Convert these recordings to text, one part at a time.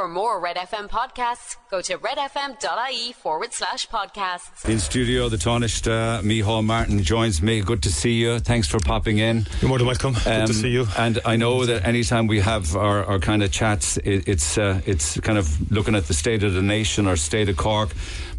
For more Red FM podcasts, go to redfm.ie forward slash podcasts. In studio, the Tánaiste uh, Micheál Martin joins me. Good to see you. Thanks for popping in. You're more than welcome. Good to Um, see you. And I know that anytime we have our, our kind of chats, it, it's uh, it's kind of looking at the state of the nation or state of Cork.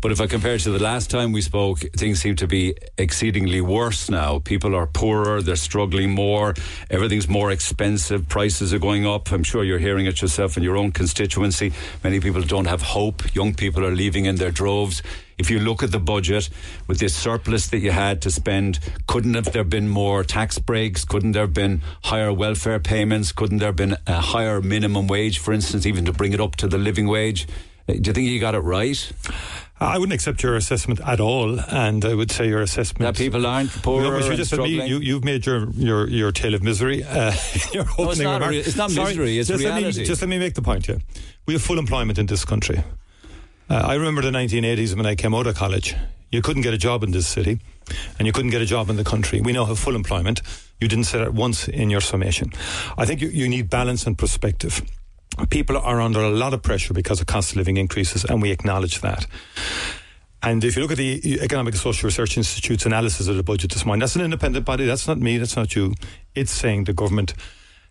But if I compare it to the last time we spoke, things seem to be exceedingly worse now. People are poorer, they're struggling more, everything's more expensive, prices are going up. I'm sure you're hearing it yourself in your own constituency. Many people don't have hope. Young people are leaving in their droves. If you look at the budget with this surplus that you had to spend, couldn't have there been more tax breaks? Couldn't there have been higher welfare payments? Couldn't there have been a higher minimum wage, for instance, even to bring it up to the living wage? Do you think you got it right? I wouldn't accept your assessment at all, and I would say your assessment That people aren't poor. No, you just me, you, you've made your, your, your tale of misery. Uh, your No, it's opening not, remark. re- it's not Sorry, misery, it's just Let reality. me, just let me make the point here. We have full employment in this country. Uh, I remember the 1980s when I came out of college. You couldn't get a job in this city, and you couldn't get a job in the country. We now have full employment. You didn't say that once in your summation. I think you, you need balance and perspective. People are under a lot of pressure because of cost of living increases, and we acknowledge that. And if you look at the Economic and Social Research Institute's analysis of the budget this morning, that's an independent body. That's not me. That's not you. It's saying the government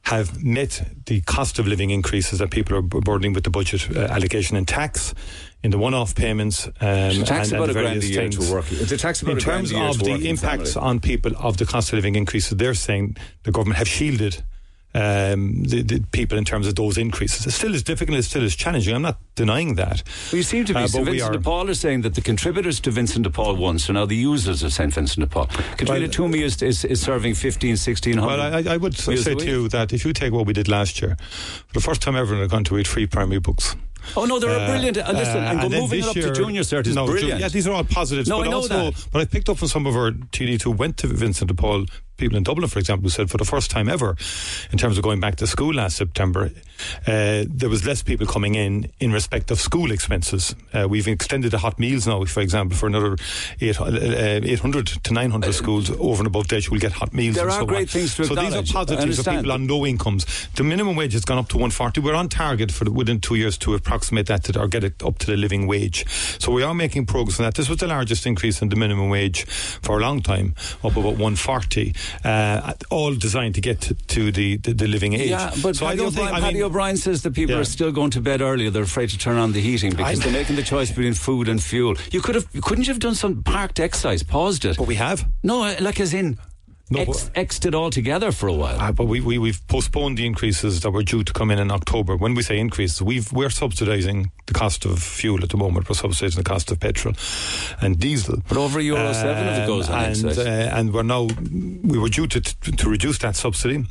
have met the cost of living increases that people are burdening with the budget uh, allocation in tax, in the one-off payments, um, tax and, about and a a various things. work. The tax about in a terms of the impacts family. on people of the cost of living increases, they're saying the government have shielded um, the, the people in terms of those increases. It still is difficult. It still is challenging. I'm not denying that. Well, you seem to be. Uh, so Vincent are- de Paul is saying that the contributors to Vincent de Paul won, so now the users of St. Vincent de Paul. Katrina Well- Toomey is, is, is serving 15, 1600. Well, I, I would say to you that if you take what we did last year, for the first time ever in the country, we had free primary books. Oh no, they're Uh, brilliant. Uh, listen, uh, and then moving up year- to junior cert is no, ju- brilliant. Yeah, these are all positives. No, but I know also, that. But I picked up from some of our TDs who went to Vincent de Paul, people in Dublin, for example, who said for the first time ever, in terms of going back to school last September, uh, there was less people coming in in respect of school expenses. Uh, we've extended the hot meals now, for example, for another eight, uh, 800 to 900 schools over and above that you will get hot meals. There and are so great on. things to So these are positives understand. people on low incomes. The minimum wage has gone up to 140. We're on target for the, within two years to approximate that to, or get it up to the living wage. So we are making progress on that. This was the largest increase in the minimum wage for a long time, up about 140, uh, all designed to get to, to the, the, the living age. Yeah, but so I don't O'Brien, think. I Paddy mean, O'Brien says that people Yeah. are still going to bed earlier. They're afraid to turn on the heating because I- they're making the choice between food and fuel. You could have, couldn't you have done some parked exercise? paused it? but we have. No, like as in, No, ex, but- exed it all together for a while. Ah, but we, we, we've postponed the increases that were due to come in in October. When we say increase, we've, we're subsidising the cost of fuel at the moment. We're subsidising the cost of petrol and diesel. But over Euro 7 if it goes on and, uh, and we're now, we were due to, to, to reduce that subsidy.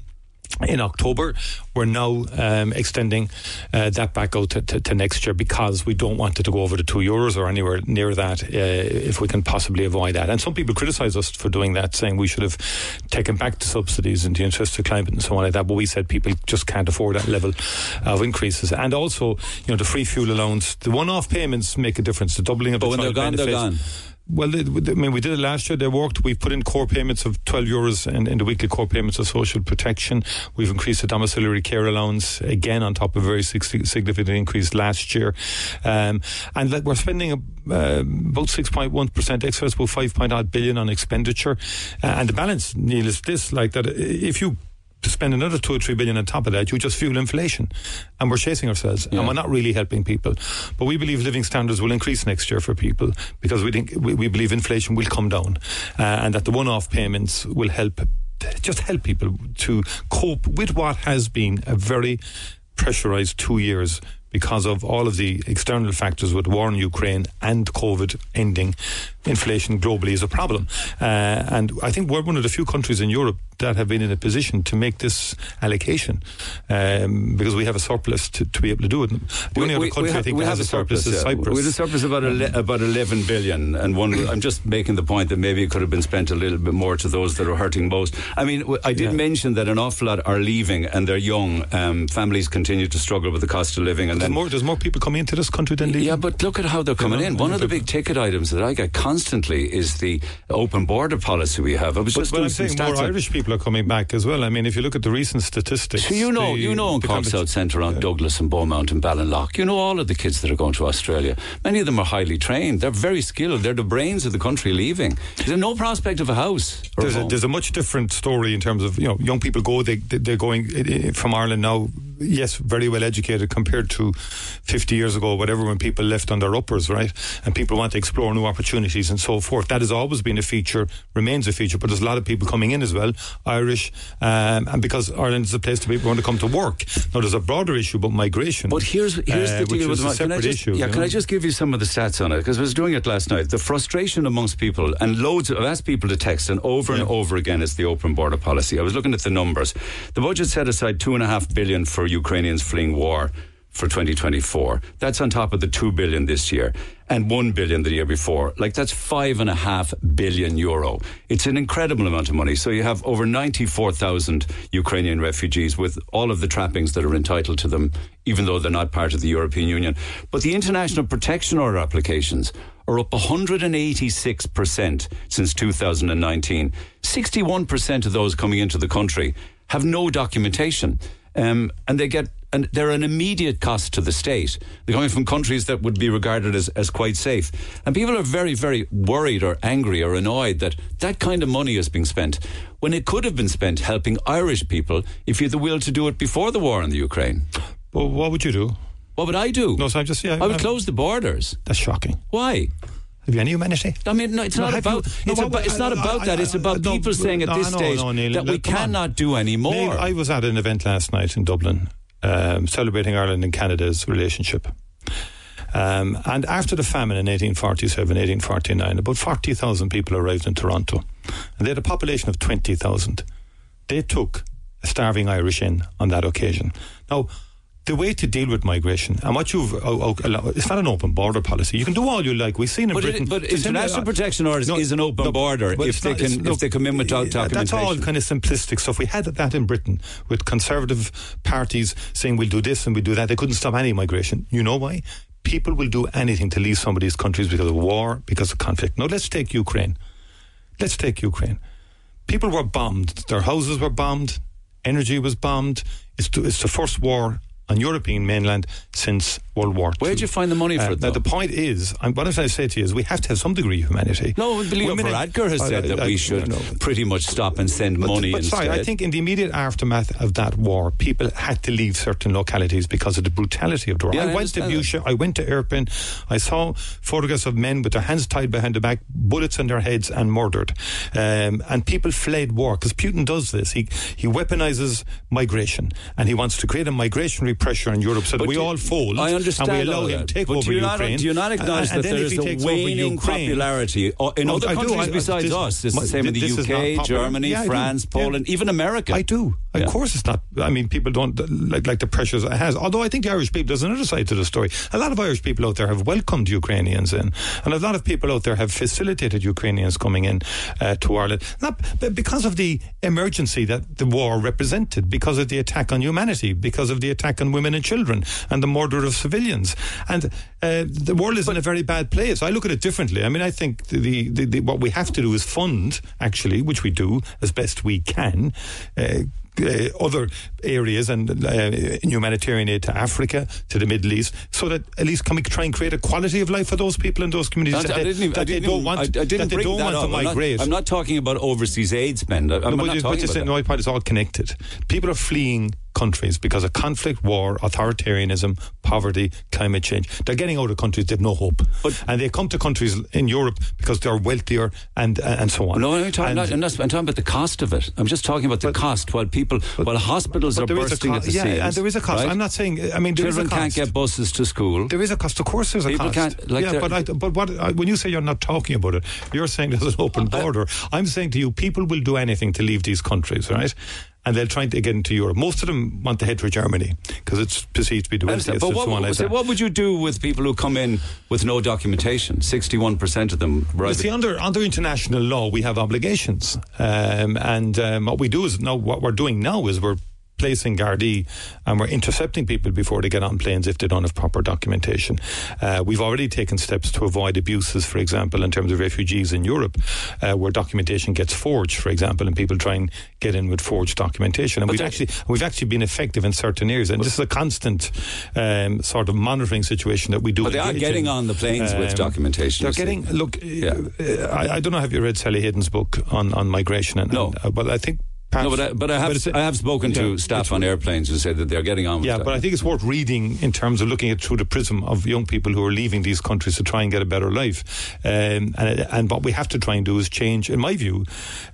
In October, we're now um, extending uh, that back out to, to, to next year because we don't want it to go over the two euros or anywhere near that uh, if we can possibly avoid that. And some people criticise us for doing that, saying we should have taken back the subsidies in the interest of climate and so on like that. But we said people just can't afford that level of increases. And also, you know, the free fuel allowance, the one-off payments make a difference. The doubling of But the when they're gone, they're gone. Well, they, I mean, we did it last year. They worked. We've put in core payments of 12 euros in, in the weekly core payments of social protection. We've increased the domiciliary care allowance again on top of a very significant increase last year. Um, and we're spending uh, about 6.1% extra, about 5 point odd billion on expenditure. Uh, and the balance, Neil, is this, like that if you to spend another two or three billion on top of that, you just fuel inflation. And we're chasing ourselves Yeah. and we're not really helping people. But we believe living standards will increase next year for people because we think we, we believe inflation will come down uh, and that the one-off payments will help just help people to cope with what has been a very pressurized two years because of all of the external factors with war in Ukraine and COVID ending. Inflation globally is a problem. Uh, and I think we're one of the few countries in Europe that have been in a position to make this allocation um, because we have a surplus to, to be able to do it. The only other country I think that has a surplus, is yeah. Cyprus. We have a surplus about ele- about eleven billion, and one. I'm just making the point that maybe it could have been spent a little bit more to those that are hurting most. I mean, I did Yeah. mention that an awful lot are leaving, and they're young. Um, families continue to struggle with the cost of living, and there's then more, there's more people coming into this country than leaving. yeah, but look at how they're coming know, in. One of the big ticket items that I get constantly is the open border policy we have. I was But, just but I'm saying more Irish people are coming back as well. I mean, if you look at the recent statistics, So you know, the- you know, in Cork South Centre, on Douglas and Beaumont and Ballinlough, you know all of the kids that are going to Australia. Many of them are highly trained. They're very skilled. They're the brains of the country leaving. There's no prospect of a house. There's a, there's a much different story in terms of you know young people go they they- they're going eh, eh, from Ireland now yes very well educated compared to 50 years ago whatever when people left on their uppers right and people want to explore new opportunities and so forth that has always been a feature remains a feature but there's a lot of people coming in as well Irish um, and because Ireland is a place to people want to come to work now there's a broader issue about migration But here's here's uh, the deal with a can separate just, issue Yeah, can know? I just give you some of the stats on it? Because I was doing it last night. The frustration amongst people, and loads of, I've asked people to text, and over and over again, it's the open border policy. I was looking at the numbers. The budget set aside two and a half billion for Ukrainians fleeing war for 2024. That's on top of the two billion this year and one billion the year before. Like that's five and a half billion euro. It's an incredible amount of money. So you have over 94,000 Ukrainian refugees with all of the trappings that are entitled to them, even though they're not part of the European Union. But the international protection order applications are up 186% since 2019. 61% of those coming into the country have no documentation. Um, and they get and they're an immediate cost to the state. They're coming from countries that would be regarded as, as quite safe. And people are very, very worried or angry or annoyed that that kind of money is being spent when it could have been spent helping Irish people if you had the will to do it before the war in the Ukraine. well, what would you do What would I do? no so I'm just yeah I would I'm- close the borders. that's shocking Why? have you any humanity I mean, no, it's No, not about. you- no, it's, about it's not I- about I- that. It's I- about people saying at this I know, stage Neil, that we look, on. cannot do any more. Neil, I was at an event last night in Dublin um, celebrating Ireland and Canada's relationship. Um, and after the famine in 1847, 1849, about 40,000 people arrived in Toronto. And they had a population of 20,000. They took a starving Irish in on that occasion. Now, the way to deal with migration and what you've oh, oh, it's not an open border policy. You can do all you like. We've seen in But, Britain. it, but international protection orders No, is an open no, border if they not- can it's- if they come in without yeah, That's all kind of simplistic stuff. We had that in Britain with conservative parties saying we'll do this and we'll do that. They couldn't stop any migration. You know why? People will do anything to leave some of these countries because of war, because of conflict. Now let's take Ukraine. Let's take Ukraine. People were bombed. Their houses were bombed. Energy was bombed. It's, to, it's the first war on European mainland since World War II. Where'd you find the money for Uh, it, Now, the point is, I'm, what I'm trying to say to you is we have to have some degree of humanity. No, Leo Varadkar has I- said I- that I- we should no. pretty much stop and send But, money but sorry, I think in the immediate aftermath of that war, people had to leave certain localities because of the brutality of the war. Yeah, I went to Bucha, I went to Irpin, I saw photographs of men with their hands tied behind the back, bullets in their heads, and murdered. Um, and people fled war because Putin does this. He he weaponizes migration and he wants to create a migrationary pressure in Europe so that But we do- all fold I understand and we allow him to take over do you not, Do you not acknowledge and that there is a waning Ukraine- popularity uh, in other I do. countries I- besides this- us? It's my- the same in the this is not UK. Germany, Yeah, do. France, Yeah. Poland, even America. I do. Yeah. Of course, it's not. I mean, people don't like like the pressures it has. Although I think the Irish people, there's another side to the story. A lot of Irish people out there have welcomed Ukrainians in, and a lot of people out there have facilitated Ukrainians coming in uh, to Ireland, not because of the emergency that the war represented, because of the attack on humanity, because of the attack on women and children, and the murder of civilians. And uh, the world is in a very bad place. I look at it differently. I mean, I think the, the, the what we have to do is fund, actually, which we do as best we can. Uh, uh, other areas and uh, humanitarian aid to Africa, to the Middle East, so that at least can we try and create a quality of life for those people in those communities Not- that, they, didn't even, that they don't even- want, I, I didn't that they bring don't that want up. to I'm not- I'm not talking about overseas aid spend. I'm No, not but, you- but talking just about no, that. point, it's all connected. People are fleeing countries because of conflict, war, authoritarianism, poverty, climate change. They're getting out of countries they've no hope, But- and they come to countries in Europe because they're wealthier and and so on. No, I'm talking, And- not, I'm, not, I'm talking about the cost of it. I'm just talking about the cost while people, while hospitals but are there is a bursting co- at the yeah, seams. and there is a cost. right? I'm not saying. I mean, there is a Children can't get buses to school. There is a cost. Of course, there's a People cost. can't- like yeah, but I, but what I, when you say you're not talking about it, you're saying there's an open border. I'm saying to you, people will do anything to leave these countries, right? And they'll try to get into Europe. Most of them want to head for Germany because it's perceived to be the wealthiest But what, like so what would you do with people who come in with no documentation? 61% of them. Right. see, under under international law, we have obligations, um, and um, what we do is now what we're doing now is we're placing Gardaí and we're intercepting people before they get on planes if they don't have proper documentation. Uh, we've already taken steps to avoid abuses, for example, in terms of refugees in Europe, uh, where documentation gets forged, for example, and people try and get in with forged documentation. And But we've actually we've actually been effective in certain areas, and this is a constant um, sort of monitoring situation that we do. But they are getting in. on the planes with Um, documentation, They're getting look. Yeah. uh, I, I don't know. Have you read Sally Hayden's book on on migration? And, No. and, uh, well, I think. No, but I, but I have a- I have spoken yeah, to staff on airplanes who say that they're getting on. With yeah, that. but I think it's worth reading in terms of looking at through the prism of young people who are leaving these countries to try and get a better life. Um, and, and what we have to try and do is change, in my view,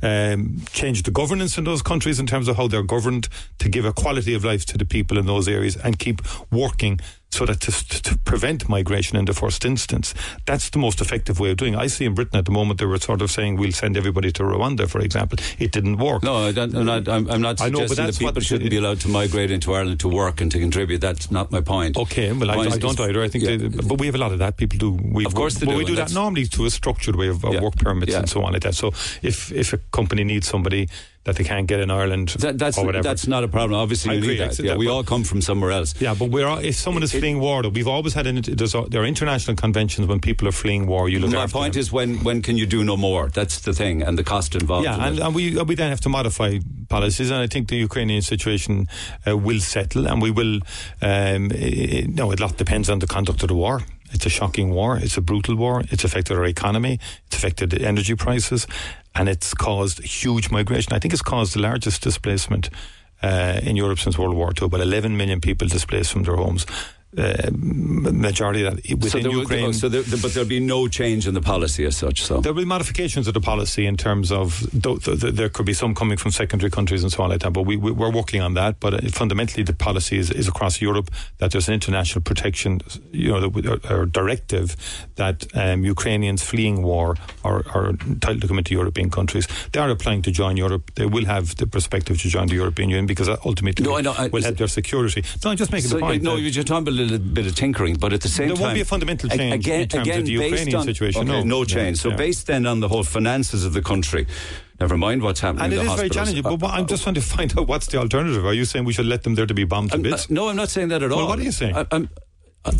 um, change the governance in those countries in terms of how they're governed to give a quality of life to the people in those areas and keep working so that to, to prevent migration in the first instance. That's the most effective way of doing it. I see in Britain at the moment they were sort of saying we'll send everybody to Rwanda, for example. It didn't work. No, I don't, I'm not. I'm, I'm not I know, but suggesting that people shouldn't be allowed to migrate into Ireland to work and to contribute. That's not my point. Okay, well, I, I don't either. I think, yeah. they, but we have a lot of that. People do. We, Of course they but do, We do that normally to a structured way of, of Yeah. work permits Yeah. and so on like that. So if if a company needs somebody that they can't get in Ireland That, that's or whatever, that's not a problem. Obviously, I you agree. need that. Yeah, that- we all come from somewhere else. yeah, but we're all- if someone is It- fleeing war, though, we've always had an, there are international conventions when people are fleeing war. You look at My point them. is, when when can you do no more? That's the thing, and the cost involved. Yeah, in and, and we we then have to modify policies, and I think the Ukrainian situation uh, will settle, and we will. Um, i- i- no, a lot depends on the conduct of the war. It's a shocking war. It's a brutal war. It's affected our economy. It's affected the energy prices, and it's caused huge migration. I think it's caused the largest displacement uh, in Europe since World War II. About 11 million people displaced from their homes. Uh, majority of that so within there would- Ukraine. oh, so there, but there'll be no change in the policy as such. So There will be modifications of the policy in terms of th- th- th- there could be some coming from secondary countries and so on like that. But we, we we're working on that. But uh, fundamentally, the policy is, is across Europe that there's an international protection, you know, that- or, or directive that um, Ukrainians fleeing war are, are entitled to come into European countries. They are applying to join Europe. They will have the perspective to join the European Union because that ultimately No, I know, I- will help their security. No, I'm just making So, the point. no, you're talking about a little bit of tinkering, but at the same There time, there won't be a fundamental a- change again, in terms of the Ukrainian on- situation, Okay, no. no change. So yeah. based then on the whole finances of the country, never mind what's happening And it is very challenging. But what, I'm just trying to find out what's the alternative. Are you saying we should let them there to be bombed to I'm- bits? no, I'm not saying that at all. Well, what are you saying? I,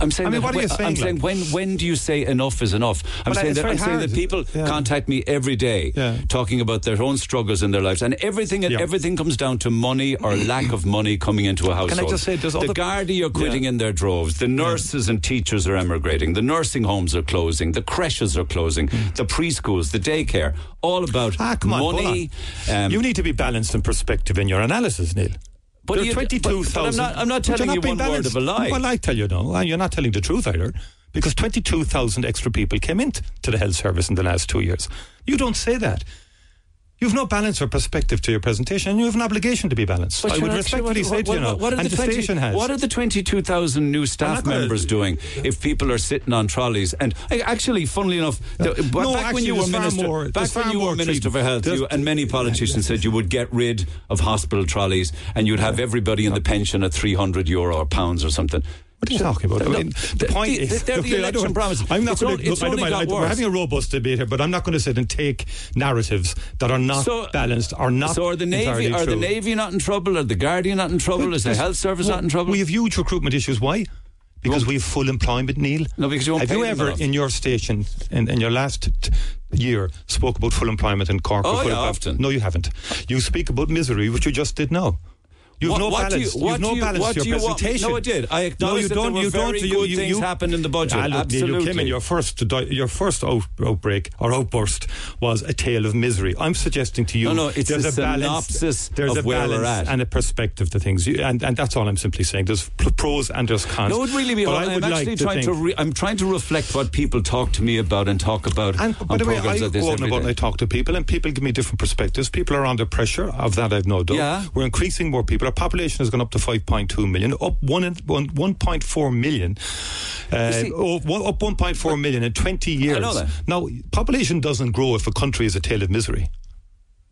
I'm, saying. I mean, what are you when- saying, I'm saying when when do you say enough is enough? I'm Well, saying that I'm very saying that people Yeah. contact me every day, Yeah. talking about their own struggles in their lives, and everything Yeah. everything comes down to money or lack of money coming into a household. Can I just say, there's the other- Gardaí are quitting in their droves. The nurses and teachers are emigrating. The nursing homes are closing. The creches are closing. The preschools, the daycare, all about. Ah, come on, money. on. um, you need to be balanced in perspective in your analysis, Neil. But there are but- but 22,000. I'm not- I'm not telling you being one word of a lie. Well, I tell you no, and you're not telling the truth either, because 22,000 extra people came into the health service in the last two years. You don't say that. You've no balance or perspective to your presentation, and you have an obligation to be balanced. But I would respectfully sure say what, to you what, what are and the, the 20 station has. What are the 22,000 new staff members doing if people are sitting on trolleys? And actually, funnily enough, the, back No, when you were minister, more- back when you were minister for health, you, and many politicians said you would get rid of hospital trolleys and you'd have everybody in the pension at 300 euro or pounds or something. What are you talking about? I mean, the the- point the- is, the I election don't- promises. I'm not going to. Look, I don't only mind. We're having a robust debate here, but I'm not going to sit and take narratives that are not So- balanced are not. So are the navy? Are the navy not in trouble? Are the guardian not in trouble? Is the health service well, not in trouble? We have huge recruitment issues. Why? Because we have full employment, Neil. No, because you won't have you ever, in your station, in, in your last t- year, spoke about full employment in Cork? Oh, full yeah, employment? often. No, you haven't. You speak about misery, which you just did now. You have What- no what do you- balance. what have no do you- balance to your you want presentation. No, I did. I no, you that don't. were you very don't. good you, things you, happened in the budget. Ah, look, Neil, you came Absolutely. in your first your first out, outbreak or outburst was a tale of misery. I'm suggesting to you, No, no, it's there's a a, balance. synopsis There's of a where balance and a perspective to things, you, and and that's all I'm simply saying. There's pros and there's cons. No, it really be. I I'm actually like trying to. think- Re, I'm trying to reflect what people talk to me about and talk about And by the way, I go and about and I talk to people, and people give me different perspectives. People are under pressure. Of that, I've no doubt. Yeah. We're increasing more people. Our population has gone up to 5.2 million, up one, in- one 1.4 million. Uh, see- oh, one- up 1.4 million in 20 years. know that. Now, population doesn't grow if a country is a tale of misery.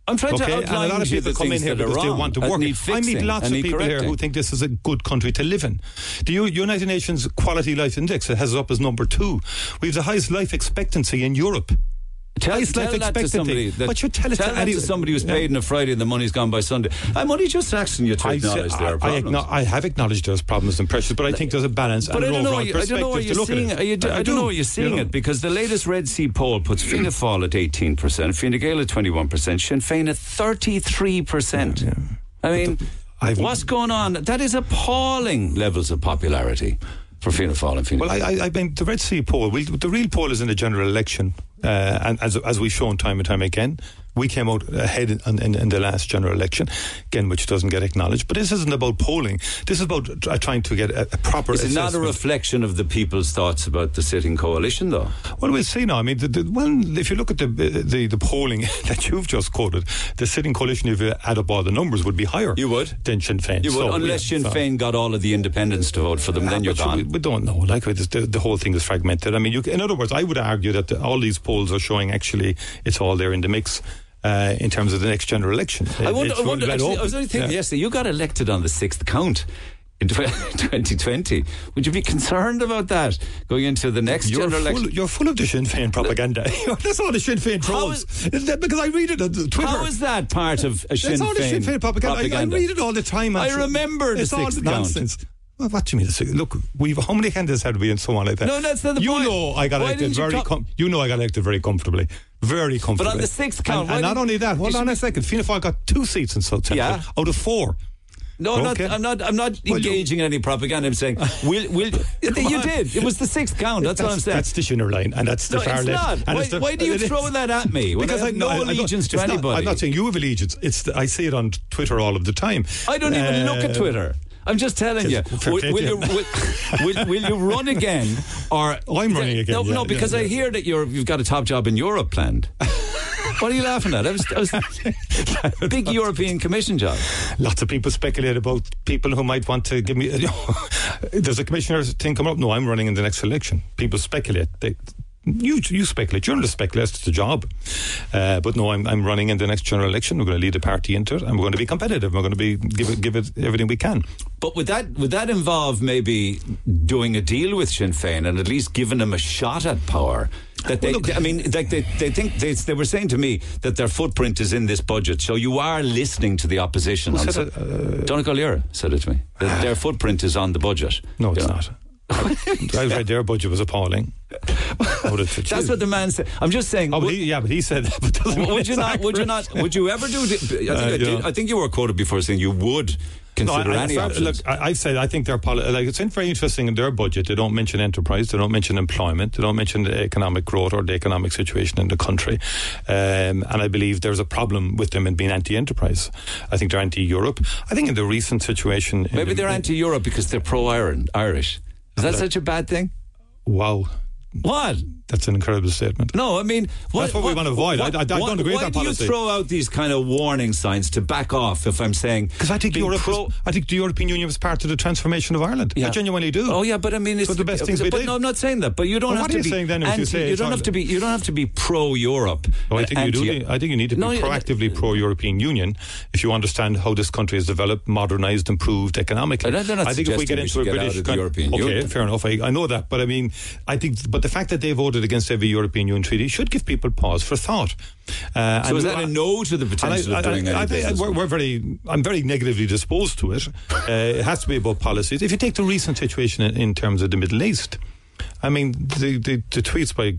I'm trying Okay, to and a lot of people come in here because they want to work. I meet lots of people here who think this is a good country to live in. The U- United Nations Quality Life Index it has us up as number two. We have the highest life expectancy in Europe. Tell, highest tell life that to somebody. That, but you tell it to, that any- to somebody who's Yeah. paid on a Friday and the money's gone by Sunday. I'm only just asking you to I, say- acknowledge there are I, I, problems. I have acknowledged those problems and pressures, but I think there's a balance But I don't know. you, I don't know where you're seeing it. You do- I, don't know where you're seeing you know. it because the latest Red C poll puts Fianna Fáil at 18 percent, Fine Gael at 21 percent, Sinn Féin at 33 percent. I mean, I've- what's going on? That is appalling levels of popularity for Fianna Fáil and Fine Well, I, I, I mean, the Red C poll, we, the real poll is in the general election. Uh, and as, as we've shown time and time again, we came out ahead in, in, in the last general election, again, which doesn't get acknowledged. But this isn't about polling. This is about trying to get a, a proper Is it not a reflection of the people's thoughts about the sitting coalition, though? Well, we'll see now. I mean, the, the, when, if you look at the, the the polling that you've just quoted, the sitting coalition, if you add up all the numbers, would be higher. You would? than Sinn Féin. You would, So, unless yeah, Sinn so- Féin got all of the independents to vote for them, then you're gone. We, we don't know. Like the, the, the whole thing is fragmented. I mean, you, in other words, I would argue that all these polls are showing actually it's all there in the mix. Uh, in terms of the next general election, I wonder. I, wonder actually, I was only thinking Yeah. yesterday. You got elected on the sixth count in 2020. Would you be concerned about that going into the next You're general full, election? you're full of the Sinn Féin propaganda. That's all the Sinn Féin trolls. Because I read it on Twitter. How is that part of a Sinn That's all the Sinn Féin propaganda. I, I read it all the time. I and- remember the it's all sixth the count. nonsense. Well, what do you mean? Look, we've how many candidates had we and so on like that. No, that's not the you point. know, I got Why elected you very. co- Com- you know, I got elected very comfortably, very comfortably. But on the sixth count, and, and not only that, hold on a second. Fianna Fáil got two seats in South Central Yeah. out of four. No, I'm Okay. not, I'm not. I'm not Well, you- engaging in any propaganda. I'm saying, will, will, you did. It was the sixth count. That's, what I'm saying. That's the Shinner line, and that's the no, far it's left. Why, it's the- why do you throw that at me? Because I have I- no I- I allegiance to it's not- anybody. I'm not saying you have allegiance. It's the, I see it on Twitter all of the time. I don't even look at Uh, Twitter. I'm just telling you. Will, will you you. will, will, will you run again? Or I'm running again, No, yeah, no, yeah, because I hear that you're you've got a top job in Europe planned. what are you laughing at? I was, I was big European Commission job. Lots of people speculate about people who might want to give me. there's a commissioner's thing coming up. No, I'm running in the next election. People speculate. They, you you speculate. Journalists speculate. It's a job. Uh, but no, I'm, I'm running in the next general election. We're going to lead the party into it, and we're going to be competitive. We're going to be give it give it everything we can. But would that would that involve maybe doing a deal with Sinn Féin and at least giving them a shot at power? That they, Well, look- I mean, like they, they think they, they were saying to me that their footprint is in this budget, so you are listening to the opposition. on said some- uh, Donegal Lira said it to me. That their footprint is on the budget. No, it's Yeah. not. I read their budget was appalling. How did it- That's what the man said. I'm just saying. Oh, but he, yeah, but he said that. But would you it's not? Would you not? Would you ever do? The, I, think Uh, I, did. I think you were quoted before saying you would consider No, I- I any options. Look, I, I've said I think they're poli- like it's very interesting in their budget. They don't mention enterprise, they don't mention employment, they don't mention the economic growth or the economic situation in the country. Um, and I believe there's a problem with them in being anti-enterprise. I think they're anti-Europe. I think in the recent situation, in- Maybe they're in- anti-Europe because they're pro-Irish. Is that such a bad thing? Wow, What? that's an incredible statement. No, I mean, what, That's what we want to avoid. I- I- I don't agree with why that do you throw out these kind of warning signs to back off? If I'm saying, Because I think Europe, pro- was, I think the European Union was part of the transformation of Ireland. I genuinely do. Oh yeah, but I mean, it's the best things we but did. No, I'm not saying that. But you don't Well, have what to are you be. saying then if you say you don't have to be. You don't have to be pro-Europe. No, I think you do. I think you need to be No, proactively pro-European Union if you understand how this country is developed, modernised, improved economically. I don't- they're not I think if we get into a British of the con- European okay, fair enough. I, I know that, but I mean, I think, but the fact that they voted against every European Union treaty should give people pause for thought. Uh, So is that I- a no to the potential I, of I- doing I- any I- business? we're, we're very, I'm very negatively disposed to it. Uh, it has to be about policies. If you take the recent situation in, in terms of the Middle East, I mean, the, the, the tweets by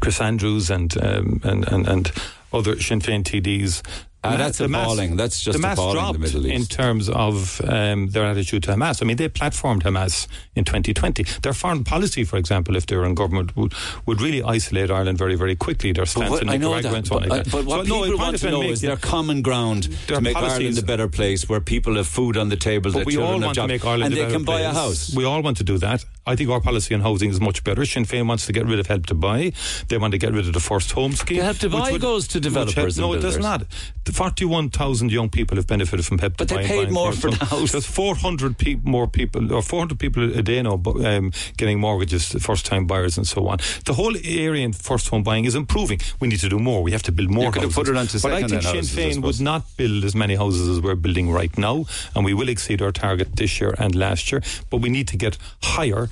Chris Andrews and um, and, and and other Sinn Féin TDs. Ah, that's the mass- appalling. That's just the mass appalling, the Middle East. in terms of um, their attitude to Hamas. I mean, they platformed Hamas in 2020. Their foreign policy, for example, if they were in government, would, would really isolate Ireland very, very quickly. Their stance what- in Nicaragua that, and so on but, like uh, but what So, people point want to know is their common ground Their to make policies- Ireland a better place where people have food on the table, But that we all want to make Ireland and a they better can buy a house. We all want to do that. I think our policy on housing is much better. Sinn Féin wants to get rid of Help to Buy. They want to get rid of the First Home Scheme. The Help to Buy goes to developers help- no, it does not. The 41,000 young people have benefited from Help But to buy. But they paid more for the house. There's 400 pe- more people, or 400 people a day now um, getting mortgages, first time buyers and so on. The whole area in first home buying is improving. We need to do more. We have to build more You could have houses. put it onto But I think Sinn Féin would not build as many houses as we're building right now, and we will exceed our target this year and last year. But we need to get higher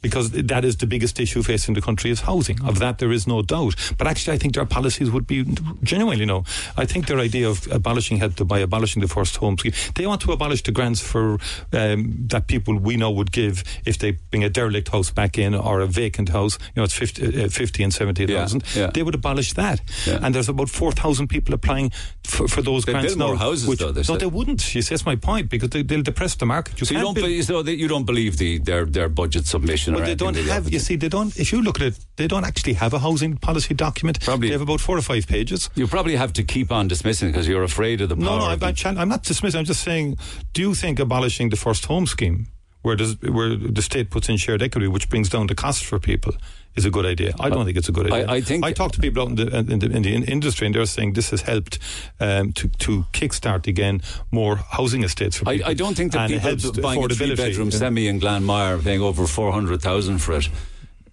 because that is the biggest issue facing the country is housing. Of that, there is no doubt. But actually, I think their policies would be genuinely, no. I think their idea of abolishing help to buy, abolishing the first home scheme, they want to abolish the grants for um, that people we know would give if they bring a derelict house back in or a vacant house. You know, it's 50, uh, 50 and 70,000. Yeah, yeah. They would abolish that. Yeah. And there's about 4,000 people applying for, for those They grants build now. more houses, though, they no, they wouldn't. You see, that's my point because they, they'll depress the market. You So you don't, be, so that you don't believe the their their budget submission well, they don't have. You see, they don't. If you look at it, they don't actually have a housing policy document. Probably- they have about four or five pages. You probably have to keep on dismissing because you're afraid of the. No, no, I'm, I'm not dismissing. I'm just saying. Do you think abolishing the first home scheme, where does where the state puts in shared equity, which brings down the cost for people, is a good idea? I don't think it's a good idea. I think- I talk to people out in the in the, in the industry, and they're saying this has helped um, to to kickstart again more housing estates for I, people. I don't think that And it people helps buying a three-bedroom yeah. semi in Glanmire paying over four hundred thousand for it.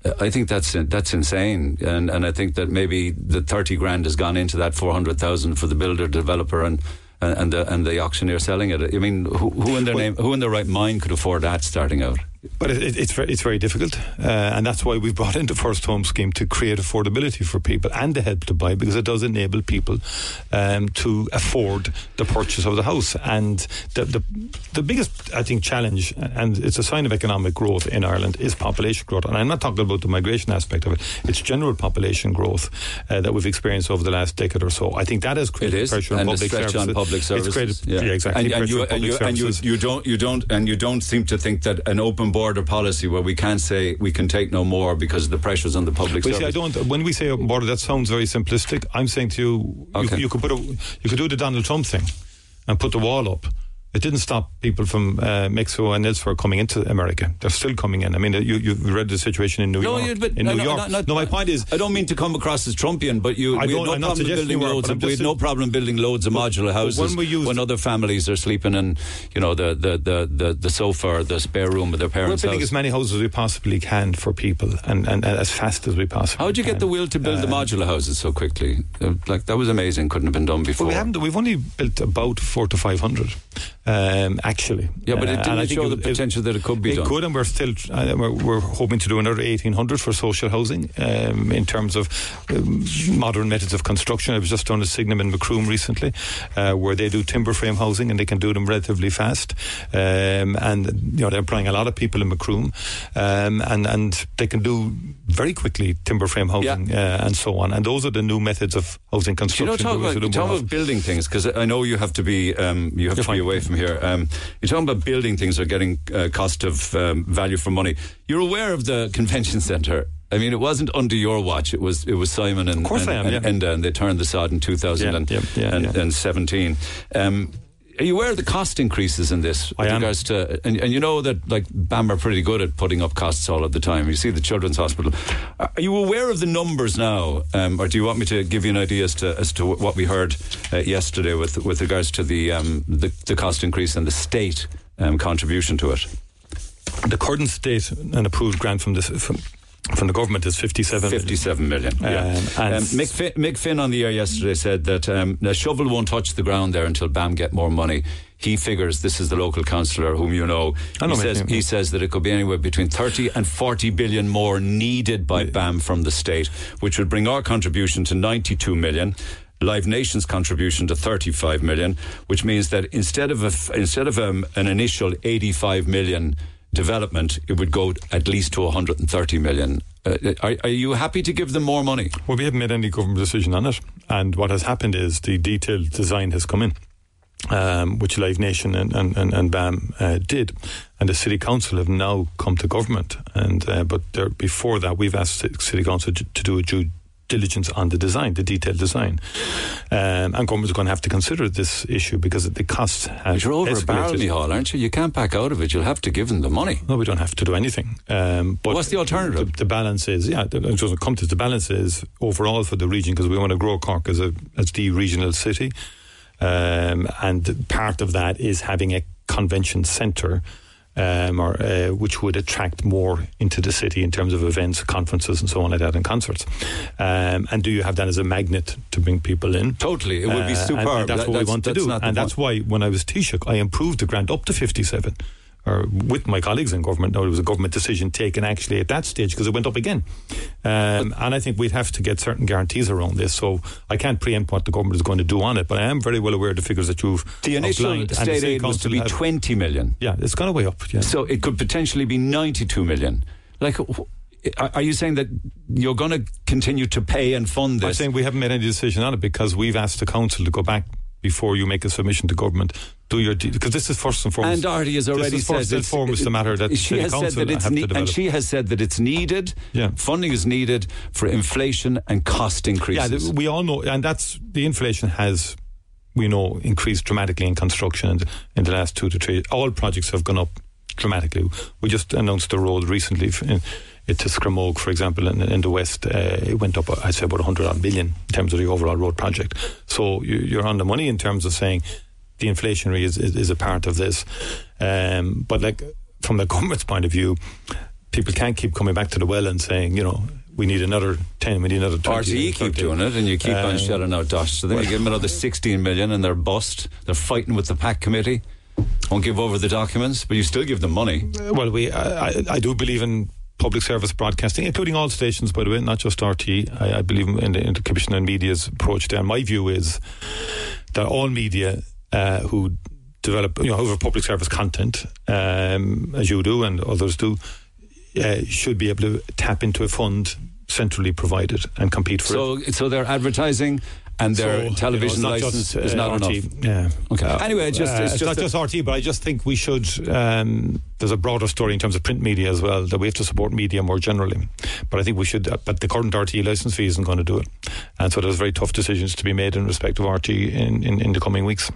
uh, I think that's that's insane, and and I think that maybe the thirty grand has gone into that four hundred thousand for the builder, developer, and and and the, and the auctioneer selling it. I mean, who, who in their name, who in their right mind could afford that starting out? But it, it, it's very, it's very difficult, uh, and that's why we've brought in the first home scheme to create affordability for people and the help to buy because it does enable people um, to afford the purchase of the house. And the, the the biggest, I think, challenge, and it's a sign of economic growth in Ireland, is population growth. And I'm not talking about the migration aspect of it; it's general population growth uh, that we've experienced over the last decade or so. I think that has created is, pressure on public on public services. It's created, yeah, exactly. And, and pressure you, on and, public you, and you, you don't, you don't, and you don't seem to think that an open border policy where we can't say we can take no more because of the pressures on the public Well, you see, I don't. When we say open border, that sounds very simplistic. I'm saying to you, Okay. you, you could put a, you could do the Donald Trump thing, and put the wall up. It didn't stop people from uh, Mexico and elsewhere coming into America. They're still coming in. I mean, you you read the situation in New No, York. you- but in no, New no, York. no, not- no, my point is, I don't mean to come across as Trumpian, but you, I we don't- had no I'm not problem building you are, loads. Of, I'm we just had no problem building loads of modular houses when we use when other families are sleeping in, you know, the the, the, the, the sofa or the spare room of their parents. we're building house. as many houses as we possibly can for people, and, and, and as fast as we possibly. How did you get the will to build the modular houses so quickly? Uh, like that was amazing. Couldn't have been done before. Well, we haven't. We've only built about four to five hundred, um, actually. Yeah, but it Uh, didn't I show it the was- it- potential that it could be it done. could, and we're still uh, we're, we're hoping to do another eighteen hundred for social housing um, in terms of um, modern methods of construction. I was just down at Cygnum in Macroom recently, uh, where they do timber frame housing and they can do them relatively fast. Um, and you know they're employing a lot of people in Macroom, um, and and they can do very quickly timber frame housing uh, and so on. And those are the new methods of housing Do you construction. know, talk about, talk about building things because I know you have to be um, you have You're to be away from here. Um, you're talking about building things or getting uh, cost of um, value for money. You're aware of the convention centre. I mean, it wasn't under your watch. It was it was Simon and Of course and, I am, and yeah. Enda, and they turned the sod in 2017. Yeah, yeah, yeah. Um, are you aware of the cost increases in this I with am. regards to and, and you know that like BAM are pretty good at putting up costs all of the time. You see the Children's Hospital. Are you aware of the numbers now, um, or do you want me to give you an idea as to as to what we heard uh, yesterday with with regards to the um, the, the cost increase and the state um, contribution to it? the current state and approved grant from this from, from the government is 57 million. 57 million. Yeah. Um, Um, and- Mick, Finn, Mick Finn on the air yesterday said that um, the shovel won't touch the ground there until BAM get more money. He figures this is the local councillor whom you know. Know he says he says that it could be anywhere between 30 and 40 billion more needed by BAM from the state, which would bring our contribution to 92 million. Live Nation's contribution to 35 million, which means that instead of a instead of um, an initial 85 million development, it would go at least to 130 million. Uh, are, are you happy to give them more money? Well, we haven't made any government decision on it. And what has happened is the detailed design has come in, um, which Live Nation and, and, and, and BAM uh, did. And the City Council have now come to government. And uh, But there, before that, we've asked Ci- City Council to, to do a due diligence on the design, the detailed design. Um, and government's going to have to consider this issue because the costs have But you're over a barrel, escalated. Micheál, aren't you? You can't back out of it. You'll have to give them the money. No, we don't have to do anything. Um, but What's the alternative? The, the balance is, yeah, the, it doesn't come to the balance is overall for the region because we want to grow Cork as a as the regional city, um, and part of that is having a convention centre. Um, or uh, which would attract more into the city in terms of events, conferences, and so on like that, and concerts. Um, and do you have that as a magnet to bring people in? Totally. It would be Uh, and- superb. and that's That- what we want to do. And that's why when I was Taoiseach, I improved the grant up to 57 or with my colleagues in government. No, it was a government decision taken actually at that stage because it went up again. Um, and I think we'd have to get certain guarantees around this. So I can't preempt what the government is going to do on it, but I am very well aware of the figures that you've The initial outlined. State the aid was to be have- 20 million. Yeah, it's gone way up. Yeah. So it could potentially be 92 million. Like, are are you saying that you're going to continue to pay and fund this? I'm saying we haven't made any decision on it because we've asked the council to go back before you make a submission to government. Do your because this is first and foremost. and Artie has already said first and foremost the matter that she has said that it's ne- and she has said that it's needed. Yeah. funding is needed for inflation and cost yeah, increases. th- we all know, and that's the inflation has. We know increased dramatically in construction in, in the last two to three. All projects have gone up dramatically. We just announced the road recently in, it to Scramogue, for example, in, in the west. Uh, it went up, I'd say, about 100 odd million in terms of the overall road project. So you, you're on the money in terms of saying the inflationary is, is, is a part of this. Um, but like from the government's point of view, people can't keep coming back to the well and saying, you know, we need another 10, we need another 20. RTE keep doing it, and you keep on Um, shelling out dosh. So then you give them another 16 million, and they're bust. They're fighting with the PAC committee. Won't give over the documents, but you still give them money. Well, we I, I, I do believe in public service broadcasting, including all stations, by the way, not just RTE. I, I believe in the, in the Commission on Media's approach there. My view is that all media uh, who develop, you know, who have public service content, um, as you do and others do, uh, should be able to tap into a fund centrally provided and compete for it. So, so their advertising and their So, you know, television license just, is uh, not RTE. enough. Yeah. Okay. Anyway, it's just- uh, it's it's, just not a- just RTE, but I just think we should. Um, there's a broader story in terms of print media as well that we have to support media more generally. But I think we should. Uh, but the current RTE license fee isn't going to do it, and so there's very tough decisions to be made in respect of RTE in, in, in the coming weeks.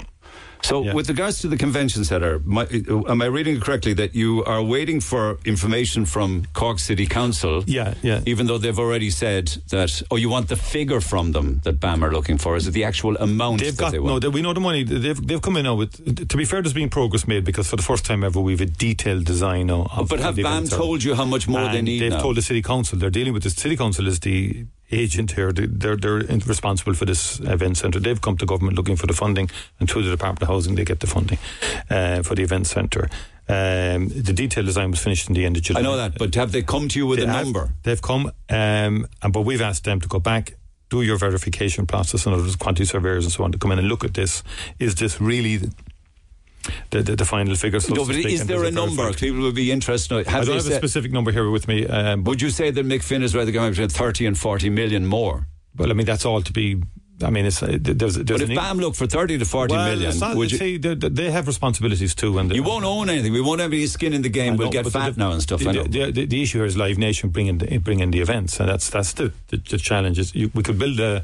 So, Yeah. with regards to the convention centre, my, uh, am I reading it correctly that you are waiting for information from Cork City Council? Yeah, yeah. Even though they've already said that, oh, you want the figure from them that BAM are looking for? Is it the actual amount They've that got they no. we know the money. They've they've come in now with. To be fair, there's been progress made because for the first time ever we've a detailed design of. of but have BAM told you how much more they need They've now? told the city council. They're dealing with the city council is the agent here. They- They're they're responsible for this event centre. They've come to government looking for the funding, and through the Department of Housing, they get the funding uh, for the event centre. Um, the detailed design was finished in the end of July. I know that, but have they come to you with They a have- number? They've come, um, and but we've asked them to go back. Do your verification process and others, quantity surveyors and so on to come in and look at this. Is this really the, the, the, final figure? so No, but is there a number? People would be interested. I Have don't they have a specific number here with me, um, would you say that Mick Finn is rather going between 30 and 40 million more? Well, I mean, that's all to be. I mean, it's uh, there's, there's But if BAM look for 30 to 40 well, million, not- would you, see, they, they have responsibilities too, and you won't own anything. We won't have any skin in the game. I We'll know, get fat the, now and stuff. The, I the, the, the issue here is Live Nation bringing the, bringing the events, and that's that's the the, the challenge. Is you, we could build a.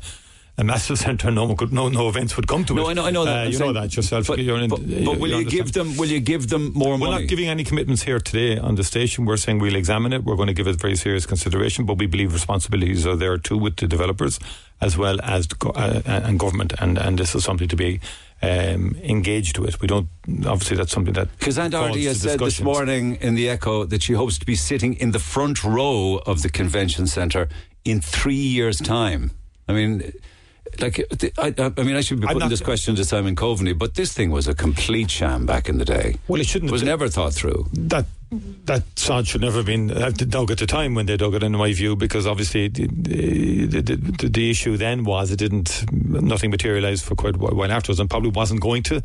A massive centre, no one could, no, no events would come to No, it. I know, I know that. Uh, you saying- know that yourself. But, You're in- but, but you- will you you give them? Will you give them more money We're not giving any commitments here today on the station. We're saying we'll examine it. We're going to give it very serious consideration, but we believe responsibilities are there too with the developers as well as the uh, and government, and and this is something to be um, engaged with. We don't obviously that's something that Because Aunt to has said this morning in the Echo that she hopes to be sitting in the front row of the convention centre in three years' time. I mean, like, I, I mean, I should be I'm putting this question to Simon Coveney, but this thing was a complete sham back in the day. Well, it shouldn't It was have- never thought through. that that sod should never have been dug at the time when they dug it, in my view, because obviously the, the, the, the, issue then was it didn't nothing materialised for quite a while afterwards, and probably wasn't going to.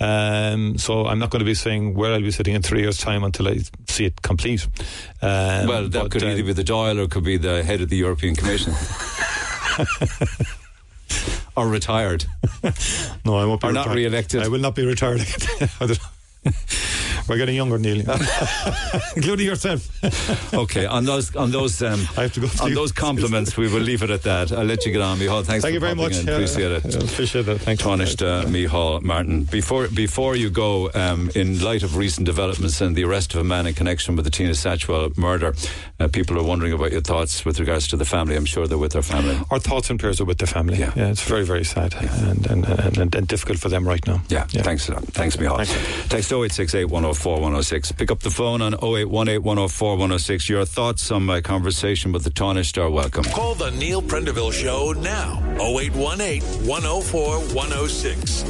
Um, so I'm not going to be saying where I'll be sitting in three years' time until I see it complete. Um, Well, that but, could uh, either be the Dáil or could be the head of the European Commission. or retired. no, I won't be or not re-elected. I will not be retired. We're getting younger, Neil, including yourself. Okay, on those on those um, I have to go on to- those compliments, we will leave it at that. I'll let you get on, Micheál. Thanks Thank you very much. in. Yeah, Appreciate it. yeah, appreciate that. Thanks. Tánaiste uh, Micheál Martin. Before before you go, um, in light of recent developments and the arrest of a man in connection with the Tina Satchwell murder, uh, people are wondering about your thoughts with regards to the family. I'm sure they're with their family. Our thoughts and prayers are with the family. Yeah. Yeah, it's very, very sad and, and, and, and, difficult for them right now. Yeah, thanks. Thanks, Micheál. Thanks. Text 0868 104 104 106. Pick up the phone on 0818 104 106. Your thoughts on my conversation with the Taoiseach are welcome. Call the Neil Prendeville Show now. 0818 104 106.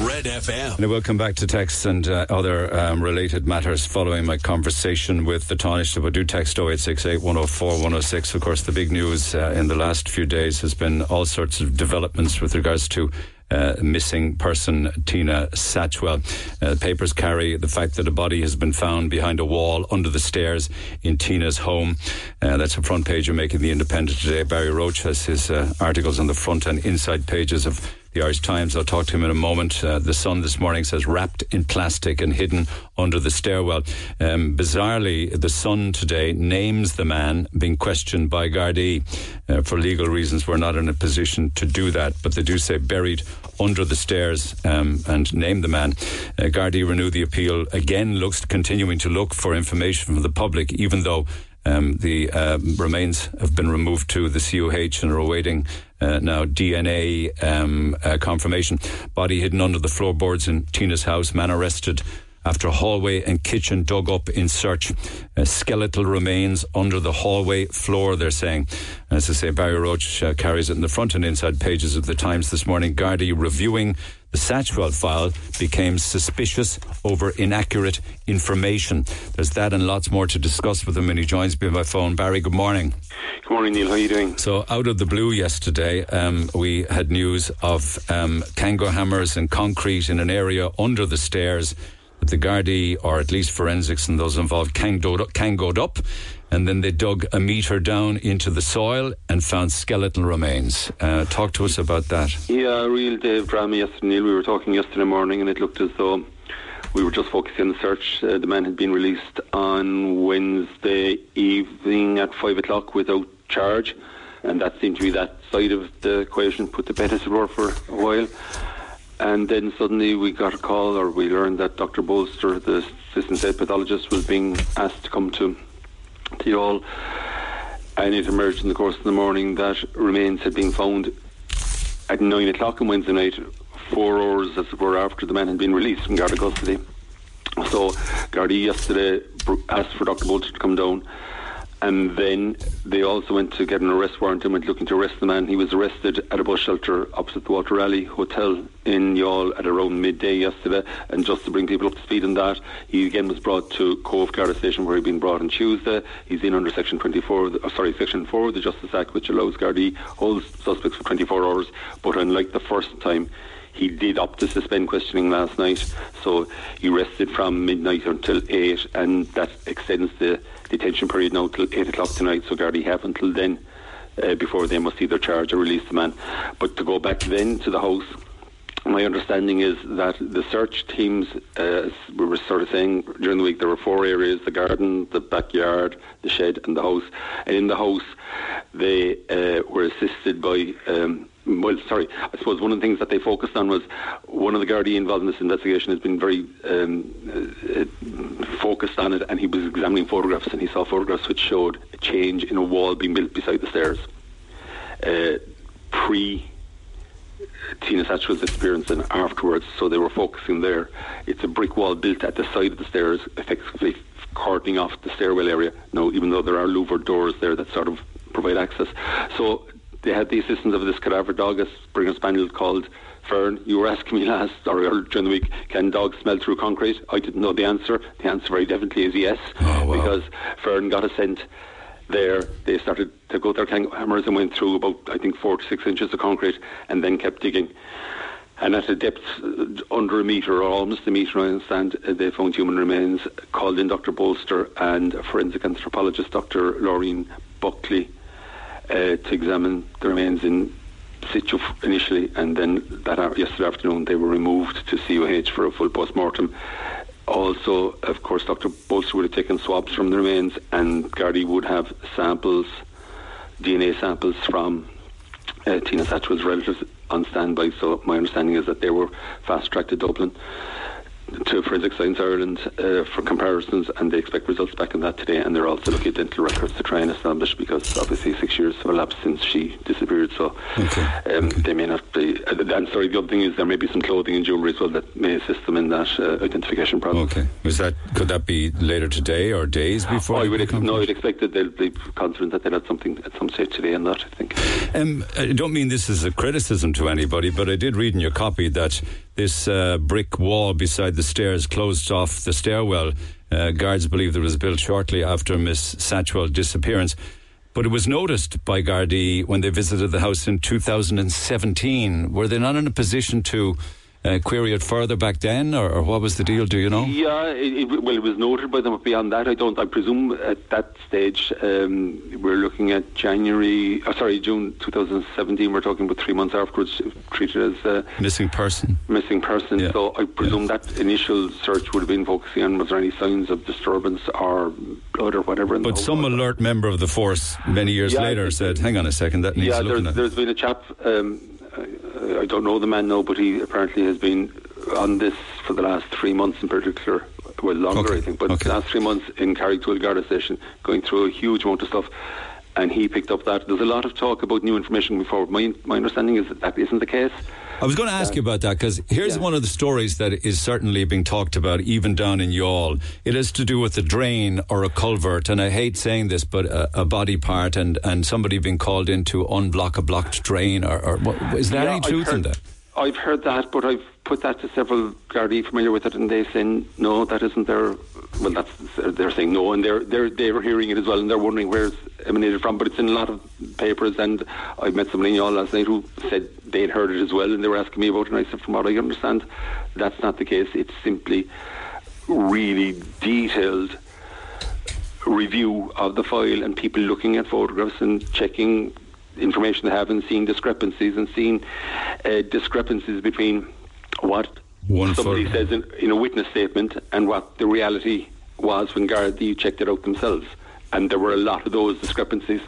Red FM. And I will come back to texts and uh, other um, related matters following my conversation with the Taoiseach. But do text 0868 104 106. Of course, the big news uh, in the last few days has been all sorts of developments with regards to uh, missing person Tina Satchwell. Uh, papers carry the fact that a body has been found behind a wall under the stairs in Tina's home. Uh, that's a front page of Making the Independent today. Barry Roche has his uh, articles on the front and inside pages of the Irish Times. I'll talk to him in a moment. Uh, the Sun this morning says wrapped in plastic and hidden under the stairwell. Um, bizarrely, the Sun today names the man being questioned by Gardaí. Uh, for legal reasons, we're not in a position to do that, but they do say buried under the stairs um, and name the man. Uh, Gardaí renew the appeal again. Looks continuing to look for information from the public, even though um, the uh, remains have been removed to the CUH and are awaiting uh, now DNA um, uh, confirmation. Body hidden under the floorboards in Tina's house. Man arrested after hallway and kitchen dug up in search. Uh, skeletal remains under the hallway floor, they're saying. As I say, Barry Roche uh, carries it in the front and inside pages of the Times this morning. Gardaí reviewing the Satchwell file became suspicious over inaccurate information. There's that and lots more to discuss with him, and he joins me by phone. Barry, good morning. Good morning, Neil. How are you doing? So, out of the blue yesterday, um, we had news of um, Kango hammers and concrete in an area under the stairs the Gardaí, or at least forensics and those involved, kangoed up and then they dug a metre down into the soil and found skeletal remains. Uh, talk to us about that. Yeah, real Dave drama yesterday, Neil. We were talking yesterday morning, and it looked as though we were just focusing on the search. Uh, the man had been released on Wednesday evening at five o'clock without charge, and that seemed to be that side of the equation put the bed, as it were, for a while. And then suddenly we got a call, or we learned that Dr. Bolster, the assistant state pathologist, was being asked to come to Youghal. And it emerged in the course of the morning that remains had been found at nine o'clock on Wednesday night, four hours, as it were, after the man had been released from Garda custody. So Gardaí yesterday asked for Dr. Bolster to come down and then they also went to get an arrest warrant and went looking to arrest the man. He was arrested at a bus shelter opposite the Walter Raleigh Hotel in Youghal at around midday yesterday. And just to bring people up to speed on that, he again was brought to Cobh Garda Station where he'd been brought on Tuesday. He's in under Section 24, the, oh, sorry, Section 4 of the Justice Act, which allows Gardaí holds suspects for 24 hours. But unlike the first time, he did opt to suspend questioning last night, so he rested from midnight until 8, and that extends the detention period now till 8 o'clock tonight, so Gardaí have until then. Uh, before they must either charge or release the man. But to go back then to the house, my understanding is that the search teams, uh, we were sort of saying during the week, there were four areas the garden, the backyard, the shed, and the house. And in the house, they uh, were assisted by. Um, well, sorry, I suppose one of the things that they focused on was one of the Gardaí involved in this investigation has been very um, uh, focused on it, and he was examining photographs, and he saw photographs which showed a change in a wall being built beside the stairs. Uh, pre Tina Satchwell's experience and afterwards, so they were focusing there. It's a brick wall built at the side of the stairs, effectively cordoning off the stairwell area. Now, even though there are louvered doors there that sort of provide access. So they had the assistance of this cadaver dog, a Springer Spaniel called Fern. You were asking me last or during the week, can dogs smell through concrete? I didn't know the answer. The answer very definitely is yes, oh, wow. because Fern got a scent there. They started to go their hammers and went through about I think four to six inches of concrete, and then kept digging. And at a depth under a metre or almost a metre, I understand, uh, they found human remains. Called in Dr. Bolster and forensic anthropologist Dr. Laureen Buckley uh, to examine the remains in situ initially, and then that yesterday afternoon they were removed to CUH for a full post-mortem. Also, of course, Dr. Bolster would have taken swabs from the remains, and Gardaí would have samples, DNA samples from uh, Tina Satchwell's relatives on standby. So my understanding is that they were fast-tracked to Dublin. To Forensic Science Ireland uh, for comparisons, and they expect results back on that today. And they're also looking at dental records to try and establish because obviously six years have elapsed since she disappeared, so Okay, um, okay. they may not be. Uh, and sorry, the other thing is there may be some clothing and jewellery as well that may assist them in that uh, identification process. Okay. Was that could that be later today or days before? Oh, I would ex- no, I'd expect that they'll be confident that they'll have something at some stage today on that. I think. Um, I don't mean this as a criticism to anybody, but I did read in your copy that this uh, brick wall beside the stairs closed off the stairwell. Uh, guards believe it was built shortly after Miss Satchwell's disappearance. But it was noticed by Gardaí when they visited the house in 2017. Were they not in a position to uh, query it further back then, or, or what was the deal? Do you know? Yeah, it, it, well, it was noted by them. But beyond that, I don't. I presume at that stage um, we're looking at January. Oh, sorry, June 2017. We're talking about three months afterwards, treated as a Missing person. missing person. Yeah. So I presume that initial search would have been focusing on was there any signs of disturbance or blood or whatever. in But some alert member of the force many years Yeah, later said, "Hang on a second, that needs yeah, looking there's, at." there's been a chap. Um, I, I don't know the man now, but he apparently has been on this for the last three months in particular. Well, longer, Okay, I think, but okay. the last three months in Carrigtwohill Garda Station, going through a huge amount of stuff. And he picked up that there's a lot of talk about new information before. My my understanding is that that isn't the case. I was going to ask you about that because here's Yeah. one of the stories that is certainly being talked about even down in Youghal. It has to do with a drain or a culvert, and I hate saying this, but a, a body part and, and somebody being called in to unblock a blocked drain. Or, or what, is there Yeah, any truth in that? I've heard that, but I've put that to several Gardaí familiar with it, and they say no, that isn't their. Well, that's they're saying no, and they're they're they're hearing it as well, and they're wondering where it's emanated from. But it's in a lot of papers, and I met somebody in Youghal last night who said they'd heard it as well, and they were asking me about it, and I said, from what I understand, that's not the case. It's simply really detailed review of the file and people looking at photographs and checking information they have and seeing discrepancies and seeing uh, discrepancies between what One somebody photo- says in, in a witness statement and what the reality was when Gardaí checked it out themselves. And there were a lot of those discrepancies.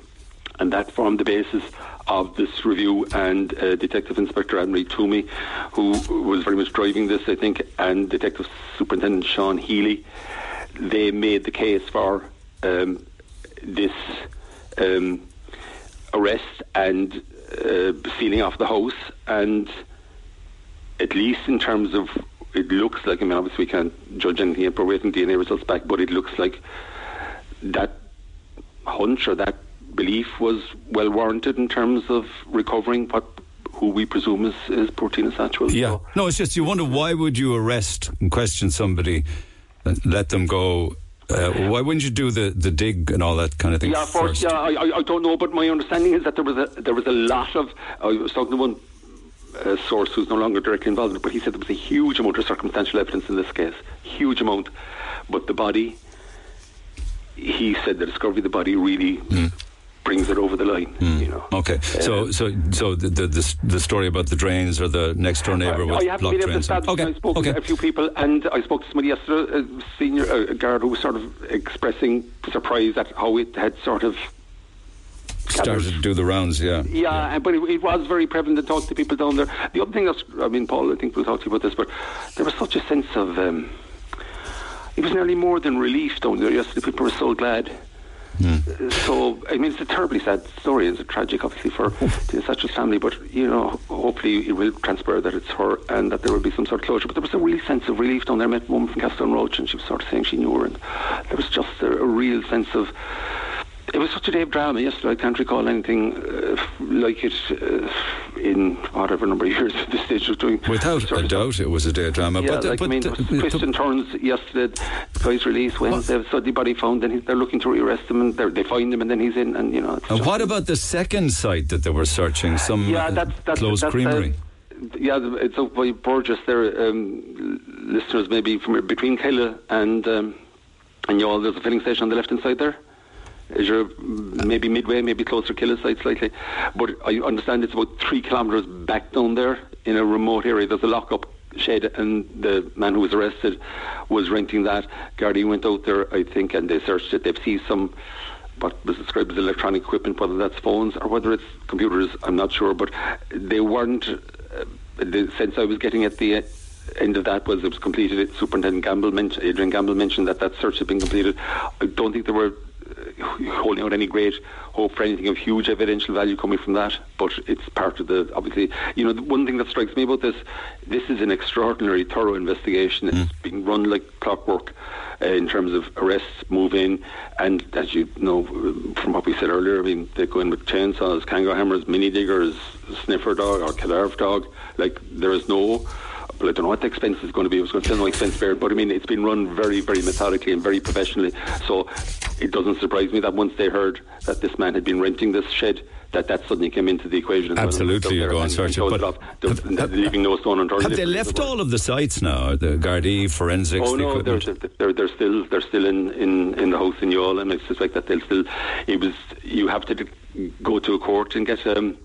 And that formed the basis of this review. And uh, Detective Inspector Anne-Marie Toomey, who was very much driving this, I think, and Detective Superintendent Sean Healy, they made the case for um, this um, arrest and uh, sealing off the house. And at least in terms of it looks like I mean obviously we can't judge anything we're waiting DNA results back, but it looks like that hunch or that belief was well warranted in terms of recovering what who we presume is, is poor Tina Satchwell. Yeah. No, it's just you wonder why would you arrest and question somebody and let them go? Uh, why wouldn't you do the, the dig and all that kind of thing Yeah, for, first? yeah, I, I, don't know, but my understanding is that there was a there was a lot of. I was talking to one uh, source who's no longer directly involved but he said there was a huge amount of circumstantial evidence in this case, huge amount. But the body, he said, the discovery of the body really brings it over the line. You know. Okay, so Um, so so the, the the the story about the drains or the next door neighbour with I blocked drains. okay, I spoke okay. to a few people, and I spoke to somebody yesterday, a senior uh, guard, who was sort of expressing surprise at how it had sort of Started to do the rounds, yeah. Yeah, but it, it was very prevalent to talk to people down there. The other thing that's, I mean, Paul, I think we'll talk to you about this, but there was such a sense of, um, it was nearly more than relief down there yesterday. People were so glad. Uh, So, I mean, it's a terribly sad story. It's a tragic, obviously, for the Satchwell's family, but, you know, hopefully it will transpire that it's her and that there will be some sort of closure. But there was a real sense of relief down there. I met a woman from Castle Roach and she was sort of saying she knew her, and there was just a, a real sense of, it was such a day of drama yesterday. I can't recall anything uh, like it uh, in whatever number of years the stage was doing. Without a doubt, it was a day of drama. Yeah, but, like, but I mean, the- there was the- twists and turns yesterday. The guy's released Wednesday. So the body found. Then he- they're looking to rearrest him, and they're- find him, and then he's in. And you know, it's and what about the second site that they were searching? Some yeah, uh, that's that's closed that's, creamery. Uh, yeah, it's up by Burgess. There, um, listeners maybe from between Killeagh and um, and Youghal. There's a filling station on the left hand side there. Is you're maybe midway, maybe closer side slightly, but I understand it's about three kilometres back down there in a remote area. There's a lock-up shed, and the man who was arrested was renting that. Gardaí went out there, I think, and they searched it. They've seized some what was described as electronic equipment, whether that's phones or whether it's computers, I'm not sure. But they weren't. Uh, the sense I was getting at the end of that was it was completed. Superintendent Gamble mentioned, Adrian Gamble mentioned that that search had been completed. I don't think there were holding out any great hope for anything of huge evidential value coming from that, but it's part of the obviously. You know, the one thing that strikes me about this, this is an extraordinary, thorough investigation. It's being run like clockwork. Uh, in terms of arrests, move in, and as you know from what we said earlier, I mean they go in with chainsaws, kangaroo hammers, mini diggers, sniffer dog or cadaver dog. Like there is no I don't know what the expense is going to be. It was going to say no expense spared, but I mean, it's been run very, very methodically and very professionally. So it doesn't surprise me that once they heard that this man had been renting this shed, that that suddenly came into the equation. well. Absolutely, you go and search it, but off. They're- they're leaving no stone unturned. Have they left all of the sites now? The Gardaí, forensics, Oh the no, they're, they're they're still they're still in, in, in the house in Youghal, and I suspect that they'll still. It was you have to go to a court and get um,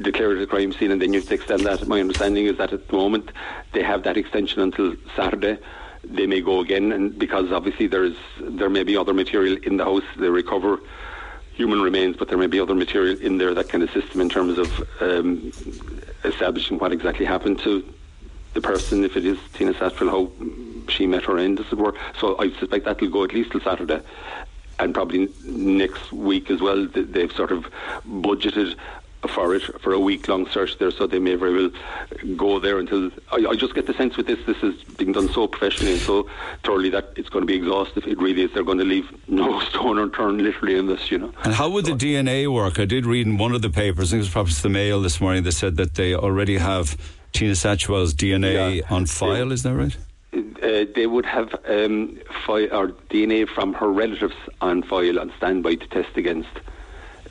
declared a crime scene, and then you to extend that. My understanding is that at the moment they have that extension until Saturday. They may go again, and because obviously there is there may be other material in the house. They recover human remains, but there may be other material in there that can assist them in terms of um, establishing what exactly happened to the person, if it is Tina Satchwell, how she met her end, as it were. So I suspect that will go at least till Saturday. And probably next week as well, they've sort of budgeted for it for a week long search there, so they may very well go there until. I, I just get the sense with this, this is being done so professionally and so thoroughly that it's going to be exhaustive. It really is. They're going to leave no stone unturned, literally, in this, you know. And how would the DNA work? I did read in one of the papers, I think it was probably the Mail this morning, they said that they already have Tina Satchwell's DNA Yeah. on file, is that right? Uh, they would have um, or DNA from her relatives on file on standby to test against.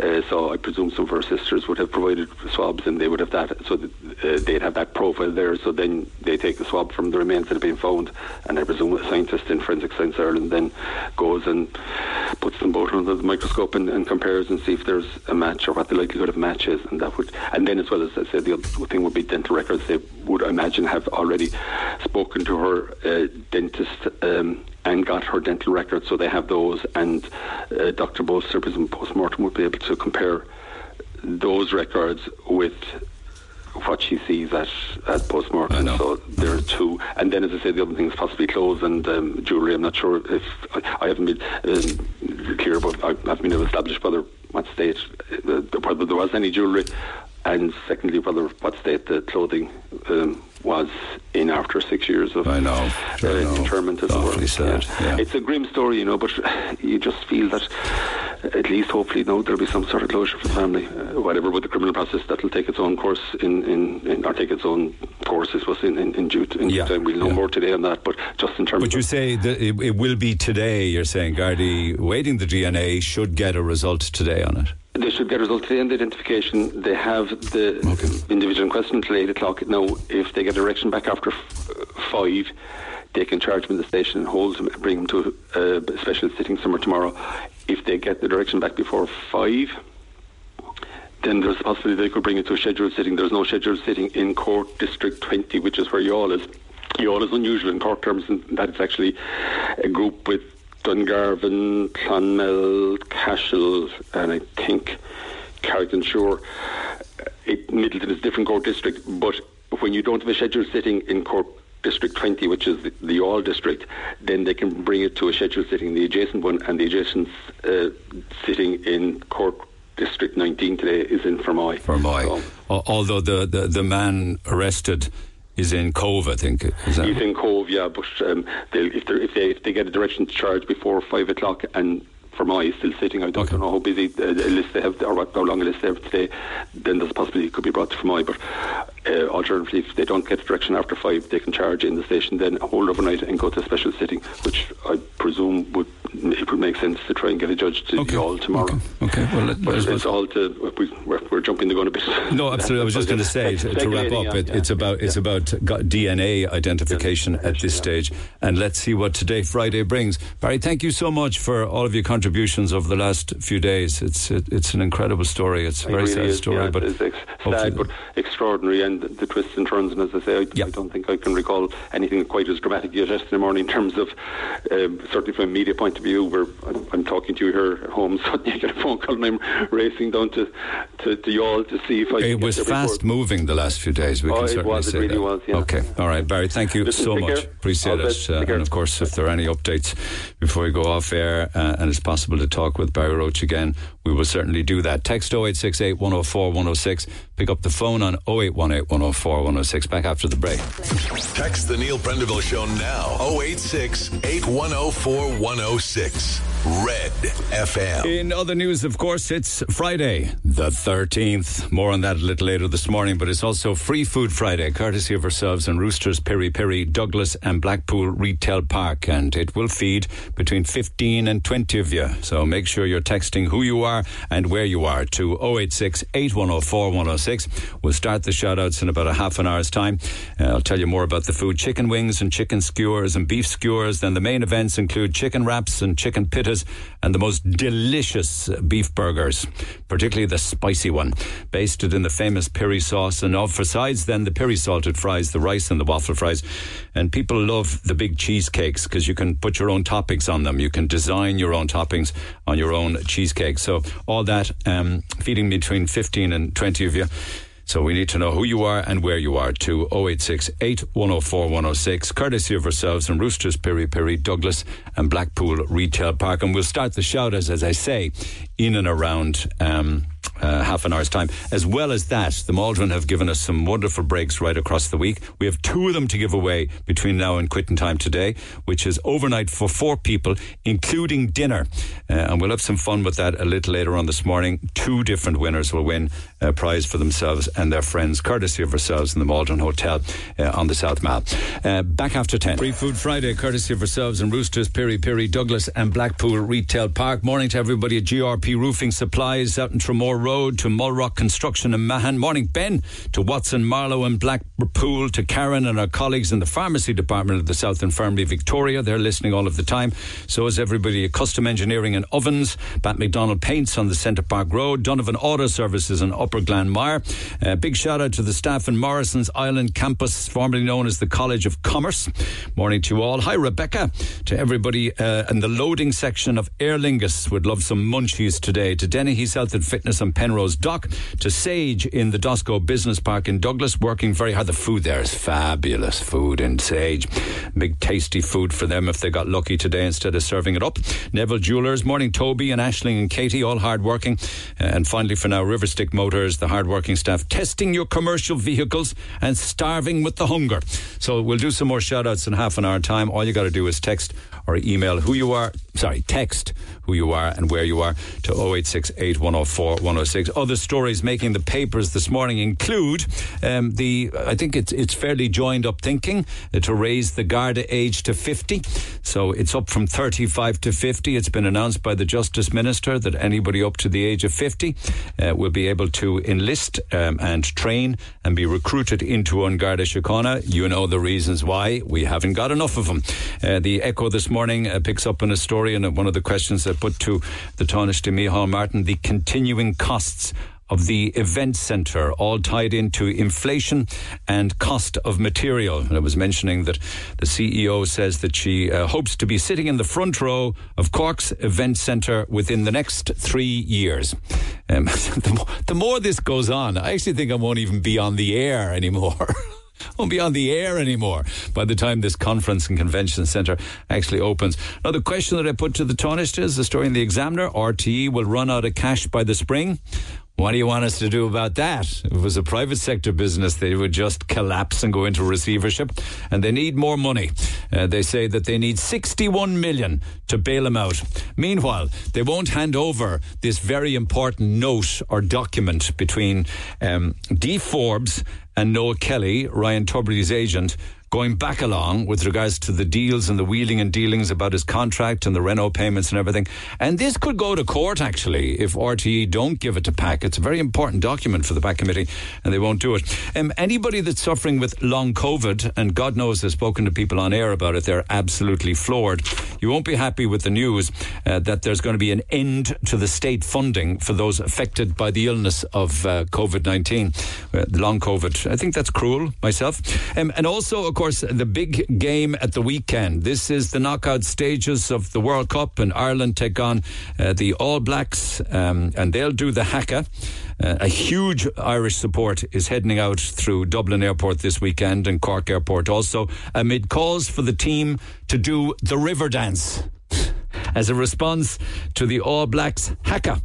Uh, so I presume some of her sisters would have provided swabs, and they would have that. So that, uh, they'd have that profile there. So then they take the swab from the remains that have been found, and I presume a scientist in Forensic Science Ireland then goes and puts them both under the microscope and, and compares and see if there's a match or what the likelihood of match is, and that would. And then as well as I said, the other thing would be dental records. They would, I imagine, have already spoken to her uh, dentist. Um, and got her dental records, so they have those. And uh, Dr. Bolster, presume post-mortem, would be able to compare those records with what she sees at, at post-mortem. So there are two. And then, as I say, the other thing is possibly clothes and um, jewellery. I'm not sure if I, I haven't been um, clear about. I haven't been able to establish whether what state uh, whether there was any jewellery, and secondly whether what state the clothing um, was in after six years of I know, sure, uh, know. As awfully sad, yeah. It's a grim story, you know, but you just feel that at least hopefully now there'll be some sort of closure for the family. Uh, whatever with the criminal process, that'll take its own course in, in, in or take its own course, I suppose, in, in, in due in Yeah, time. We'll know yeah. more today on that, but just in terms But you say that it, it will be today, you're saying Gardaí waiting the DNA should get a result today on it. They should get results today on the identification. They have the individual in question until 8 o'clock. Now, if they get a direction back after f- uh, five, they can charge him in the station and hold him, bring him to uh, a special sitting somewhere tomorrow. If they get the direction back before five, then there's a possibility they could bring it to a scheduled sitting. There's no scheduled sitting in Court District 20, which is where Youghal is. Youghal is unusual in court terms in that it's actually a group with Dungarvan, Clonmel, Cashel, and I think Carrick-on-Suir. It, Midleton is a different court district, but when you don't have a scheduled sitting in Court District 20, which is the, the Youghal district, then they can bring it to a scheduled sitting in the adjacent one, and the adjacent uh, sitting in Court District 19 today is in Fermoy. Fermoy. So Although the, the, the man arrested is in Cobh, I think. Is that he's in Cobh, yeah, but um, if, if, they, if they get a direction to charge before 5 o'clock and Fermoy is still sitting, I don't, Okay. don't know how busy uh, a list they have or what, how long a list they have today, then there's a possibility it could be brought to my. But uh, alternatively, if they don't get a direction after 5, they can charge in the station, then hold overnight and go to a special sitting, which I presume would it would make sense to try and get a judge to Okay. the Youghal tomorrow. Okay. Okay. Well, let- But it's all to we, we're, we're jumping the gun a bit. No, absolutely. I was just going to say to, to wrap up. yeah, It, yeah, it's about it's yeah. about DNA identification at this yeah. stage, and let's see what today Friday brings. Barry, thank you so much for all of your contributions over the last few days. It's it, it's an incredible story. It's a very really sad is, story, yeah, but it's ex- sad but extraordinary. And understand the twists and turns. And as I say, I, Yep. I don't think I can recall anything quite as dramatic as yesterday morning in terms of, um, certainly from a media point of view, where I'm, I'm talking to you here at home, suddenly I get a phone call and I'm racing down to, to, to Youghal to see if I can It was fast before- moving the last few days. We Oh, can certainly was, it say really that. was, yeah. Okay, all right, Barry. Thank you Listen, so much. care. Appreciate All it. Uh, and of course, if there are any updates before we go off air, uh, and it's possible to talk with Barry Roche again, we will certainly do that. Text 0868 104 106. Pick up the phone on 0818 104 106. Back after the break. Text the Neil Prendeville Show now 086 8104 106. Red FM. In other news, of course, it's Friday, the 13th. More on that a little later this morning, but it's also Free Food Friday, courtesy of ourselves and Roosters, Piri Piri, Douglas, and Blackpool Retail Park. And it will feed between 15 and 20 of you. So make sure you're texting who you are and where you are to 086 8104 106. We'll start the shout outs in about a half an hour's time. Uh, I'll tell you more about the food chicken wings and chicken skewers and beef skewers. Then the main events include chicken wraps and chicken pittas and the most delicious beef burgers, particularly the spicy one, basted in the famous piri sauce. And of for sides, then the piri salted fries, the rice and the waffle fries. And people love the big cheesecakes because you can put your own toppings on them. You can design your own toppings on your own cheesecake. So all that um, feeding between 15 and 20 of you. So we need to know who you are and where you are to 086 8104 106, courtesy of ourselves and Roosters, Piri Piri, Douglas and Blackpool Retail Park. And we'll start the shout outs, as I say, in and around um, uh, half an hour's time. As well as that, the Maldron have given us some wonderful breaks right across the week. We have two of them to give away between now and quitting time today, which is overnight for four people, including dinner. Uh, and we'll have some fun with that a little later on this morning. Two different winners will win a prize for themselves and their friends, courtesy of ourselves in the Maldron Hotel uh, on the South Mall. Uh, back after 10. Free Food Friday, courtesy of ourselves and Roosters, Piri Piri, Douglas and Blackpool Retail Park. Morning to everybody at GRP Roofing Supplies out in Tramore Road, to Mulrock Construction in Mahon. Morning, Ben, to Watson, Marlow and Blackpool, to Karen and our colleagues in the Pharmacy Department of the South Infirmary Victoria. They're listening all of the time. So is everybody at Custom Engineering and Ovens, Bat McDonald Paints on the Centre Park Road, Donovan Auto Services in Upper Glanmire. Uh, big shout out to the staff in Morrison's Island campus, formerly known as the College of Commerce. Morning to you all. Hi, Rebecca. To everybody uh, in the loading section of Aer Lingus, would love some munchies today. To Dennehy's Health and Fitness on Penrose Dock. To Sage in the Dosco Business Park in Douglas, working very hard. The food there is fabulous food in Sage. Big tasty food for them if they got lucky today instead of serving it up. Neville Jewelers, morning Toby and Ashling and Katie, all hard working. Uh, and finally for now, Riverstick The hardworking staff, testing your commercial vehicles and starving with the hunger. So we'll do some more shout outs in half an hour time. All you got to do is text or email who you are, sorry, text who you are and where you are to 0868 104 106. Other stories making the papers this morning include um, the, I think it's, it's fairly joined up thinking uh, to raise the Garda age to 50. So it's up from 35 to 50. It's been announced by the Justice Minister that anybody up to the age of 50 uh, will be able to enlist um, and train and be recruited into An Garda Síochána. You know the reasons why. We haven't got enough of them. Uh, the Echo this morning uh, picks up on a story and one of the questions I put to the Tánaiste Micheál Martin, the continuing costs of the event centre, all tied into inflation and cost of material. And I was mentioning that the CEO says that she uh, hopes to be sitting in the front row of Cork's event centre within the next three years. Um, the, more, the more this goes on, I actually think I won't even be on the air anymore. won't be on the air anymore by the time this conference and convention centre actually opens. Now, the question that I put to the Tánaiste is the story in the Examiner RTE will run out of cash by the spring. What do you want us to do about that? It was a private sector business, they would just collapse and go into receivership, and they need more money. Uh, they say that they need 61 million to bail them out. Meanwhile, they won't hand over this very important note or document between um, Dee Forbes and Noel Kelly, Ryan Tubridy's agent, going back along with regards to the deals and the wheeling and dealings about his contract and the Renault payments and everything. And this could go to court, actually, if RTE don't give it to PAC. It's a very important document for the PAC committee, and they won't do it. Um, anybody that's suffering with long COVID, and God knows I've spoken to people on air about it, they're absolutely floored. You won't be happy with the news uh, that there's going to be an end to the state funding for those affected by the illness of uh, COVID 19, uh, long COVID. I think that's cruel myself. Um, and also, course, the big game at the weekend. This is the knockout stages of the World Cup, and Ireland take on uh, the All Blacks, um, and they'll do the haka. Uh, a huge Irish support is heading out through Dublin Airport this weekend and Cork Airport also, amid calls for the team to do the river dance as a response to the All Blacks haka.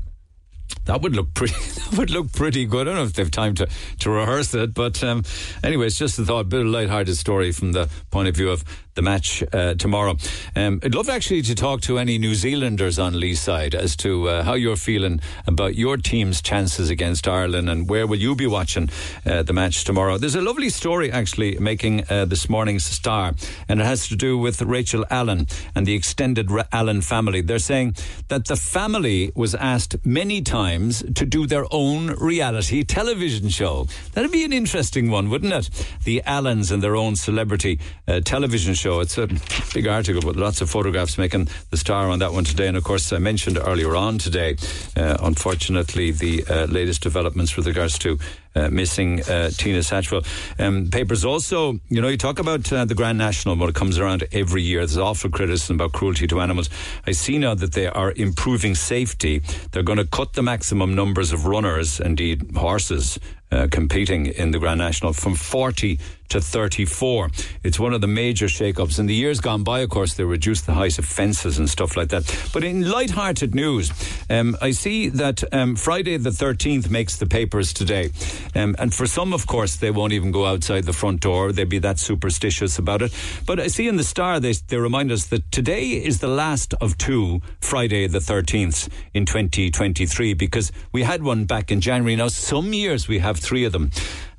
That would look pretty. That would look pretty good. I don't know if they've time to, to rehearse it, but um, anyway, it's just a thought, a bit of light-hearted story from the point of view of the match uh, tomorrow. Um, I'd love actually to talk to any New Zealanders on Leeside as to uh, how you're feeling about your team's chances against Ireland and where will you be watching uh, the match tomorrow. There's a lovely story actually making uh, this morning's star, and it has to do with Rachel Allen and the extended Allen family. They're saying that the family was asked many times to do their own reality television show. That'd be an interesting one, wouldn't it? The Allens and their own celebrity uh, television show show. It's a big article with lots of photographs making the star on that one today. And of course, I mentioned earlier on today, uh, unfortunately, the uh, latest developments with regards to uh, missing uh, Tina Satchwell. Um, papers also, you know, you talk about uh, the Grand National when it comes around every year. There's awful criticism about cruelty to animals. I see now that they are improving safety. They're going to cut the maximum numbers of runners, indeed horses, uh, competing in the Grand National from 40 to 34. It's one of the major shake-ups. In the years gone by, of course, they reduced the height of fences and stuff like that. But in light-hearted news, um, I see that um, Friday the 13th makes the papers today. Um, and for some, of course, they won't even go outside the front door. They'd be that superstitious about it. But I see in the Star, they, they remind us that today is the last of two Friday the 13th in 2023 because we had one back in January. Now, some years we have three of them.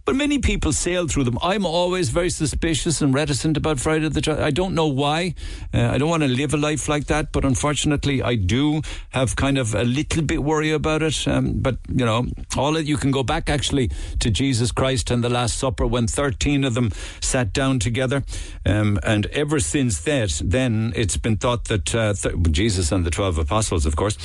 But many people sail through them. I'm always very suspicious and reticent about Friday the. 13th. I don't know why. Uh, I don't want to live a life like that, but unfortunately, I do have kind of a little bit worry about it. Um, but you know, all you can go back actually to Jesus Christ and the Last Supper when 13 of them sat down together, um, and ever since that, then it's been thought that uh, th- Jesus and the 12 apostles, of course,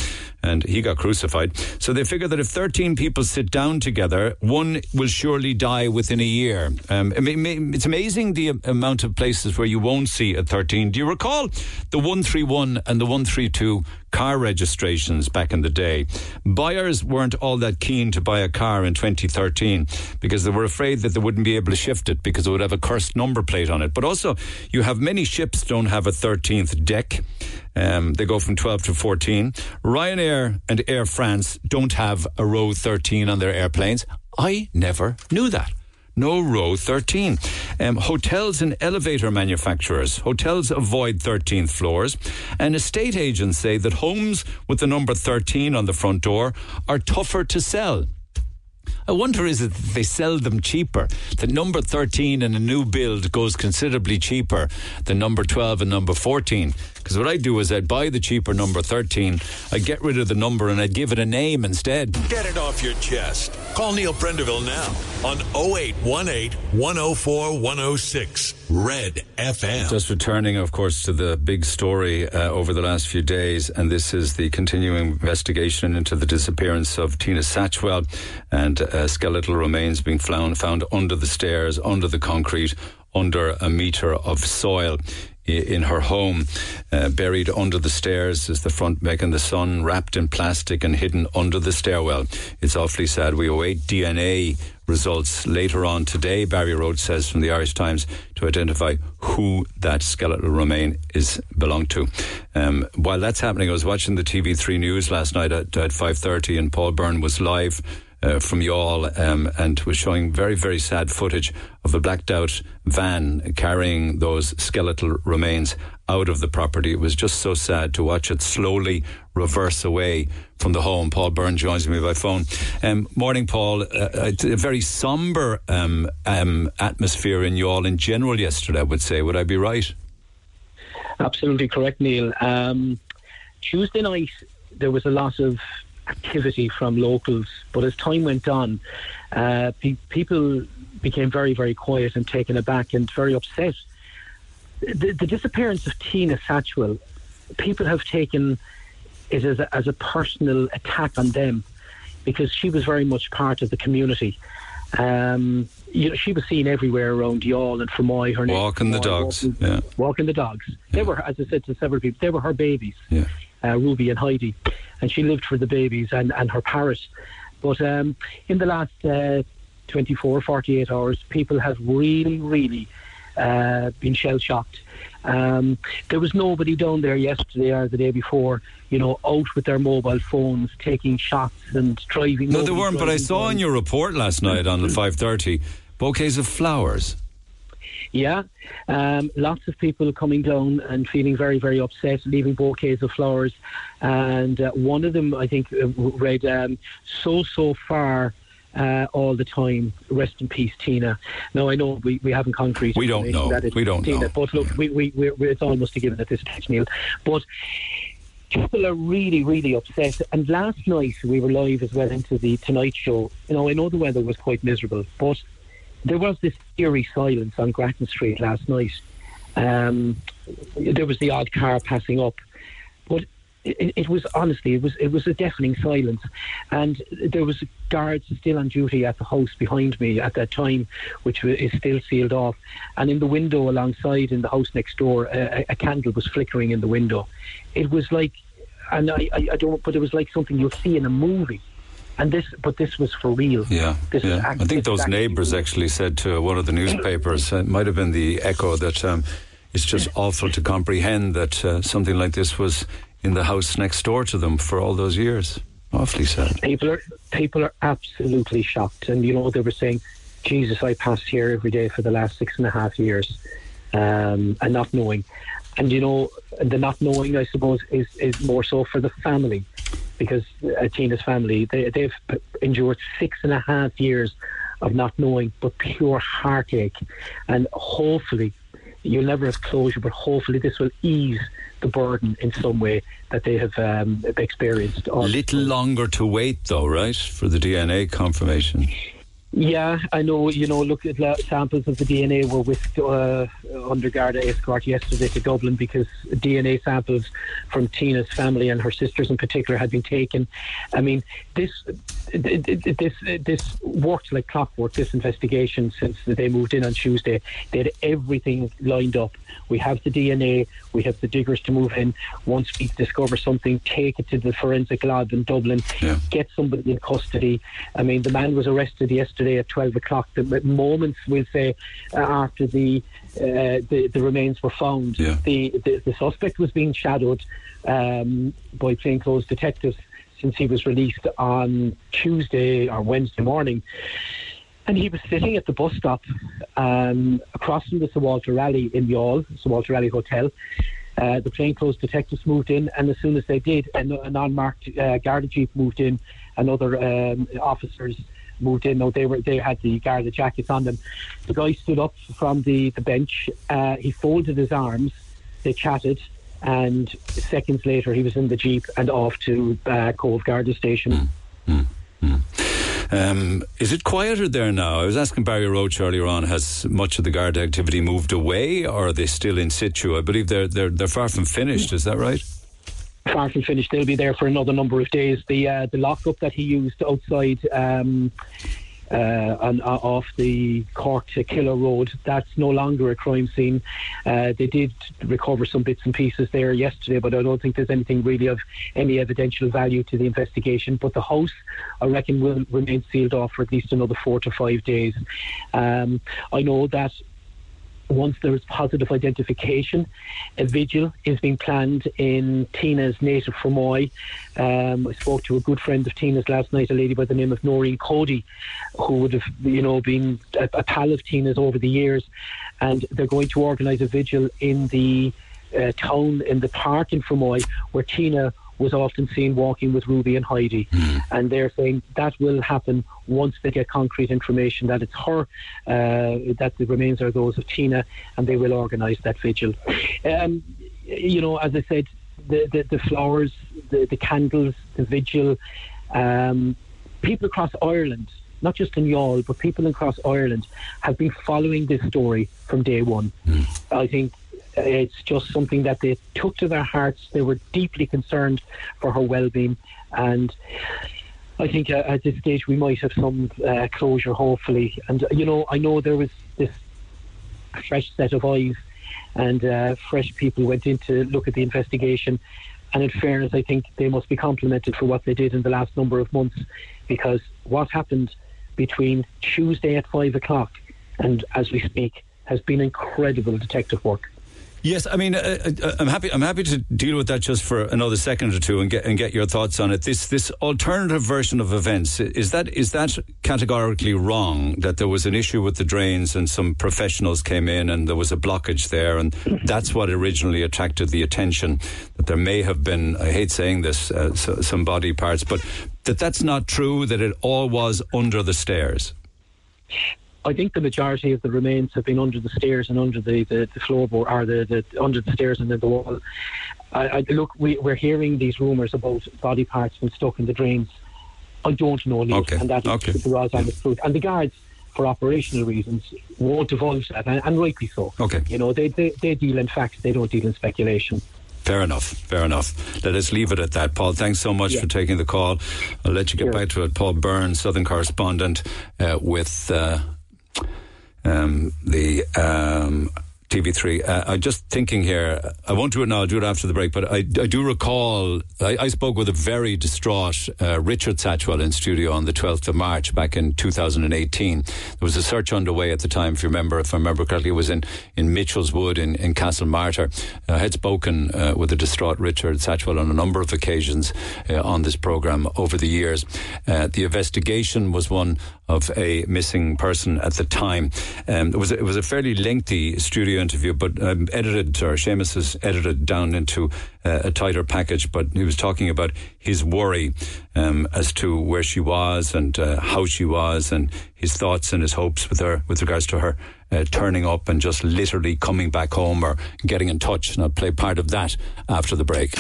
and he got crucified. So they figure that if 13 people sit down together, one will surely die within a year. Um, it's amazing the amount of places where you won't see a 13. Do you recall the 131 and the 132 car registrations back in the day? Buyers weren't all that keen to buy a car in 2013 because they were afraid that they wouldn't be able to shift it because it would have a cursed number plate on it. But also, you have many ships don't have a 13th deck. Um, they go from 12 to 14. Ryanair and Air France don't have a row 13 on their airplanes. I never knew that no row 13. Um, hotels and elevator manufacturers. Hotels avoid 13th floors. And estate agents say that homes with the number 13 on the front door are tougher to sell. I wonder is it that they sell them cheaper? The number 13 in a new build goes considerably cheaper than number 12 and number 14. Because what I do is I'd buy the cheaper number 13, I'd get rid of the number and I'd give it a name instead. Get it off your chest. Call Neil Prendeville now on 0818 104 106 Red FM. Just returning, of course, to the big story uh, over the last few days, and this is the continuing investigation into the disappearance of Tina Satchwell and uh, skeletal remains being found, found under the stairs, under the concrete, under a metre of soil in her home, uh, buried under the stairs is the front making the sun, wrapped in plastic and hidden under the stairwell. It's awfully sad. We await DNA results later on today, Barry Roche says from the Irish Times, to identify who that skeletal remain is belonged to. Um, while that's happening, I was watching the TV3 news last night at, at 5.30 and Paul Byrne was live uh, from Youghal um, and was showing very, very sad footage of a blacked out van carrying those skeletal remains out of the property. It was just so sad to watch it slowly reverse away from the home. Paul Byrne joins me by phone. Um, morning, Paul. Uh, a very sombre um, um, atmosphere in Youghal in general yesterday, I would say. Would I be right? Absolutely correct, Neil. Um, Tuesday night, there was a lot of activity from locals, but as time went on, uh, pe- people became very, very quiet and taken aback and very upset. The, the disappearance of Tina Satchwell, people have taken it as a, as a personal attack on them because she was very much part of the community. Um, you know, she was seen everywhere around Youghal and Fermoy. Her name Walking the Fermoy, dogs, Walking, yeah. walking the dogs. They were, as I said to several people, they were her babies, Yeah. Uh, Ruby and Heidi, and she lived for the babies and, and her parrot. But um, in the last uh, 24, 48 hours, people have really, really uh, been shell shocked. Um, there was nobody down there yesterday or the day before, you know, out with their mobile phones, taking shots and driving. No, there weren't, but I saw down. in your report last night on the 5.30 bouquets of flowers. Yeah, um, lots of people coming down and feeling very, very upset, leaving bouquets of flowers. And uh, one of them, I think, uh, read, um, So, so far. Uh, all the time. Rest in peace, Tina. Now I know we, we haven't concrete. We don't know. that We don't Tina, know. But look, we, we, we're, we're- it's almost a given at this stage, Neil. But people are really, really upset. And last night we were live as well into the Tonight Show. You know, I know the weather was quite miserable, but there was this eerie silence on Grattan Street last night. Um, there was the odd car passing up, but it, it was honestly it was it was a deafening silence, and there was guards still on duty at the house behind me at that time, which is still sealed off, and in the window alongside in the house next door, a, a candle was flickering in the window. It was like, and I, I, I don't, but it was like something you'll see in a movie. And this, but this was for real. Yeah, This yeah. act- I think those neighbours actually said to one of the newspapers, it might have been the Echo, that um, it's just awful to comprehend that uh, something like this was in the house next door to them for all those years. Awfully sad. people are people are absolutely shocked, and you know they were saying, "Jesus, I passed here every day for the last six and a half years," um, and not knowing, and you know the not knowing, I suppose, is is more so for the family, because uh, Tina's family they they've endured six and a half years of not knowing, but pure heartache, and hopefully. You'll never have closure, but hopefully this will ease the burden in some way that they have um, experienced. A little longer to wait, though, right, for the DNA confirmation. Yeah, I know. You know, look at samples of the DNA were whisked uh, under Garda escort yesterday to Dublin because DNA samples from Tina's family and her sisters in particular had been taken. I mean, this this this worked like clockwork. This investigation since they moved in on Tuesday, they had everything lined up. We have the DNA, we have the diggers to move in. Once we discover something, take it to the forensic lab in Dublin, Yeah. get somebody in custody. I mean, the man was arrested yesterday at 12 o'clock. The moments, we'll say, uh, after the, uh, the the remains were found, Yeah. the, the the suspect was being shadowed um, by plainclothes detectives since he was released on Tuesday or Wednesday morning. And he was sitting at the bus stop um, across from the Sir Walter Raleigh in Youghal, Sir Walter Raleigh Hotel. Uh, the plainclothes detectives moved in, and as soon as they did, an, an unmarked uh, jeep moved in, and other um, officers moved in. No, they were they had the Garda jackets on them. The guy stood up from the the bench. Uh, he folded his arms. They chatted, and seconds later, he was in the jeep and off to uh, Cobh Garda station. Um, is it quieter there now? I was asking Barry Roche earlier on. Has much of the guard activity moved away, or are they still in situ? I believe they're they're they're far from finished. Is that right? far from finished. They'll be there for another number of days. The uh, the lockup that he used outside um, uh, on, uh, off the Cork to Killer Road, that's no longer a crime scene. Uh, they did recover some bits and pieces there yesterday, but I don't think there's anything really of any evidential value to the investigation. But the house, I reckon, will remain sealed off for at least another four to five days. Um, I know that once there is positive identification, a vigil is being planned in Tina's native Fermoy. Um, I spoke to a good friend of Tina's last night, a lady by the name of Noreen Cody, who would have, you know, been a, a pal of Tina's over the years, and they're going to organise a vigil in the uh, town in the park in Fermoy where Tina was often seen walking with Ruby and Heidi. And they're saying that will happen once they get concrete information that it's her, uh, that the remains are those of Tina, and they will organise that vigil. Um, you know, as I said, the, the, the flowers, the, the candles, the vigil, um, people across Ireland, not just in Youghal, but people across Ireland have been following this story from day one. I think it's just something that they took to their hearts. They were deeply concerned for her well-being, and I think uh, at this stage we might have some uh, closure, hopefully. And you know, I know there was this fresh set of eyes, and uh, fresh people went in to look at the investigation. And in fairness, I think they must be complimented for what they did in the last number of months, because what happened between Tuesday at five o'clock and as we speak has been incredible detective work. Yes, I mean, uh, uh, I'm happy. I'm happy to deal with that just for another second or two and get and get your thoughts on it. This this alternative version of events is that is that categorically wrong? That there was an issue with the drains and some professionals came in and there was a blockage there, and that's what originally attracted the attention. That there may have been, I hate saying this, uh, so, some body parts, but that that's not true. That it all was under the stairs. I think the majority of the remains have been under the stairs and under the, the, the floorboard, or the, the under the stairs and then the wall. I, I, look, we, we're hearing these rumours about body parts being stuck in the drains. I don't know, Okay, and that is okay. the raw honest truth. And the guards, for operational reasons, won't divulge that, and, and rightly so. Okay. You know, they, they, they deal in facts, they don't deal in speculation. Fair enough. Fair enough. Let us leave it at that, Paul. Thanks so much Yeah. for taking the call. I'll let you get Sure. back to it. Paul Byrne, Southern correspondent uh, with uh, um, the um, TV3. Uh, I'm just thinking here. I won't do it now. I'll do it after the break. But I, I do recall. I, I spoke with a very distraught uh, Richard Satchwell in studio on the 12th of March back in 2018. There was a search underway at the time. If you remember, if I remember correctly, it was in in Mitchell's Wood in in Castlemartyr. I had spoken uh, with the distraught Richard Satchwell on a number of occasions uh, on this program over the years. Uh, the investigation was one of a missing person at the time. Um, it was a, it was a fairly lengthy studio interview, but um, edited or Seamus has edited down into uh, a tighter package. But he was talking about his worry um, as to where she was and uh, how she was, and his thoughts and his hopes with her with regards to her. Uh, turning up and just literally coming back home or getting in touch. And I'll play part of that after the break.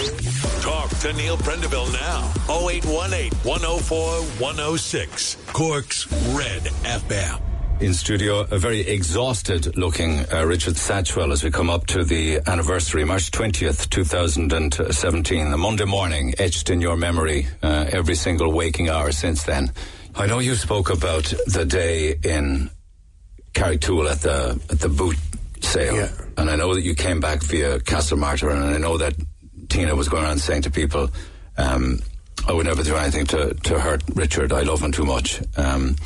Talk to Neil Prendeville now. 0818 104 106. Cork's Red FM. in studio, a very exhausted looking uh, Richard Satchwell as we come up to the anniversary, March 20th, 2017, the Monday morning, etched in your memory uh, every single waking hour since then. I know you spoke about the day in Carrigtwohill at the at the boot sale, Yeah. and I know that you came back via Castlemartyr, and I know that Tina was going around saying to people, um, "I would never do anything to to hurt Richard. I love him too much." Um,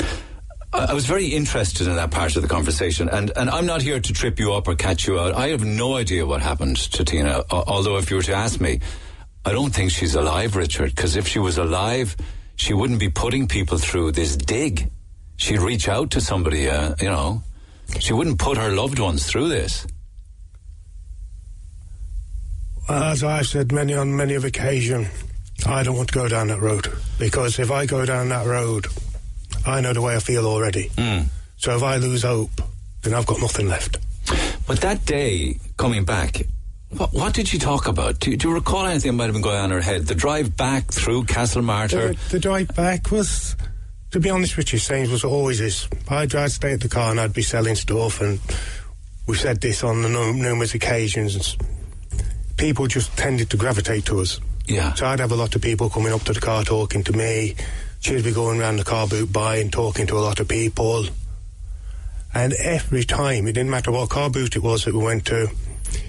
I I was very interested in that part of the conversation, and, and I'm not here to trip you up or catch you out. I have no idea what happened to Tina. Although, if you were to ask me, I don't think she's alive, Richard. Because if she was alive, she wouldn't be putting people through this dig. She'd reach out to somebody, uh, you know. She wouldn't put her loved ones through this. As I've said many on many of occasion, I don't want to go down that road because if I go down that road, I know the way I feel already. So if I lose hope, then I've got nothing left. But that day coming back, what, what did she talk about? Do, you- do you recall anything that might have been going on in her head? The drive back through Castlemartyr. The, the drive back was, to be honest with you, same as it always is. I'd, I'd stay at the car and I'd be selling stuff, and we've said this on the num- numerous occasions. People just tended to gravitate to us. Yeah. So I'd have a lot of people coming up to the car talking to me. She'd be going around the car boot by and talking to a lot of people. And every time, it didn't matter what car boot it was that we went to,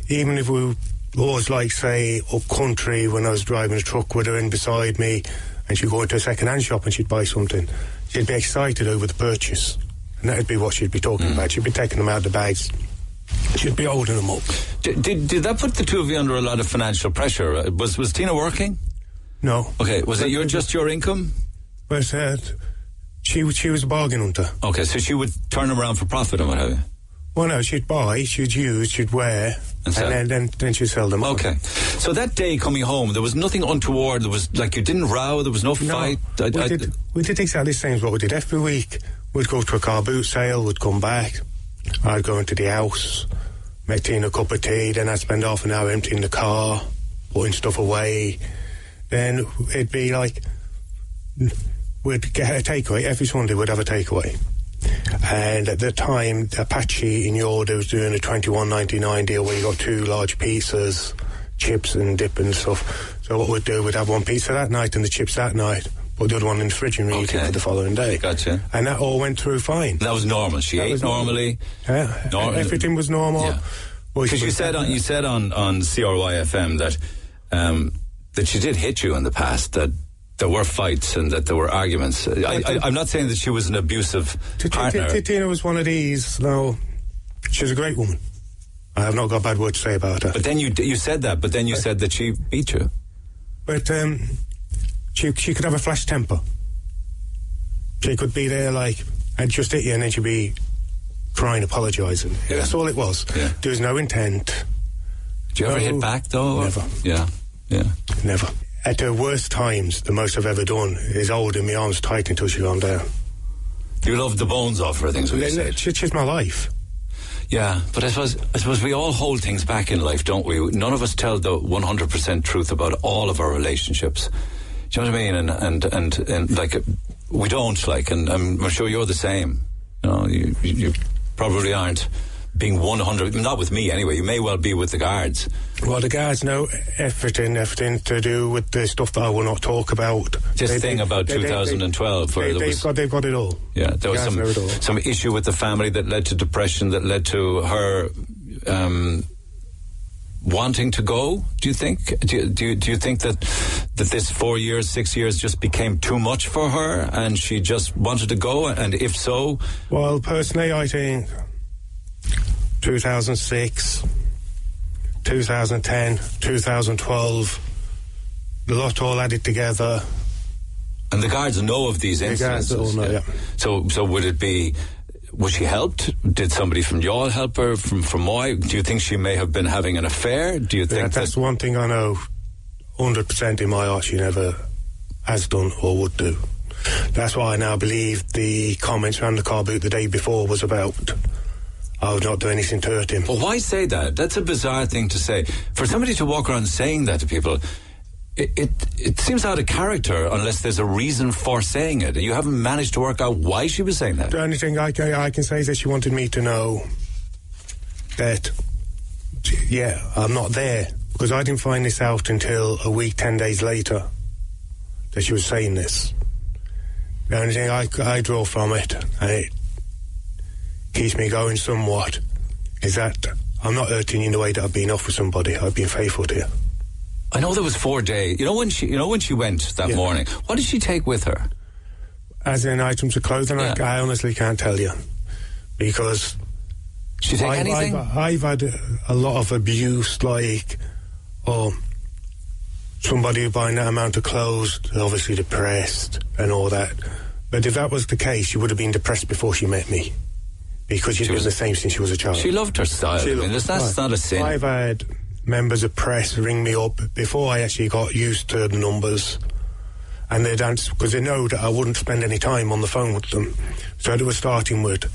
even if we was like, say, up country when I was driving a truck with her in beside me and she'd go into a second-hand shop and she'd buy something, she'd be excited over the purchase. And that'd be what she'd be talking about. She'd be taking them out of the bags. She'd be holding them up. Did, did, did that put the two of you under a lot of financial pressure? Uh, Was was Tina working? No. Okay, was it your just your income? But uh, she, she was a bargain hunter. Okay, so she would turn around for profit and what have you. Well, no, she'd buy, she'd use, she'd wear, And and, then, then then she'd sell them. on. Okay. So that day coming home, there was nothing untoward. There was like you didn't row. There was no, No, fight. I- we, I- did, we did exactly the same as what we did every week. We'd go to a car boot sale, we'd come back, I'd go into the house, make Tina a cup of tea, then I'd spend half an hour emptying the car, putting stuff away. Then it'd be like, we'd get a takeaway. Every Sunday we'd have a takeaway. And at the time, Apache in Yorda was doing a twenty-one ninety-nine deal where you got two large pizzas, chips and dip and stuff. So what we'd do, we'd have one pizza that night and the chips that night, put the other one in the fridge and reheat Okay. it for the following day. Gotcha. And that all went through fine. that was normal. She That ate normal. normally. Yeah, everything was normal. Yeah. Because you said on you said on on CRY FM that um, that she did hit you in the past. That there were fights and that there were arguments. I, I'm not saying that she was an abusive partner. Tina was one of these. No, she was a great woman. I have not got a bad word to say about her. But then you you said that. But then you said that she beat you. But um, she she could have a flash temper. She could be there like and just hit you, and then she'd be crying, apologising. That's all it was. Yeah. There was no intent. Did you ever hit back though? or- never. Yeah. Yeah. Never. At the worst times, the most I've ever done is holding my arms tight until she gone down. You love the bones off her. Things. She, she's my life. Yeah, but I suppose I suppose we all hold things back in life, don't we? None of us tell the one hundred percent truth about all of our relationships. Do you know what I mean? And and and, and like we don't like, and I'm, I'm sure you're the same. You know, you you probably aren't being one hundred. Not with me anyway. You may well be with the guards. Well, the guards know everything, everything to do with the stuff that I will not talk about. This They- thing they- about they- they- 2012 where they, they've was- got they've got it all. Yeah, there was some some issue with the family that led to depression, that led to her um, wanting to go. Do you think? Do you, do you, do you think that that this four years, six years just became too much for her, and she just wanted to go? And if so, Well, personally, I think 2006, 2010, 2012, the lot all added together. and the guards know of these The incidents. guards all know, yeah. So, so would it be? Was she helped? Did somebody from Youghal help her? From from Moy? Do you think she may have been having an affair? Do you think That, that's that? one thing I know 100% in my heart she never has done or would do. That's why I now believe the comments around the car boot the day before was about I would not do anything to hurt him. Well, why say that? That's a bizarre thing to say. For somebody to walk around saying that to people, it, it, it seems out of character unless there's a reason for saying it. You haven't managed to work out why she was saying that. The only thing I can, I can say is that she wanted me to know that, yeah, I'm not there. Because I didn't find this out until a week, 10 days later, that she was saying this. The only thing I, I draw from it, and it keeps me going somewhat, is that I'm not hurting you in the way that I've been off with somebody. I've been faithful to you. I know there was four days. You know when she, you know when she went that Yeah. morning. What did she take with her? As in items of clothing, Yeah. I, I honestly can't tell you. Because she take I've, anything? I've, I've had a, a lot of abuse, like, or somebody buying that amount of clothes, obviously depressed and all that. But if that was the case, she would have been depressed before she met me. Because she's She been was- the same since she was a child. she loved her style. I mean, that's, Right. not a sin. I've had members of press ring me up before I actually got used to the numbers. And they'd answer because they know that I wouldn't spend any time on the phone with them. So they were starting with,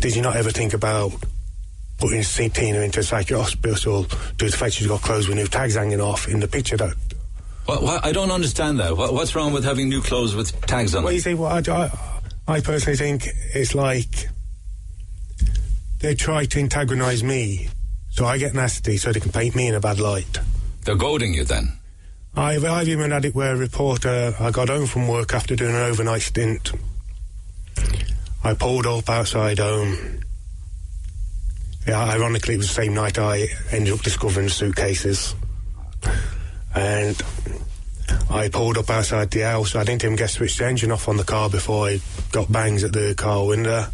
Did you not ever think about putting. Tina into a psychiatric hospital due to the fact she's got clothes with new tags hanging off in the picture that. What, what, I don't understand that. What, what's wrong with having new clothes with tags on Well, you see, what I, I, I personally think it's like they try to antagonise me so I get nasty so they can paint me in a bad light. They're goading you then. I've, I've even had it where a reporter, I got home from work after doing an overnight stint. I pulled up outside home. Yeah, ironically, it was the same night I ended up discovering suitcases. And I pulled up outside the house. I didn't even get to switch the engine off on the car before I got bangs at the car window.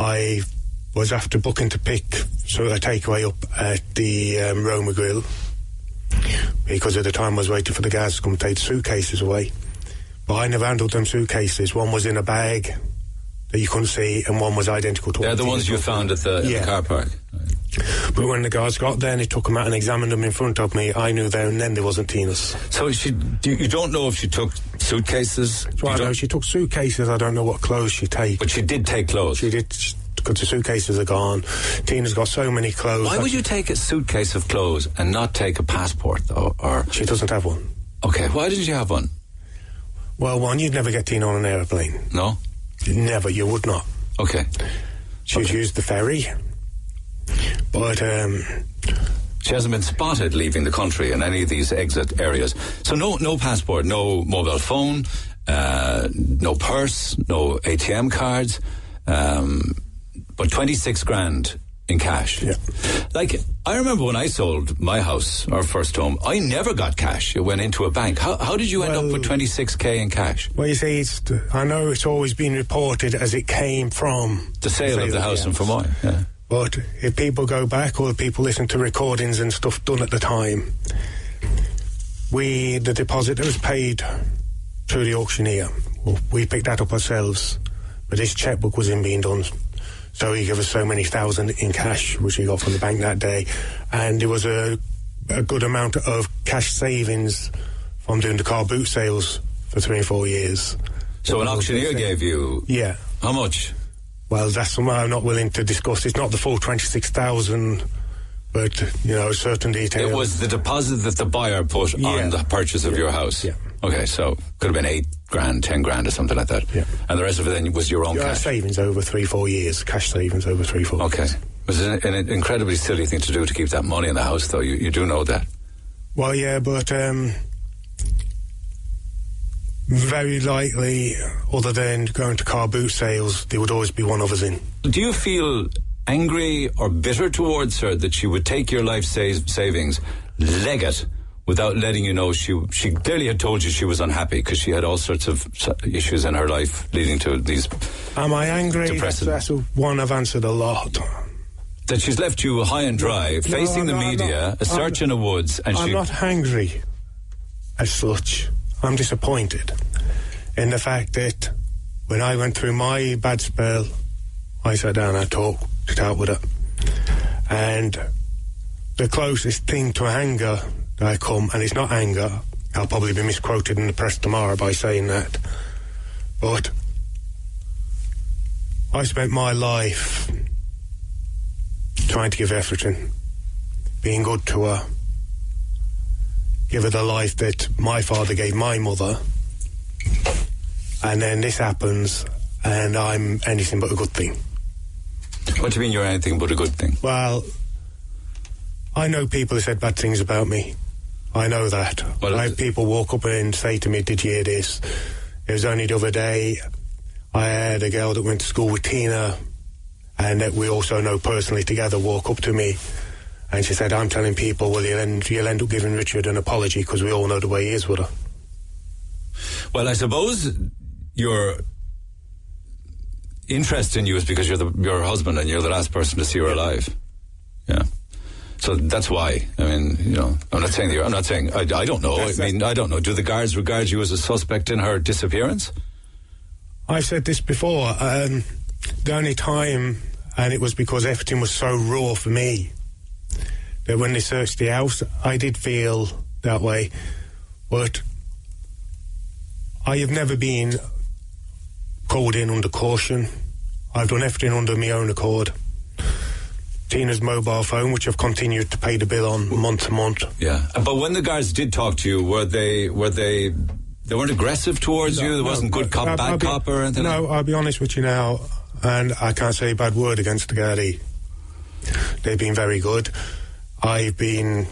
I was after booking to pick so a takeaway up at the um, Roma Grill because at the time I was waiting for the guys to come take the suitcases away. But I never handled them suitcases. One was in a bag, that you couldn't see, and one was identical to They're the ones you found at the, at Yeah. the car park. But when the guards got there and they took them out and examined them in front of me, I knew there and then they wasn't Tina's. So she, do you, don't know if she took suitcases, So I know she took suitcases. I don't know what clothes she take. but she did take clothes. She did because the suitcases are gone. Tina's got so many clothes. Why would you take a suitcase of clothes and not take a passport, though? Or She doesn't have one. okay, why didn't you have one? Well, one, you'd never get Tina on an aeroplane. No. Never, you would not. Okay. She'd use the ferry. But um, She hasn't been spotted leaving the country in any of these exit areas. So no, no passport, no mobile phone, uh, no purse, no ATM cards, um, but twenty six grand in cash. Yeah. Like I remember when I sold my house, our first home, I never got cash. It went into a bank. How, how did you end up with twenty six k in cash? well, you see, it's, I know it's always been reported as it came from The sale of the house in Fermoy. Yeah. But if people go back or people listen to recordings and stuff done at the time, we the deposit that was paid through the auctioneer, we picked that up ourselves. But this checkbook was in being done, so he gave us so many thousand in cash, which he got from the bank that day, and there was a a good amount of cash savings from doing the car boot sales for three or four years. So an auctioneer gave you Yeah. how much? Well, that's something I'm not willing to discuss. It's not the full 26,000, but, you know, certain details. It was the deposit that the buyer put Yeah. on the purchase of your house. Yeah. Okay, so could have been eight grand, ten grand, or something like that. Yeah. And the rest of it then was your own Yeah, cash. savings over three, four years. Cash savings over three, four Okay. years. It was an, an incredibly silly thing to do to keep that money in the house, though. You, you do know that. Well, yeah, but um, very likely, other than going to car boot sales, there would always be one of us in. Do you feel angry or bitter towards her that she would take your life sa- savings, leg it, without letting you know she she clearly had told you she was unhappy because she had all sorts of issues in her life leading to these Am I angry? That's, Depressing. that's a one I've answered a lot. that she's left you high and dry, facing the I'm not- I'm media, not- a search in the woods, and she I'm not angry as such. I'm disappointed in the fact that when I went through my bad spell, I sat down and talked it out with her. And the closest thing to anger that I come, and it's not anger, I'll probably be misquoted in the press tomorrow by saying that, but I spent my life trying to give everything, being good to her, give her the life that my father gave my mother. And then this happens, and I'm anything but a good thing. What do you mean you're anything but a good thing? Well, I know people have said bad things about me. I know that. Well, I have uh, people walk up and say to me, Did you hear this? It was only the other day I had a girl that went to school with Tina and that we also know personally together walk up to me and she said, I'm telling people, well, you'll end, you'll end up giving Richard an apology because we all know the way he is with her. Well, I suppose your interest in you is because you're the, your husband and you're the last person to see her alive. Yeah. So that's why. I mean, you know, I'm not saying that you're, I'm not saying I, I don't know. I That's- mean, I don't know. Do the guards regard you as a suspect in her disappearance? I've said this before. Um, the only time, and it was because everything was so raw for me, that when they searched the house, I did feel that way. But I have never been called in under caution. I've done everything under my own accord. Tina's mobile phone, which I've continued to pay the bill on month to month. Yeah. But when the guards did talk to you, were they were they they weren't aggressive towards you? There wasn't good cop, I'll- bad I'll be- cop, or anything. No, like I'll be honest with you now, and I can't say a bad word against the Gardaí. They've been very good. I've been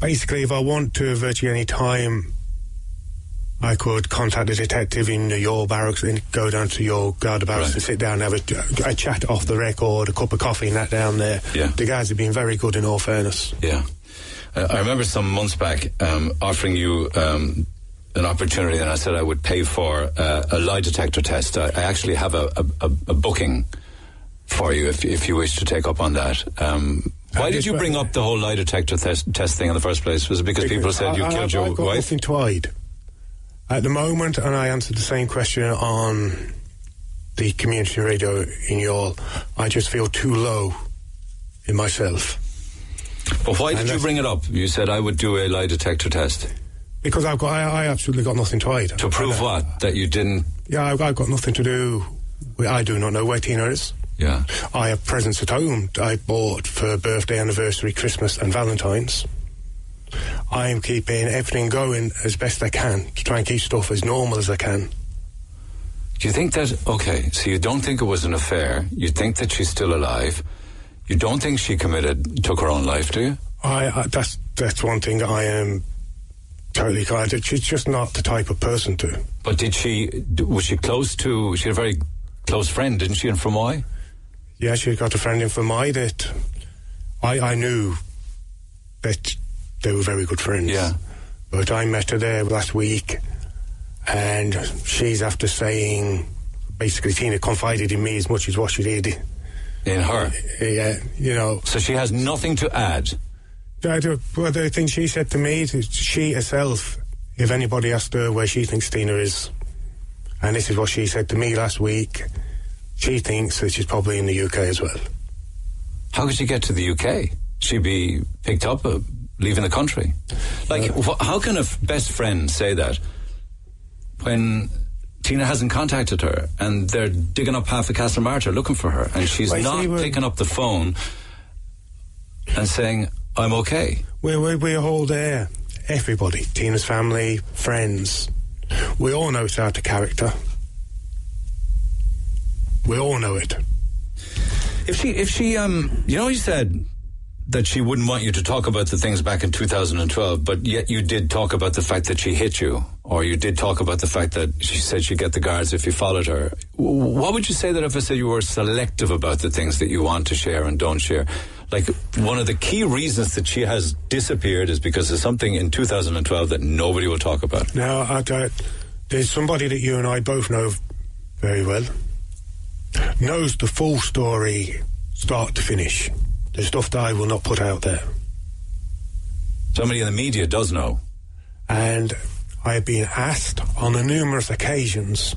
basically, if I want to, virtually any time, I could contact the detective in your barracks and go down to your guard barracks Right. and sit down and have a, a chat off the record, a cup of coffee and that down there. Yeah. The guys have been very good in all fairness. Yeah. Uh, I remember some months back um, offering you um, an opportunity, and I said I would pay for uh, a lie detector test. I, I actually have a, a, a, a booking for you if, if you wish to take up on that. Um, why Uh, did you bring up the whole lie detector test, test thing in the first place? Was it because people said you I- killed I've- your got wife? nothing to hide. At the moment, and I answered the same question on the community radio in Youghal, I just feel too low in myself. But why And did you bring it up? You said I would do a lie detector test Because I've got, I, I absolutely got nothing to hide. to prove I- what that you didn't. Yeah, I've, I've got nothing to do. I do not know where Tina is. Yeah. I have presents at home I bought for birthday, anniversary, Christmas, and Valentine's. I am keeping everything going as best I can to try and keep stuff as normal as I can. Do you think that? Okay, so you don't think it was an affair. You think that she's still alive. You don't think she committed, took her own life, do you? I, I that's that's one thing I am totally kind of. She's just not the type of person to. But did she? Was she close to? She had a very close friend, didn't she? In Fermoy. Yeah, she got a friend in Fermoy that I I knew that they were very good friends. Yeah. But I met her there last week, and she's after saying basically Tina confided in me as much as what she did. In her. Yeah, you know. So she has nothing to add. I do- Well, the thing she said to me, is she herself, if anybody asked her where she thinks Tina is, and this is what she said to me last week, she thinks that she's probably in the UK as well. How could she get to the UK? She'd be picked up, uh, leaving the country. Like, wh- how can a f- best friend say that when Tina hasn't contacted her and they're digging up half of Castlemartyr looking for her and she's Well, not see, picking up the phone and saying, I'm okay? We're, we're, we're all there. Everybody. Tina's family, friends. We all know it's out of character. We all know it. If she, if she, um, you know, you said that she wouldn't want you to talk about the things back in 2012, but yet you did talk about the fact that she hit you, or you did talk about the fact that she said she'd get the guards if you followed her. What would you say that if I said you were selective about the things that you want to share and don't share? Like, one of the key reasons that she has disappeared is because of something in 2012 that nobody will talk about. Now, I don't, there's somebody that you and I both know very well, knows the full story, start to finish. The stuff that I will not put out there. Somebody in the media does know. And I have been asked on a numerous occasions,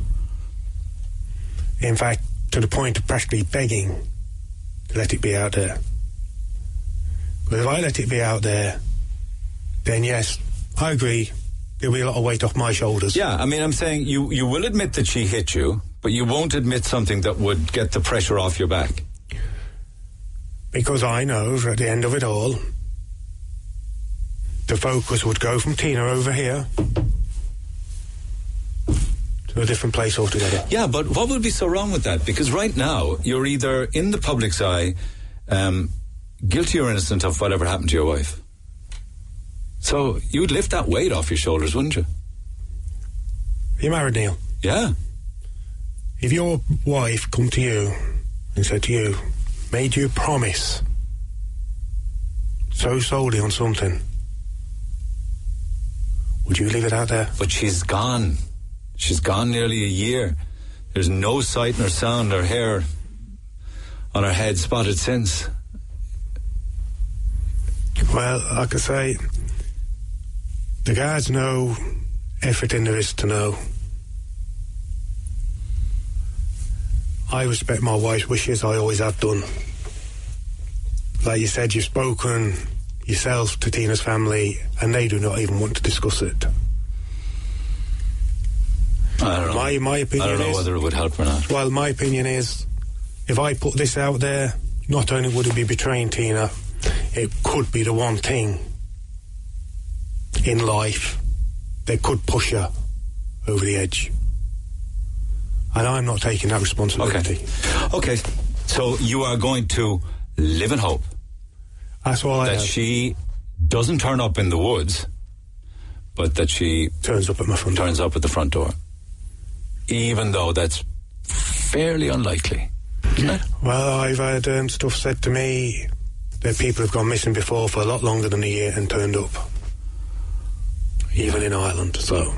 in fact, to the point of practically begging to let it be out there. But if I let it be out there, then yes, I agree, there'll be a lot of weight off my shoulders. Yeah, I mean, I'm saying you, you will admit that she hit you, but you won't admit something that would get the pressure off your back. Because I know at the end of it all, the focus would go from Tina over here to a different place altogether. Yeah, but what would be so wrong with that? Because right now, you're either in the public's eye, um, guilty or innocent of whatever happened to your wife. So you would lift that weight off your shoulders, wouldn't you? Are you married, Neil? Yeah. If your wife come to you and said to you, made you promise so solely on something, would you leave it out there? But she's gone. She's gone nearly a year. There's no sight nor sound nor hair on her head spotted since. Well, like I say, the guards know everything there is to know. I respect my wife's wishes, I always have done. Like you said, you've spoken yourself to Tina's family, and they do not even want to discuss it. I don't know. My, my I opinion don't know is. whether it would help or not. Well, my opinion is, if I put this out there, not only would it be betraying Tina, it could be the one thing in life that could push her over the edge. And I'm not taking that responsibility. Okay. So you are going to live in hope That's all I that have. she doesn't turn up in the woods, but that she turns up at my front door. turns up at the front door. Even though that's fairly unlikely. Well, I've had um, stuff said to me that people have gone missing before for a lot longer than a year and turned up, even in Ireland. So,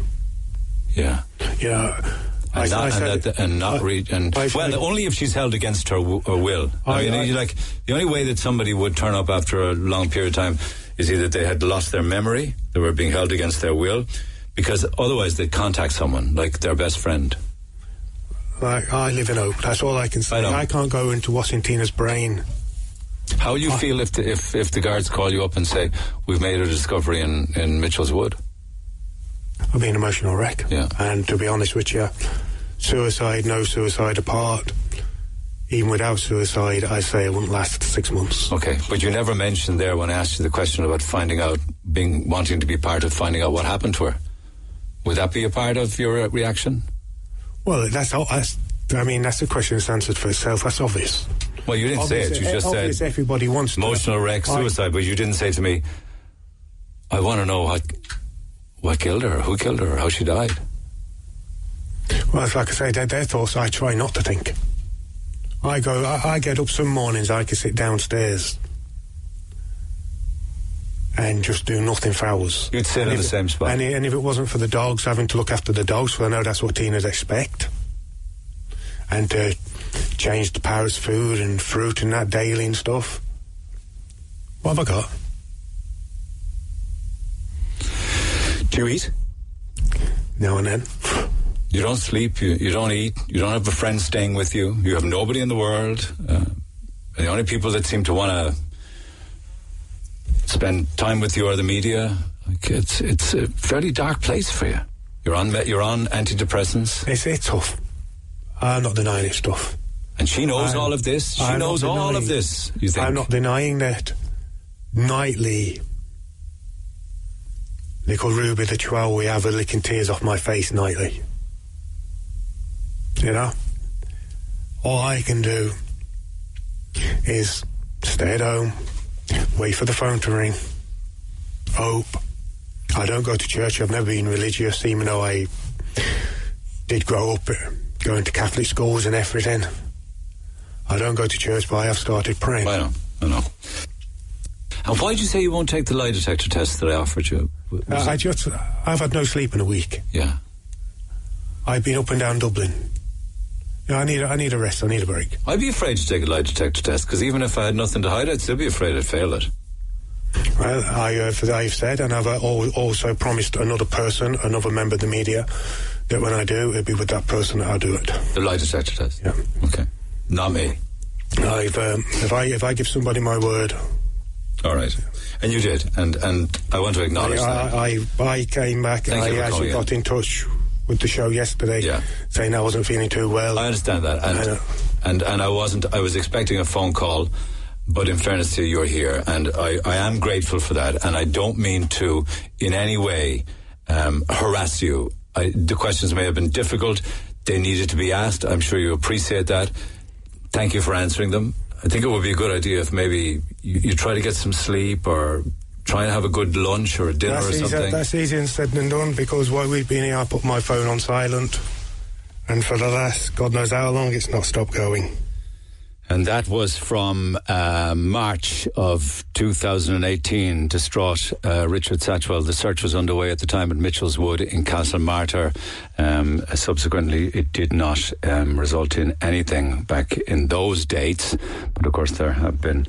Yeah. know, And I, I not, said- and, that, and not I- re- and I- well, I- only if she's held against her, w- her will. I, I- mean, I- you like the only way that somebody would turn up after a long period of time is either they had lost their memory, they were being held against their will, Because otherwise they'd contact someone, like their best friend. Like I live in Hope. That's all I can say. I. I, can't go into Washingtina's brain. How will you feel if the, if if the guards call you up and say we've made a discovery in in Mitchell's Wood? I'll be an emotional wreck. Yeah. And to be honest with you, suicide, no suicide apart. Even without suicide, I say it wouldn't last six months. Okay, but you never mentioned there when I asked you the question about finding out, being wanting to be part of finding out what happened to her. Would that be a part of your uh, reaction? Well, that's, all- that's I mean, that's a question that's answered for itself. That's obvious. Well, you didn't say it. You just obvious said everybody wants to. emotional wreck, I- suicide, but you didn't say to me, "I want to know what what killed her, who killed her, how she died." Well, it's like I say, they're, they're thoughts I try not to think. I go, I, I get up some mornings, I can sit downstairs and just do nothing for hours. You'd sit and in if- the same spot. And, and if it wasn't for the dogs, having to look after the dogs, well, I know that's what teenagers expect. And to change the parrot's food and fruit and that daily and stuff. What have I got? Do you eat? Now and then. You don't sleep. You, you don't eat. You don't have a friend staying with you. You have nobody in the world. Uh, the only people that seem to want to spend time with you are the media. Like it's it's a fairly dark place for you. You're on you're on antidepressants, It's, it's tough. I'm not denying it tough. and she knows I'm- all of this. She I'm knows all of this. You think? I'm not denying that. Nightly, little Ruby the Chihuahua we have her licking tears off my face nightly. You know? All I can do is stay at home, wait for the phone to ring, hope. I don't go to church. I've never been religious, even though I did grow up going to Catholic schools and everything. I don't go to church, but I have started praying. I know. And why did you say you won't take the lie detector test that I offered you? Uh, I just, I've had no sleep in a week. yeah. I've been up and down Dublin. Yeah, I need, a, I need a rest. I need a break. I'd be afraid to take a lie detector test because even if I had nothing to hide, I'd still be afraid I'd fail it. Well, I, have I've said, and I've uh, also promised another person, another member of the media, that when I do, it'll be with that person that I'll do it. The lie detector test. Yeah. Okay. Not me. I've, um, if I, if I give somebody my word, All right. And you did, and and I want to I, acknowledge that. I, I, I came back. Thank I actually got in touch with the show yesterday, Yeah. saying I wasn't feeling too well. I understand that, and know. and and I wasn't. I was expecting a phone call, but in fairness to you, you're here, and I I am grateful for that, and I don't mean to in any way um, harass you. I, the questions may have been difficult. They needed to be asked. I'm sure you appreciate that. Thank you for answering them. I think it would be a good idea if maybe you, you try to get some sleep or try and have a good lunch or a dinner That's, or easier, something. that's easier said than done because while we've been here, I put my phone on silent, and for the last God knows how long, it's not stopped going. And that was from uh, March of 2018. Distraught uh, Richard Satchwell. The search was underway at the time at Mitchell's Wood in Castlemartyr. Um, subsequently, it did not um, result in anything back in those dates. But of course, there have been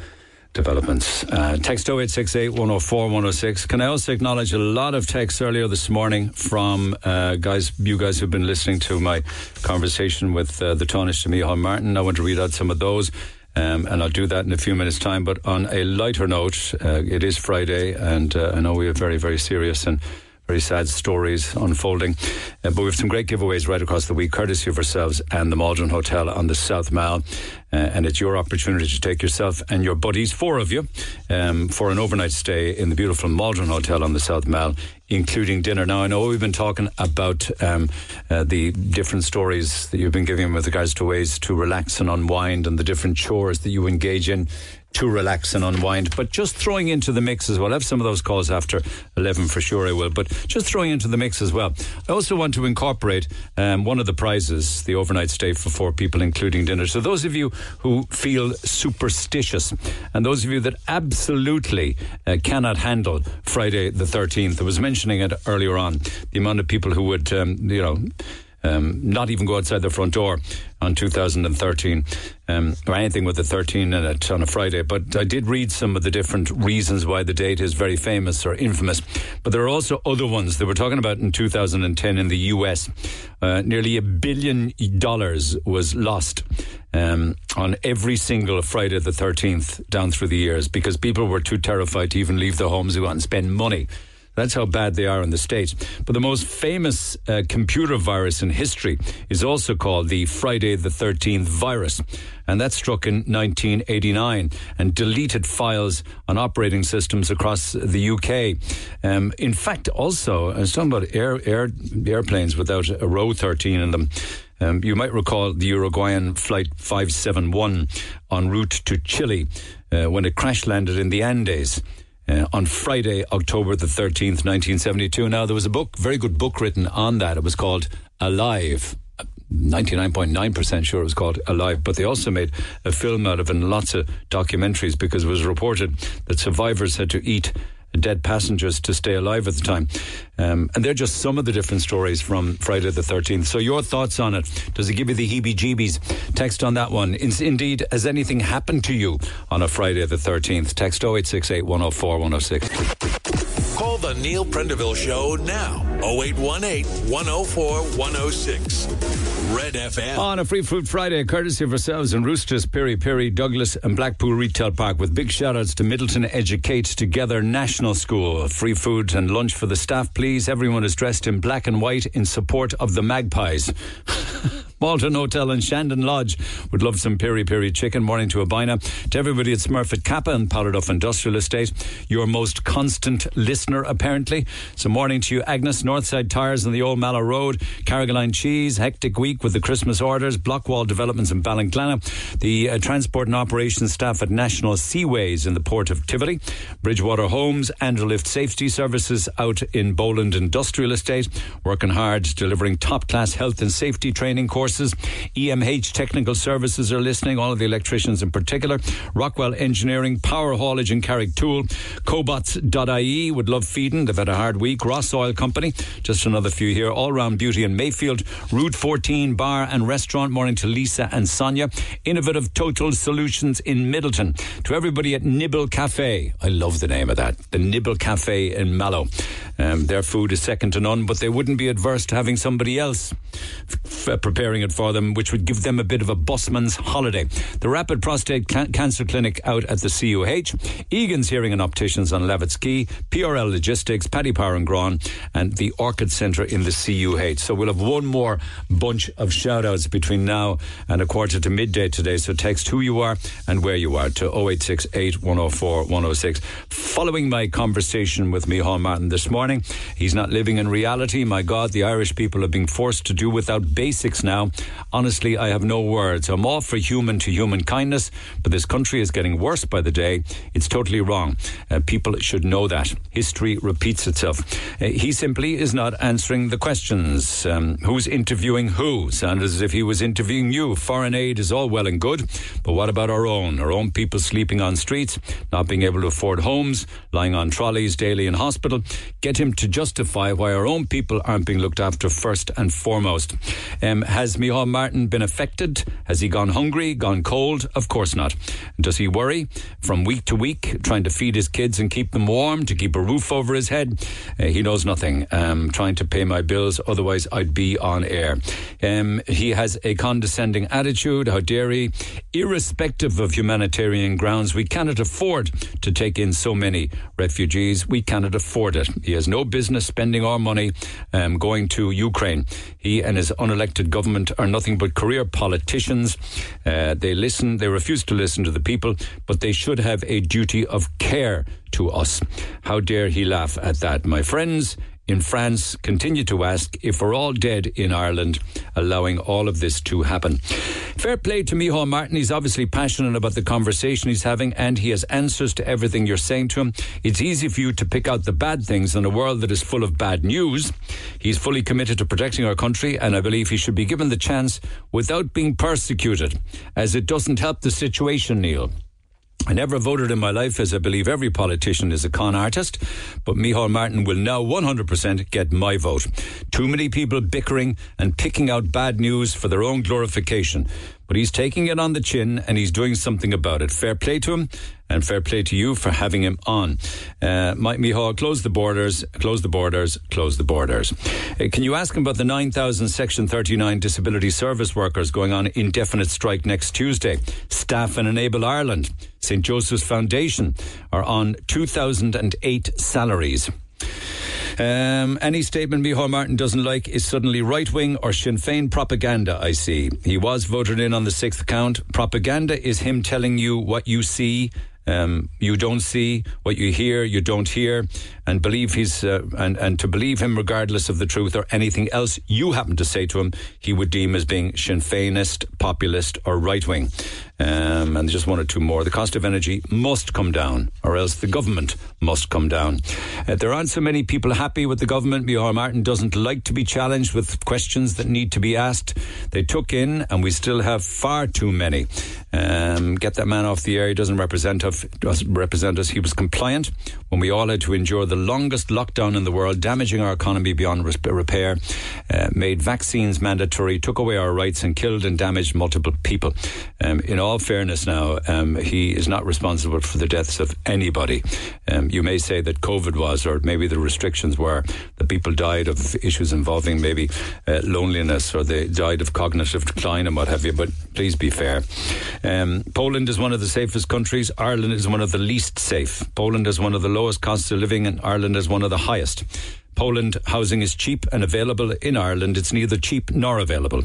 developments. Uh, text 0868 104 106. Can I also acknowledge a lot of texts earlier this morning from uh, guys, you guys who've been listening to my conversation with uh, the Tánaiste Micheál Martin. I want to read out some of those. Um, and I'll do that in a few minutes' time. But on a lighter note, uh, it is Friday, and uh, I know we are very, very serious and very sad stories unfolding. Uh, but we have some great giveaways right across the week, courtesy of ourselves and the Maldron Hotel on the South Mall. Uh, and it's your opportunity to take yourself and your buddies, four of you, um, for an overnight stay in the beautiful Maldron Hotel on the South Mall, including dinner. Now, I know we've been talking about um, uh, the different stories that you've been giving with regards to ways to relax and unwind and the different chores that you engage in to relax and unwind. But just throwing into the mix as well. I have some of those calls after 11 for sure I will, but just throwing into the mix as well. I also want to incorporate um, one of the prizes, the overnight stay for four people, including dinner. So those of you who feel superstitious and those of you that absolutely uh, cannot handle Friday the 13th, I was mentioning it earlier on, the amount of people who would, um, you know, um, not even go outside their front door on 2013 um, or anything with the 13 in it on a Friday. But I did read some of the different reasons why the date is very famous or infamous. But there are also other ones that we're talking about in 2010 in the US. Uh, nearly a billion dollars was lost. Um, on every single Friday the 13th down through the years because people were too terrified to even leave their homes to go out and spend money. That's how bad they are in the States. But the most famous uh, computer virus in history is also called the Friday the 13th virus. And that struck in 1989 and deleted files on operating systems across the UK. Um, in fact, also, I was talking about air, air, airplanes without a row 13 in them. Um, you might recall the Uruguayan Flight 571 en route to Chile uh, when it crash landed in the Andes uh, on Friday, October the 13th, 1972. Now, there was a book, very good book written on that. It was called Alive. 99.9% sure it was called Alive, but they also made a film out of it and lots of documentaries because it was reported that survivors had to eat dead passengers to stay alive at the time. Um, and they're just some of the different stories from Friday the 13th. So, your thoughts on it? Does it give you the heebie jeebies? Text on that one. indeed, has anything happened to you on a Friday the 13th? Text 0868 104 106. Neil Prendeville Show now. 0818 104 106. Red FM. On a Free Food Friday, courtesy of ourselves and Roosters, Piri Piri, Douglas, and Blackpool Retail Park, with big shout outs to Midleton Educate Together National School. Free food and lunch for the staff, please. Everyone is dressed in black and white in support of the Magpies. Maldron Hotel and Shandon Lodge would love some peri peri chicken. Morning to Abina. To everybody at Smurfit Kappa and Powderduff Industrial Estate, your most constant listener, apparently. So morning to you, Agnes, Northside Tires on the Old Mallow Road, Carrigaline Cheese, hectic week with the Christmas orders, Blockwall Developments in Ballinclana, the uh, transport and operations staff at National Seaways in the port of Tivoli, Bridgewater Homes, Andrew Lift Safety Services out in Bowland Industrial Estate, working hard, delivering top class health and safety training courses Services. EMH Technical Services are listening, all of the electricians in particular. Rockwell Engineering, Power Haulage and Carrigtwohill. Cobots.ie would love feeding. They've had a hard week. Ross Oil Company, just another few here. All Round Beauty in Mayfield. Route 14 Bar and Restaurant. Morning to Lisa and Sonia. Innovative Total Solutions in Midleton. To everybody at Nibble Cafe. I love the name of that. The Nibble Cafe in Mallow. Um, their food is second to none, but they wouldn't be adverse to having somebody else f- preparing it for them, which would give them a bit of a busman's holiday. The Rapid Prostate Can- Cancer Clinic out at the CUH, Egan's Hearing and Opticians on Lavitt's Quay, PRL Logistics, Paddy Power and Grawn, and the Orchid Centre in the CUH. So we'll have one more bunch of shout outs between now and a quarter to midday today. So text who you are and where you are to 0868 104 106. Following my conversation with Micheál Martin this morning, he's not living in reality. My God, the Irish people are being forced to do without basics now. Honestly, I have no words. I'm all for human to human kindness, but this country is getting worse by the day. It's totally wrong. Uh, people should know that. History repeats itself. Uh, he simply is not answering the questions. Um, who's interviewing who? Sounds as if he was interviewing you. Foreign aid is all well and good, but what about our own? Our own people sleeping on streets, not being able to afford homes, lying on trolleys daily in hospital. Get him to justify why our own people aren't being looked after first and foremost. Um, has Micheál Martin been affected? Has he gone hungry, gone cold? Of course not. Does he worry from week to week, trying to feed his kids and keep them warm, to keep a roof over his head? Uh, he knows nothing. Um, trying to pay my bills, otherwise I'd be on air. Um, he has a condescending attitude. How dare he? Irrespective of humanitarian grounds, we cannot afford to take in so many refugees. We cannot afford it. He has no business spending our money um, going to Ukraine. He and his unelected government are nothing but career politicians. Uh, they listen, they refuse to listen to the people, but they should have a duty of care to us. How dare he laugh at that, my friends? In France continue to ask if we're all dead in Ireland, allowing all of this to happen. Fair play to Micheál Martin. He's obviously passionate about the conversation he's having and he has answers to everything you're saying to him. It's easy for you to pick out the bad things in a world that is full of bad news. He's fully committed to protecting our country and I believe he should be given the chance without being persecuted, as it doesn't help the situation, Neil. I never voted in my life as I believe every politician is a con artist, but Micheál Martin will now 100% get my vote. Too many people bickering and picking out bad news for their own glorification. But he's taking it on the chin and he's doing something about it. Fair play to him and fair play to you for having him on. Uh, Mike Mihal, close the borders, close the borders, close the borders. Uh, can you ask him about the 9,000 Section 39 disability service workers going on indefinite strike next Tuesday? Staff and Enable Ireland, St. Joseph's Foundation are on 2008 salaries. Um, any statement Micheál Martin doesn't like is suddenly right wing or Sinn Féin propaganda, I see. He was voted in on the sixth count. Propaganda is him telling you what you see um, you don't see what you hear, you don't hear, and believe he's uh, and and to believe him regardless of the truth or anything else you happen to say to him, he would deem as being Sinn Féinist, populist, or right wing. Um, and just one or two more. The cost of energy must come down, or else the government must come down. Uh, there aren't so many people happy with the government. Micheál Martin doesn't like to be challenged with questions that need to be asked. They took in, and we still have far too many. Um, get that man off the air. He doesn't represent us. Doesn't represent us. He was compliant when we all had to endure the longest lockdown in the world, damaging our economy beyond repair. Uh, made vaccines mandatory, took away our rights, and killed and damaged multiple people. Um, in all fairness, now um, he is not responsible for the deaths of anybody. Um, you may say that COVID was, or maybe the restrictions were that people died of issues involving maybe uh, loneliness, or they died of cognitive decline and what have you. But please be fair. Um, Poland is one of the safest countries. Ireland is one of the least safe. Poland has one of the lowest costs of living, and Ireland has one of the highest. Poland housing is cheap and available. In Ireland, it's neither cheap nor available.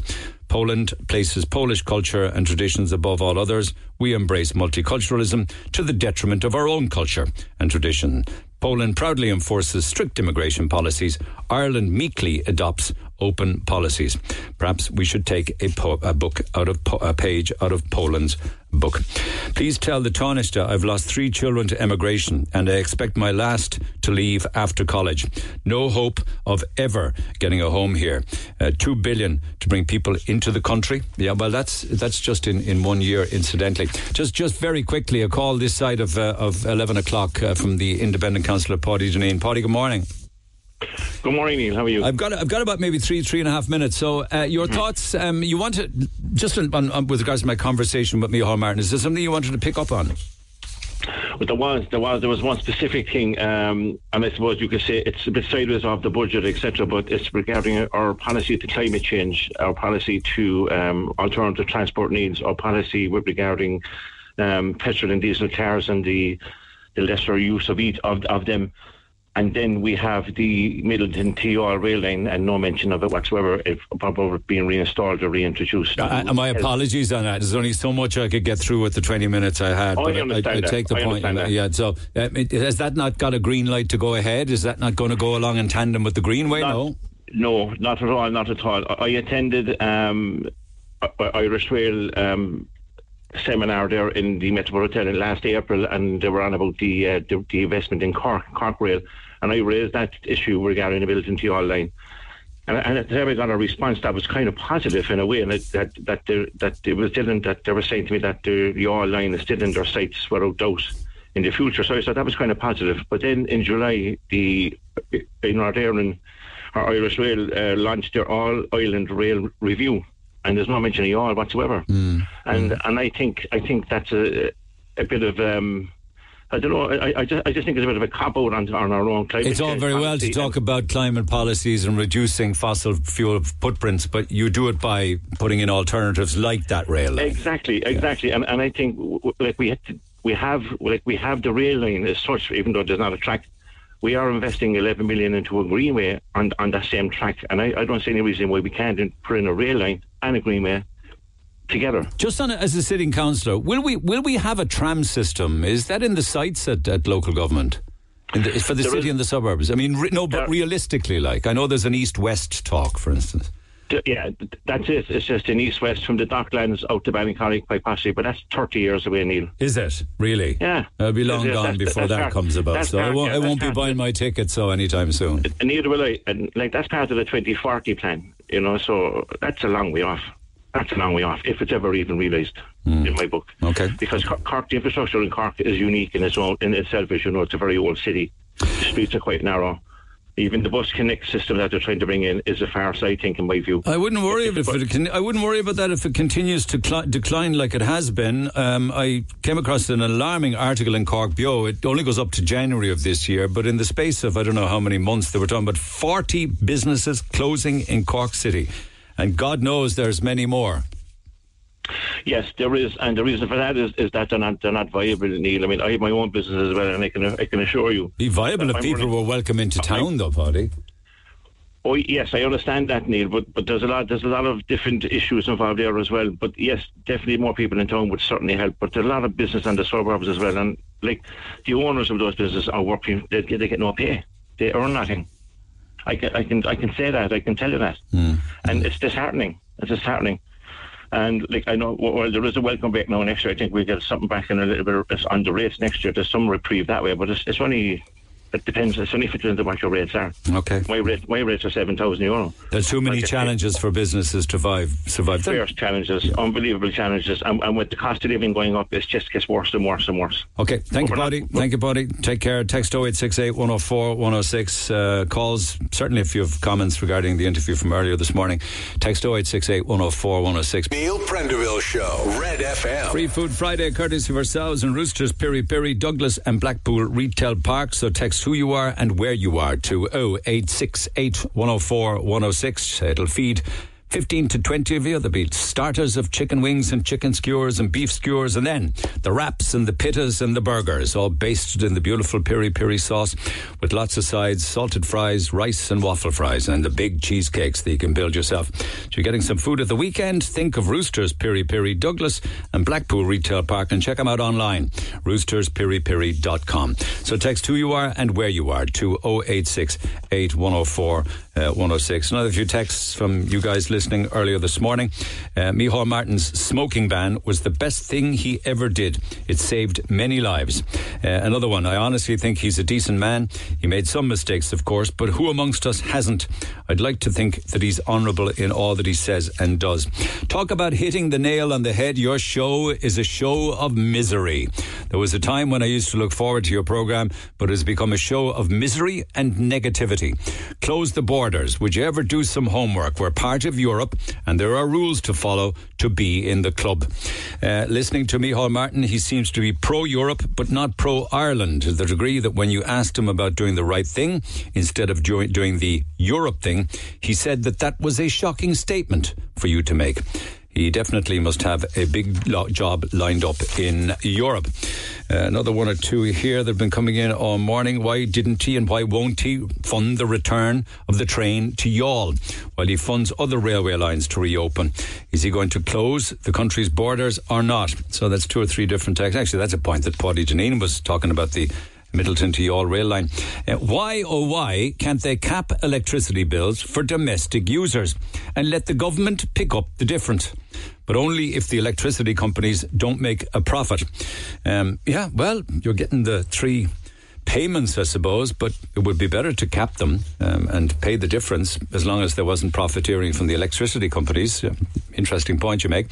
Poland places Polish culture and traditions above all others. We embrace multiculturalism to the detriment of our own culture and tradition. Poland proudly enforces strict immigration policies. Ireland meekly adopts open policies. Perhaps we should take a, po- a book out of po- a page out of Poland's book. Please tell the Taoiseach I've lost three children to emigration and I expect my last to leave after college. No hope of ever getting a home here. Uh, Two billion to bring people into the country. Yeah, well, that's that's just in, in one year, incidentally. Just just very quickly, a call this side of uh, of eleven o'clock uh, from the Independent Councillor Paddy Janine. Paddy, good morning. Good morning, Neil. How are you? I've got I've got about maybe three three and a half minutes. So uh, your thoughts? Um, you want to just on, on, with regards to my conversation with Micheál Martin? Is there something you wanted to pick up on? But there was there was there was one specific thing, um, and I suppose you could say it's a bit sideways of the budget, etc. But it's regarding our policy to climate change, our policy to um, alternative transport needs, our policy with regarding um, petrol and diesel cars and the the lesser use of each of, of them. And then we have the Midleton TR rail line, and no mention of it whatsoever if, about being reinstalled or reintroduced. Uh, and my apologies on that. There's only so much I could get through with the 20 minutes I had. Oh, I understand I, that. take the I point. that. Yeah. So uh, has that not got a green light to go ahead? Is that not going to go along in tandem with the Greenway? Not- no. No, not at all, not at all. I I attended um, Irish Rail um, seminar there in the Metropolitan in last April, and they were on about the, uh, the the investment in Cork, Cork Rail, and I raised that issue regarding the Midleton TR line. And, and at I got a response that was kind of positive in a way, and it, that that there, that it was still in, that they were saying to me that the, the R line is still in their sights without doubt in the future. So I thought that was kind of positive. But then in July, the in Northern Ireland, our Irish Rail uh, launched their All Island Rail Review, and there's no mention of all whatsoever. And and I think I think that's a a bit of. Um, I don't know. I, I, just, I just think it's a bit of a cop out on, on our own climate. It's all very well to talk about climate policies and reducing fossil fuel footprints, but you do it by putting in alternatives like that rail line. Exactly, exactly, and and I think like we had to, we have like we have the rail line as such, even though there's not a track. We are investing 11 million into a greenway on on that same track, and I, I don't see any reason why we can't put in a rail line and a greenway together. Just on a, as a sitting councillor, will we will we have a tram system? Is that in the sights at, at local government? In the, for the There city is- and the suburbs. I mean, re, no, but There- realistically, like I know there's an east-west talk, for instance. D- Yeah, th- that's it. It's just an east-west from the Docklands out to Ballincollig by Passy, but that's 30 years away, Neil. Is it really? Yeah. it'll be long That's- gone that's- before that's that part- comes about. So I won't, yeah, I won't be part- buying my ticket so anytime soon. And neither will I. And like that's part of the 2040 plan, you know. So that's a long way off. that's a long way off, if it's ever even realised hmm. in my book. Okay. Because Cork, the infrastructure in Cork is unique in its own in itself. As you know, it's a very old city. The streets are quite narrow. Even the bus connect system that they're trying to bring in is a farce, I think, in my view. I wouldn't worry if it. Can, I wouldn't worry about that if it continues to cli- decline like it has been. Um, I came across an alarming article in Cork Beo. It only goes up to January of this year, but in the space of I don't know how many months they were talking about forty businesses closing in Cork City, and God knows there's many more. Yes, there is, and the reason for that is, is that they're not they're not viable, Neil. I mean, I have my own business as well, and I can I can assure you, Be viable if I'm people running- were welcome into town, though, Paddy. Oh yes, I understand that, Neil, but but there's a lot there's a lot of different issues involved there as well. But yes, definitely more people in town would certainly help. But there's a lot of business in the suburbs as well, and like the owners of those businesses are working. They, get- they get no pay. They earn nothing. I can I can I can say that. I can tell you that, hmm. and it's disheartening. It's disheartening. And like I know, well, there is a welcome back now next year. I think we get something back in a little bit on the rates next year. There's some reprieve that way, but it's, it's only it depends. It's only depends on what your rates are. Okay. My rate, my rates are seven thousand euro. There's too many Like I say, challenges for businesses to survive. Survive. Fierce challenges, unbelievable challenges, and, and with the cost of living going up, it just gets worse and worse and worse. Okay, thank you, But we're buddy. not- Thank you, buddy. Take care. Text 0868 104 106. Uh, calls, certainly if you have comments regarding the interview from earlier this morning. Text 0868 104 106. Neil Prendeville Show, Red FM. Free Food Friday, courtesy of ourselves and Roosters, Piri Piri, Douglas, and Blackpool Retail Park. So text who you are and where you are to 0868 104 106. It'll feed 15 to 20 of you. There'll be starters of chicken wings and chicken skewers and beef skewers, and then the wraps and the pittas and the burgers, all basted in the beautiful piri piri sauce with lots of sides, salted fries, rice and waffle fries, and the big cheesecakes that you can build yourself. So you're getting some food at the weekend. Think of Roosters, Piri Piri, Douglas, and Blackpool Retail Park, and check them out online, roosterspiripiri.com. So text who you are and where you are to 086 8104 uh, 106. Another few texts from you guys listening earlier this morning. Uh, Micheál Martin's smoking ban was the best thing he ever did. It saved many lives. Uh, another one, I honestly think he's a decent man. He made some mistakes, of course, but who amongst us hasn't? I'd like to think that he's honourable in all that he says and does. Talk about hitting the nail on the head. Your show is a show of misery. There was a time when I used to look forward to your programme, but it has become a show of misery and negativity. Close the Would you ever do some homework? We're part of Europe and there are rules to follow to be in the club. Uh, listening to Micheál Martin, he seems to be pro Europe but not pro Ireland to the degree that when you asked him about doing the right thing instead of do- doing the Europe thing, he said that that was a shocking statement for you to make. He definitely must have a big lo- job lined up in Europe. Uh, another one or two here that have been coming in all morning. Why didn't he and why won't he fund the return of the train to Youghal while he funds other railway lines to reopen? Is he going to close the country's borders or not? So that's two or three different texts. Actually, that's a point that Paddy Janine was talking about the Midleton to Youghal rail line. Uh, why, oh why, can't they cap electricity bills for domestic users and let the government pick up the difference? But only if the electricity companies don't make a profit. Um, yeah, well, you're getting the three payments, I suppose, but it would be better to cap them um, and pay the difference as long as there wasn't profiteering from the electricity companies. Uh, interesting point you make.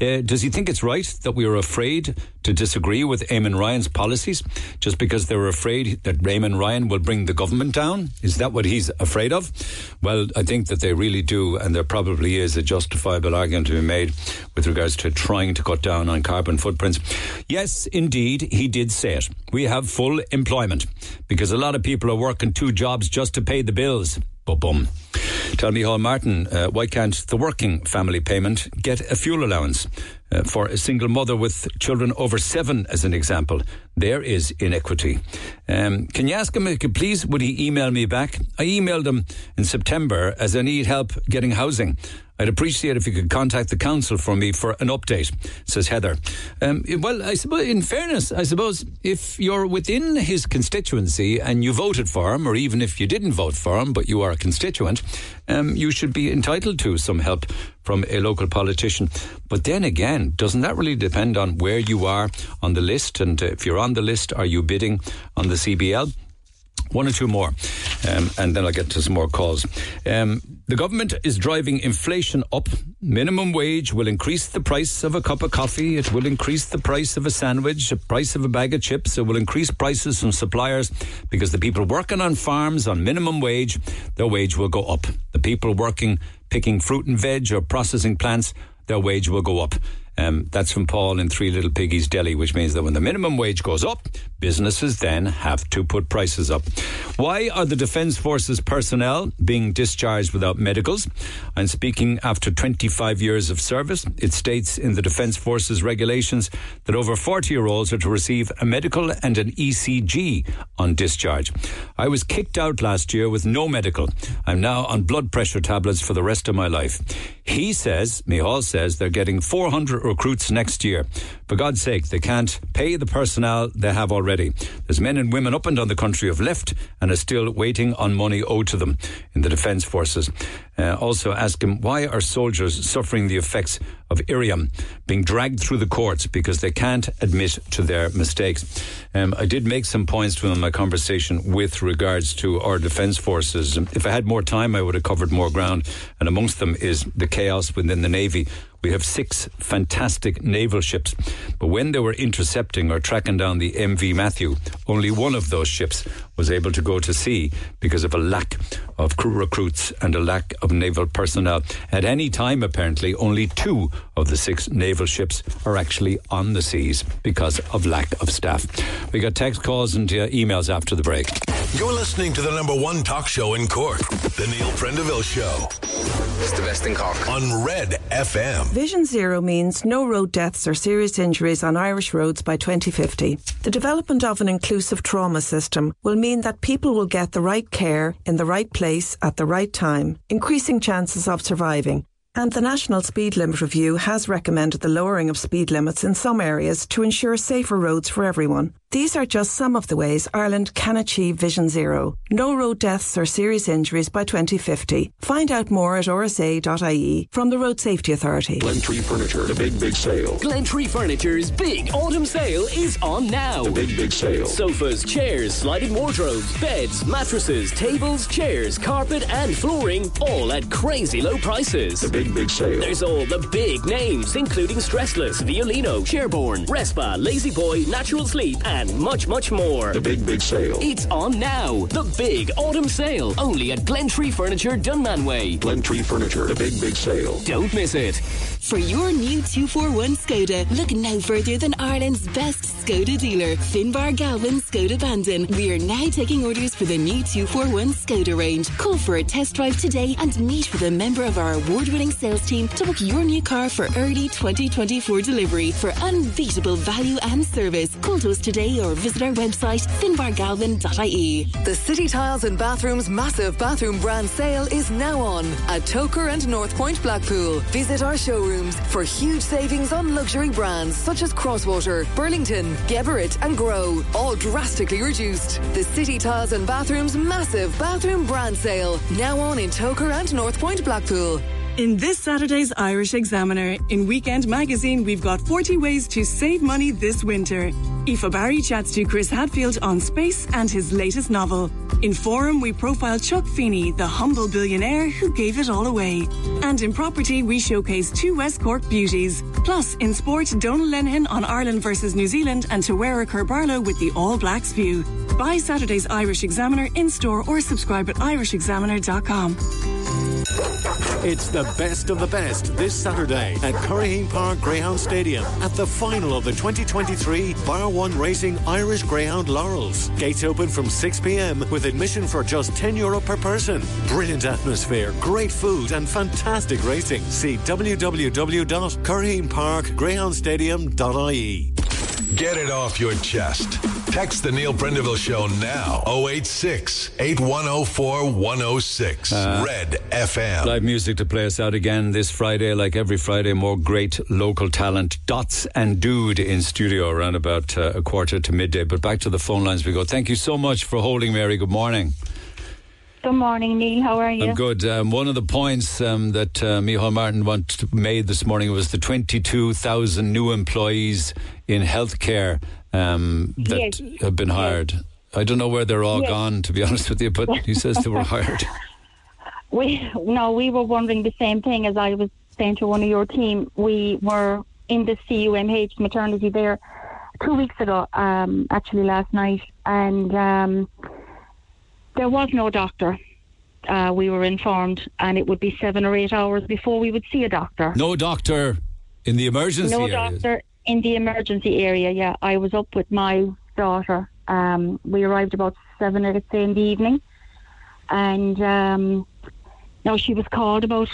Uh, does he think it's right that we are afraid to disagree with Eamon Ryan's policies just because they're afraid that Eamon Ryan will bring the government down? Is that what he's afraid of? Well, I think that they really do, and there probably is a justifiable argument to be made with regards to trying to cut down on carbon footprints. Yes, indeed, he did say it. We have full employment because a lot of people are working two jobs just to pay the bills. But bum. Tell me, Micheál Martin, uh, why can't the working family payment get a fuel allowance? Uh, for a single mother with children over seven, as an example, there is inequity. Um, can you ask him, could please, would he email me back? I emailed him in September as I need help getting housing. I'd appreciate if you could contact the council for me for an update, says Heather. Um, well, I suppose, in fairness, I suppose if you're within his constituency and you voted for him, or even if you didn't vote for him, but you are a constituent, um, you should be entitled to some help from a local politician. But then again, doesn't that really depend on where you are on the list? And if you're on the list, are you bidding on the CBL? One or two more, um, and then I'll get to some more calls. Um, the government is driving inflation up. Minimum wage will increase the price of a cup of coffee. It will increase the price of a sandwich, the price of a bag of chips. It will increase prices from suppliers because the people working on farms on minimum wage, their wage will go up. The people working picking fruit and veg or processing plants, their wage will go up. Um, that's from Paul in Three Little Piggies Deli, which means that when the minimum wage goes up, businesses then have to put prices up. Why are the Defence Forces personnel being discharged without medicals? I'm speaking after 25 years of service. It states in the Defence Forces regulations that over 40 year olds are to receive a medical and an ECG on discharge. I was kicked out last year with no medical. I'm now on blood pressure tablets for the rest of my life. He says, Micheál says, they're getting 400 recruits next year. For God's sake, they can't pay the personnel they have already. There's men and women up and down the country who have left and are still waiting on money owed to them in the Defence Forces. Uh, also ask him, why are soldiers suffering the effects of Lariam, being dragged through the courts because they can't admit to their mistakes? Um, I did make some points to him in my conversation with regards to our Defence Forces. If I had more time, I would have covered more ground. And amongst them is the chaos within the Navy. We have six fantastic naval ships, but when they were intercepting or tracking down the MV Matthew, only one of those ships was able to go to sea because of a lack of crew recruits and a lack of naval personnel. At any time, apparently, only two of the six naval ships are actually on the seas because of lack of staff. We got text calls and uh, emails after the break. You're listening to the number one talk show in Cork, The Neil Prendeville Show. It's the best in Cork. On Red FM. Vision Zero means no road deaths or serious injuries on Irish roads by 2050. The development of an inclusive trauma system will mean that people will get the right care in the right place at the right time, increasing chances of surviving. And the National Speed Limit Review has recommended the lowering of speed limits in some areas to ensure safer roads for everyone. These are just some of the ways Ireland can achieve Vision Zero. No road deaths or serious injuries by 2050. Find out more at rsa.ie from the Road Safety Authority. Glentree Furniture, the big, big sale. Glentree Furniture's big autumn sale is on now. The big, big sale. Sofas, chairs, sliding wardrobes, beds, mattresses, tables, chairs, carpet, and flooring, all at crazy low prices. The big, big sale. There's all the big names, including Stressless, Violino, Sherborne, Respa, La-Z-Boy, Natural Sleep, and much, much more. The big, big sale. It's on now. The big autumn sale, only at Glentree Furniture, Dunmanway. Glentree Furniture, the big, big sale. Don't miss it. For your new 241 Skoda, look no further than Ireland's best Skoda dealer, Finbar Galvin Skoda Bandon. We are now taking orders for the new 241 Skoda range. Call for a test drive today and meet with a member of our award-winning sales team to book your new car for early 2024 delivery for unbeatable value and service. Call to us today or visit our website finbargalvin.ie. The City Tiles and Bathrooms massive bathroom brand sale is now on at Togher and North Point Blackpool. Visit our showrooms for huge savings on luxury brands such as Crosswater, Burlington, Geberit and Grohe, all drastically reduced. The City Tiles and Bathrooms massive bathroom brand sale now on in Togher and North Point Blackpool. In this Saturday's Irish Examiner, in Weekend Magazine, we've got 40 ways to save money this winter. Aoife Barry chats to Chris Hadfield on space and his latest novel. In Forum, we profile Chuck Feeney, the humble billionaire who gave it all away. And in Property, we showcase two West Cork beauties. Plus, in sport, Donal Lenihan on Ireland versus New Zealand and Tawera Kerr-Barlow with the All Blacks view. Buy Saturday's Irish Examiner in store or subscribe at irishexaminer.com. It's the best of the best this Saturday at Curraheen Park Greyhound Stadium at the final of the 2023 Bar 1 Racing Irish Greyhound Laurels. Gates open from 6 p.m. with admission for just 10 euro per person. Brilliant atmosphere, great food, and fantastic racing. See www.curraheenparkgreyhoundstadium.ie. Get it off your chest. Text the Neil Prendeville Show now. 086 8104 106. Red FM. Live music to play us out again this Friday, like every Friday. More great local talent. Dots and Dude in studio around about uh, a quarter to midday. But back to the phone lines we go. Thank you so much for holding, Mary. Good morning. Good morning, Neil. How are you? I'm good. Um, one of the points um, that uh, Martin want, made this morning was the 22,000 new employees in healthcare um, that Yes. have been hired. I don't know where they're all Yes. gone, to be honest with you, but he says they were hired. We no, we were wondering the same thing as I was saying to one of your team. We were in the CUMH maternity there two weeks ago, um, actually last night, and um, there was no doctor. Uh, we were informed, and it would be seven or eight hours before we would see a doctor. No doctor in the emergency area. no areas. doctor in the emergency area. Yeah, I was up with my daughter. Um, we arrived about seven, let's say, in the evening, and um, now she was called about,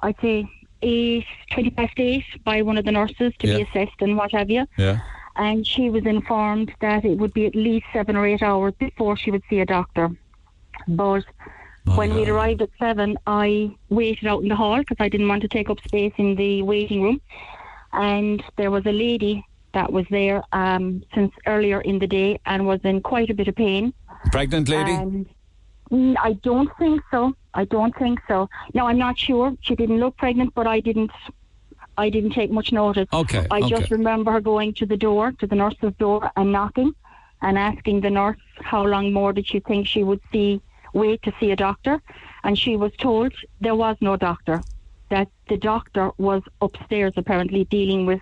I'd say, eight, twenty past eight by one of the nurses to be Yeah. assessed and what have you. Yeah. And she was informed that it would be at least seven or eight hours before she would see a doctor. But when we'd arrived at seven, I waited out in the hall because I didn't want to take up space in the waiting room. And there was a lady that was there um, since earlier in the day and was in quite a bit of pain. Pregnant lady? And mm, I don't think so. I don't think so. Now I'm not sure. She didn't look pregnant, but I didn't. I didn't take much notice. Okay, I just remember her going to the door, to the nurse's door, and knocking, and asking the nurse how long more did she think she would see wait to see a doctor, and she was told there was no doctor. That the doctor was upstairs apparently dealing with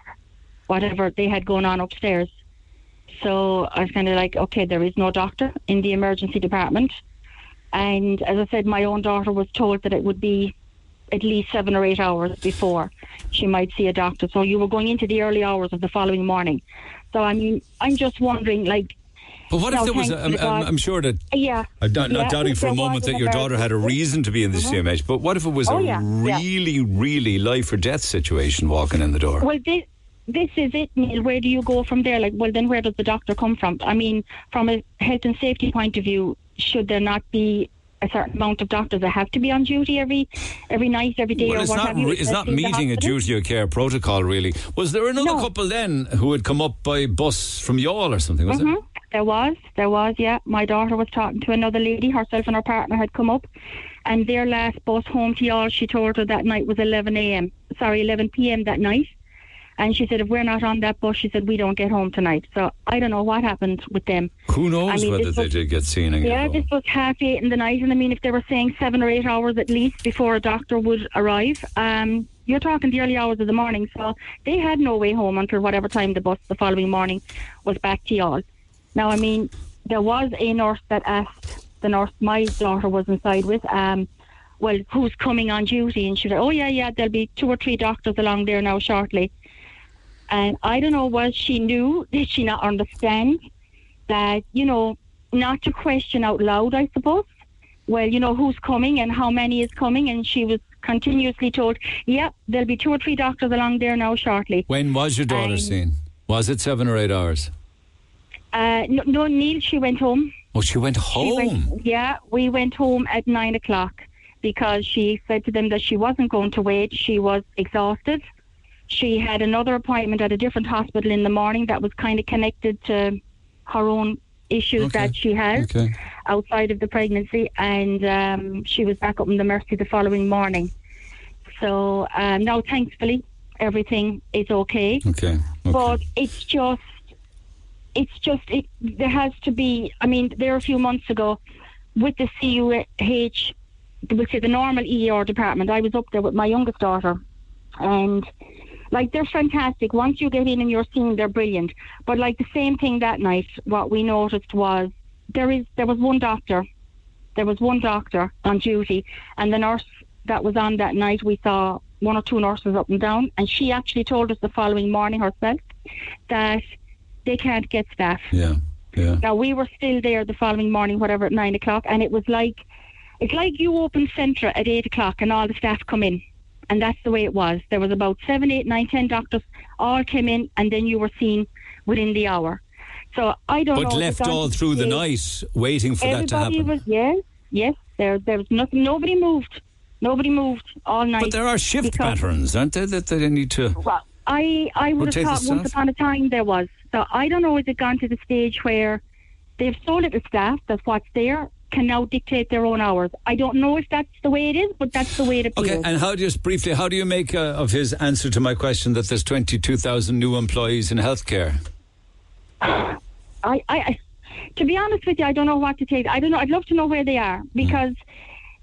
whatever they had going on upstairs. So I was kind of like, okay, there is no doctor in the emergency department. And as I said, my own daughter was told that it would be at least seven or eight hours before she might see a doctor. So you were going into the early hours of the following morning. So I mean, I'm just wondering, like, But what if there was? A, I'm, I'm, sure that yeah, I'm not, not doubting for a moment that your daughter had a reason to be in the Mhm. CMH. But what if it was Oh, a yeah, yeah. really, really life or death situation walking in the door? Well, this this is it, Neil. Where do you go from there? Like, well, then where does the doctor come from? I mean, from a health and safety point of view, should there not be a certain amount of doctors that have to be on duty every every night, every day, Well, or it's not. have you? re- It's not especially in the meeting a duty of care protocol, really. Was there another No. couple then who had come up by bus from Youghal or something? Was Mhm. There was, there was, yeah. My daughter was talking to another lady. Herself and her partner had come up, and their last bus home to Youghal, she told her that night was 11 a.m. Sorry, 11 p.m. that night. And she said, if we're not on that bus, she said we don't get home tonight. So I don't know what happened with them. Who knows I mean, whether they was- did get seen? again? Yeah, this was half eight in the night, and I mean, if they were saying seven or eight hours at least before a doctor would arrive, um, you're talking the early hours of the morning. So they had no way home until whatever time the bus the following morning was back to Youghal. Now, I mean, there was a nurse that asked the nurse my daughter was inside with, um, well, who's coming on duty? And she said, oh yeah, yeah, there'll be two or three doctors along there now shortly. And I don't know, was she new? Did she not understand that, you know, not to question out loud, I suppose? Well, you know, who's coming and how many is coming? And she was continuously told, yeah, there'll be two or three doctors along there now shortly. When was your daughter Um, seen? Was it seven or eight hours? Uh, no, no, Neil, she went home. Oh, she went She home. went- yeah, we went home at nine o'clock because she said to them that she wasn't going to wait. She was exhausted. She had another appointment at a different hospital in the morning that was kind of connected to her own issues that she has Okay. outside of the pregnancy, and um, she was back up in the Mercy the following morning. So um, now, thankfully, everything is okay. Okay. But it's just, it's just, it, there has to be. I mean, there a few months ago with the CUH, which is the normal ER department. I was up there with my youngest daughter, and like they're fantastic. Once you get in and you're seen, they're brilliant. But like the same thing that night, what we noticed was there is there was one doctor, there was one doctor on duty, and the nurse that was on that night, we saw one or two nurses up and down, and she actually told us the following morning herself that they can't get staff. Yeah. Yeah. Now we were still there the following morning, whatever, at nine o'clock, and it was like it's like you open Centra at eight o'clock and all the staff come in, and that's the way it was. There was about seven, eight, nine, ten doctors all came in, and then you were seen within the hour. So I don't. But if left all through the night waiting for that to Everybody happen. was yes, yes. There, there was nothing. Nobody moved. Nobody moved all night. But there are shift patterns, aren't there, that they need to. Well, I I would have thought once upon a time there was. So I don't know. Has it gone to the stage where they've so little staff that what's there can now dictate their own hours? I don't know if that's the way it is, but that's the way it appears. Okay, and how just briefly, how do you make uh, of his answer to my question that there's 22,000 new employees in healthcare? I, I, I To be honest with you, I don't know what to take. I don't know. I'd love to know where they are because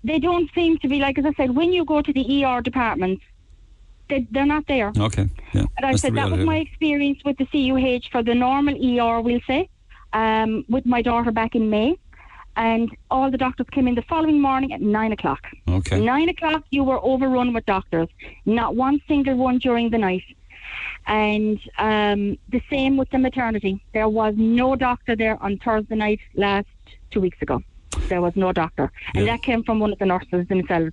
they don't seem to be like as I said. When you go to the ER departments, they, they're not there. Okay. Yeah. And I said that was my experience with the CUH for the normal ER, we'll say, um, with my daughter back in May. And all the doctors came in the following morning at nine o'clock. Okay. Nine o'clock, you were overrun with doctors. Not one single one during the night. And um, the same with the maternity. There was no doctor there on Thursday night last two weeks ago. There was no doctor. And that came from one of the nurses themselves.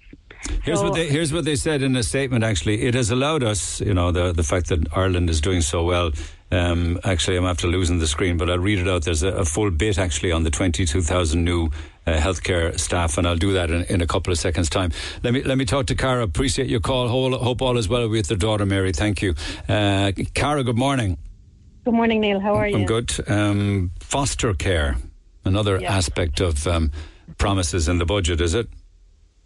Here's So- what they here's what they said in a statement. Actually, it has allowed us, you know, the the fact that Ireland is doing so well. Um, actually, I'm after losing the screen, but I'll read it out. There's a, a full bit actually on the 22,000 new uh, healthcare staff, and I'll do that in, in a couple of seconds' time. Let me let me talk to Cara. Appreciate your call. Hope, hope all is well with your daughter, Mary. Thank you, uh, Cara. Good morning. Good morning, Neil. How are you? I'm good. Um, foster care, another Yeah. aspect of um, promises in the budget, is it?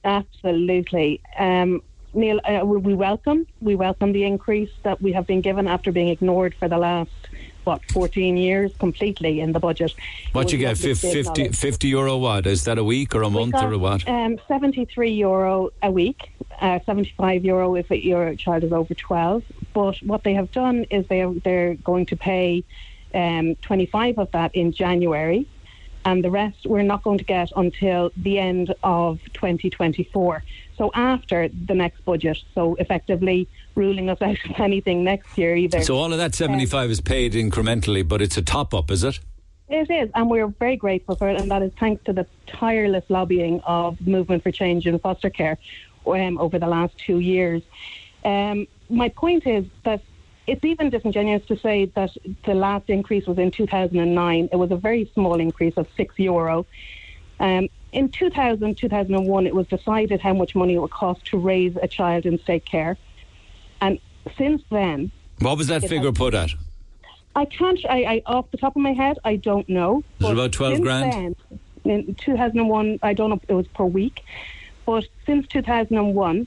Absolutely. Um, Neil, uh, we we welcome we welcome the increase that we have been given after being ignored for the last what 14 years completely in the budget. What you get? was lovely Fif- to 50, 50 euro what? Is that a week or a We month got, or a what? Um, 73 euro a week, uh, 75 euro if it, your child is over 12. But what they have done is they are, they're going to pay um, 25 of that in January, and the rest we're not going to get until the end of 2024. So after the next budget, so effectively ruling us out of anything next year either. So all of that 75 is paid incrementally, but it's a top up, is it? It is, and we're very grateful for it, and that is thanks to the tireless lobbying of Movement for Change in foster care um, over the last two years. Um, my point is that it's even disingenuous to say that the last increase was in 2009. It was a very small increase of six euro. Um, in 2000, 2001, it was decided how much money it would cost to raise a child in state care. And since then, What was that figure put at? I can't. I, I off the top of my head, I don't know. Is it about 12 since grand? Then, in 2001, I don't know if it was per week, but since 2001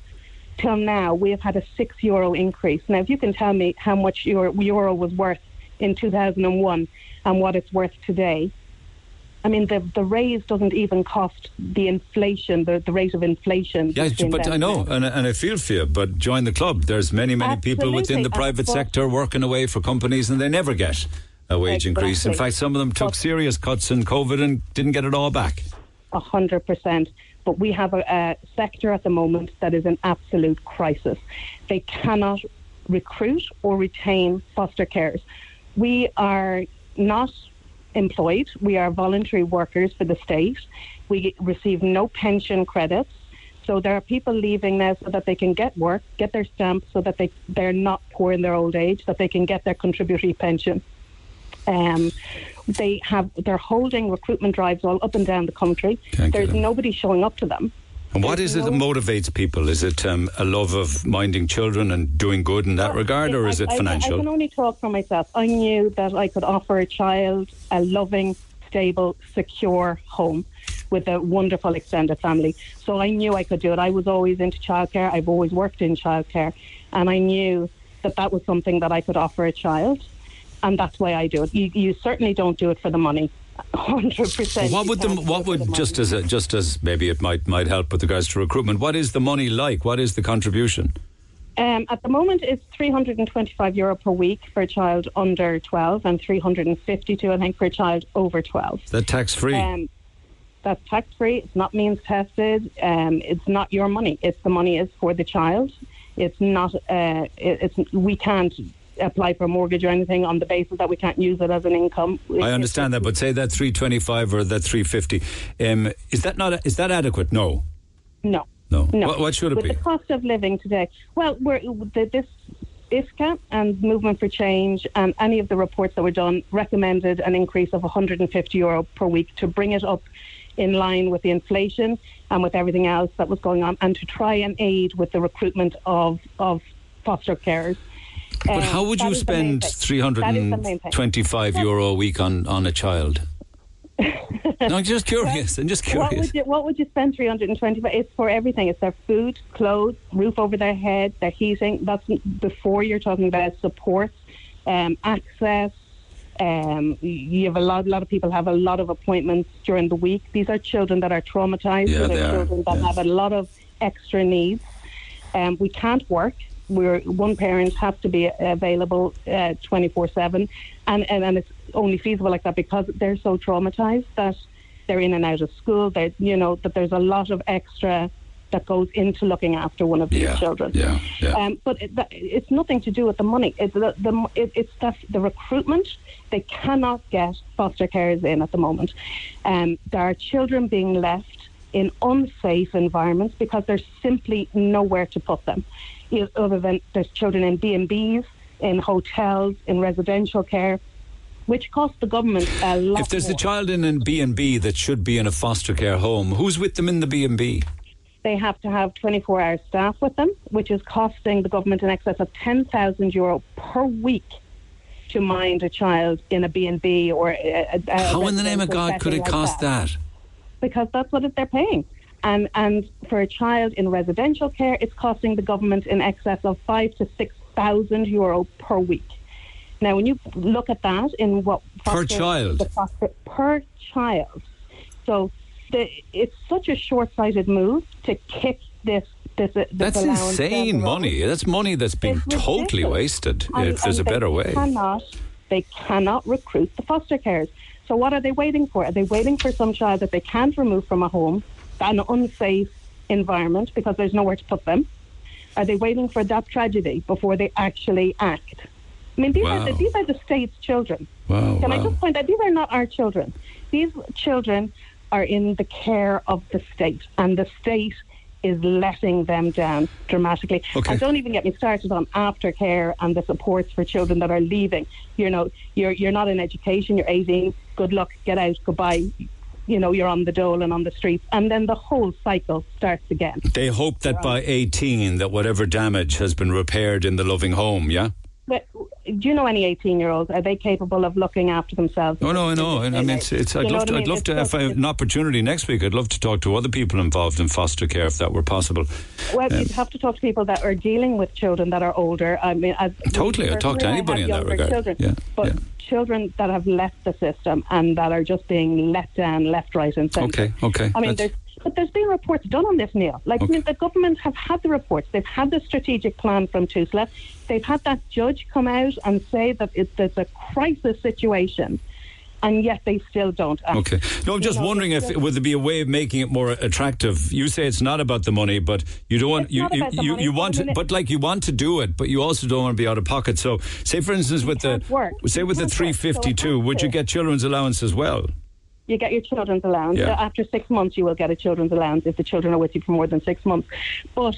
till now, we have had a six euro increase. Now, if you can tell me how much euro, euro was worth in 2001 and what it's worth today, I mean, the the raise doesn't even cost the inflation, the, the rate of inflation. Yeah, but I know, and, and I feel for you, but join the club. There's many, many people within the private sector working away for companies and they never get a wage increase. In fact, some of them took serious cuts in COVID and didn't get it all back. A hundred percent. But we have a, a sector at the moment that is in absolute crisis. They cannot recruit or retain foster carers. We are not employed. We are voluntary workers for the state. We receive no pension credits. So there are people leaving now so that they can get work, get their stamp, so that they they're not poor in their old age, that they can get their contributory pension. Um, they have they're holding recruitment drives all up and down the country. Can't There's nobody showing up to them. And what is it that motivates people? Is it um, a love of minding children and doing good in that regard, or is I- it I- I, financial? can only talk for myself. I knew that I could offer a child a loving, stable, secure home with a wonderful extended family. So I knew I could do it. I was always into childcare. I've always worked in childcare, and I knew that that was something that I could offer a child, and that's why I do it. You, you certainly don't do it for the money. Hundred percent. what would the what would just as a, just as maybe it might might help with regards to recruitment? What is the money like? What is the contribution? Um, at the moment, it's 325 euro per week for a child under 12 and 352, I think, for a child over 12. Is that tax free? Um, that's tax free. It's not means tested. Um, it's not your money. It's the money is for the child. It's not. Uh, it, it's we can't apply for a mortgage or anything on the basis that we can't use it as an income. I understand that, but say that three twenty five or that three fifty. Um, is that not is that adequate? No. No. No. No. What, what should it With be? the cost of living today, well, we're, the, this IFCA and Movement for Change and any of the reports that were done recommended an increase of 150 euro per week to bring it up in line with the inflation and with everything else that was going on, and to try and aid with the recruitment of of foster carers. But Um, how would you is the main spend thing. three hundred That is the and main thing. twenty-five euro a week on, on a child? no, I'm just curious. I'm just What curious. would you What would you spend three hundred and twenty? It's for everything. It's their food, clothes, roof over their head, their heating. That's before you're talking about supports, um, access, Um, you have a lot, a lot of people have a lot of appointments during the week. These are children that are traumatized. Yeah, they are children that have a lot of extra needs. Um, we can't work. We're one parent has to be available twenty four seven, and and and it's only feasible like that because they're so traumatized that they're in and out of school. That you know that there's a lot of extra that goes into looking after one of these Yeah, children. yeah, yeah. Um, but it, that, it's nothing to do with the money. It's the, the it, it's that the recruitment. They cannot get foster carers in at the moment. Um, there are children being left in unsafe environments because there's simply nowhere to put them. Know, other than there's children in B and B's, in hotels, in residential care, which cost the government a lot. If there's a child in a B and B that should be in a foster care home, who's with them in the B and B? they have to have 24 hour staff with them, which is costing the government in excess of 10,000 euro per week to mind a child in a B&B or a, a, How in the name of God could it like cost that? Because that's what they're paying. And, and for a child in residential care, it's costing the government in excess of five to 6,000 euro per week. Now, when you look at that in what Per child? the foster- per child, so the, it's such a short-sighted move to kick this. This, this That's insane money. That's money that's It's totally ridiculous. wasted. And- if there's a better way. Cannot, they cannot recruit the foster carers. So what are they waiting for? Are they waiting for some child that they can't remove from a home, an unsafe environment because there's nowhere to put them? Are they waiting for that tragedy before they actually act? I mean, these are the, these are the state's children. Wow, Can I just point out these are not our children. These children are in the care of the state, and the state is letting them down dramatically. Okay. And don't even get me started on aftercare and the supports for children that are leaving. You know, you're you're not in education. You're 18. Good luck. Get out. Goodbye. You know, you're on the dole and on the streets, and then the whole cycle starts again. They hope that by 18 that whatever damage has been repaired in the loving home, yeah? But do you know any 18 year olds? Are they capable of looking after themselves? Oh no, I know. I mean, it's, it's, I'd love to. I I'd love It's to. If I have an opportunity next week, I'd love to talk to other people involved in foster care, if that were possible. Well, Um, you'd have to talk to people that are dealing with children that are older. I mean, as Totally, I'd talk to anybody in that regard. Children, Yeah, but yeah. Children that have left the system and that are just being let down, left, right, and centre. Okay, okay. I mean, That's- there's but there's been reports done on this, Neil. Like I mean, the government have had the reports. They've had the strategic plan from TUSLA. They've had that judge come out and say that it, there's a crisis situation, and yet they still don't act. Okay. No, I'm just You know, wondering if would there be a way of making it more attractive? You say it's not about the money, but you don't want you you, you, you want to, but like you want to do it, but you also don't want to be out of pocket. So, say for instance, with the work. say with the can't work, so 352, would you get children's allowance as well? You get your children's allowance. Yeah. After six months, you will get a children's allowance if the children are with you for more than six months. But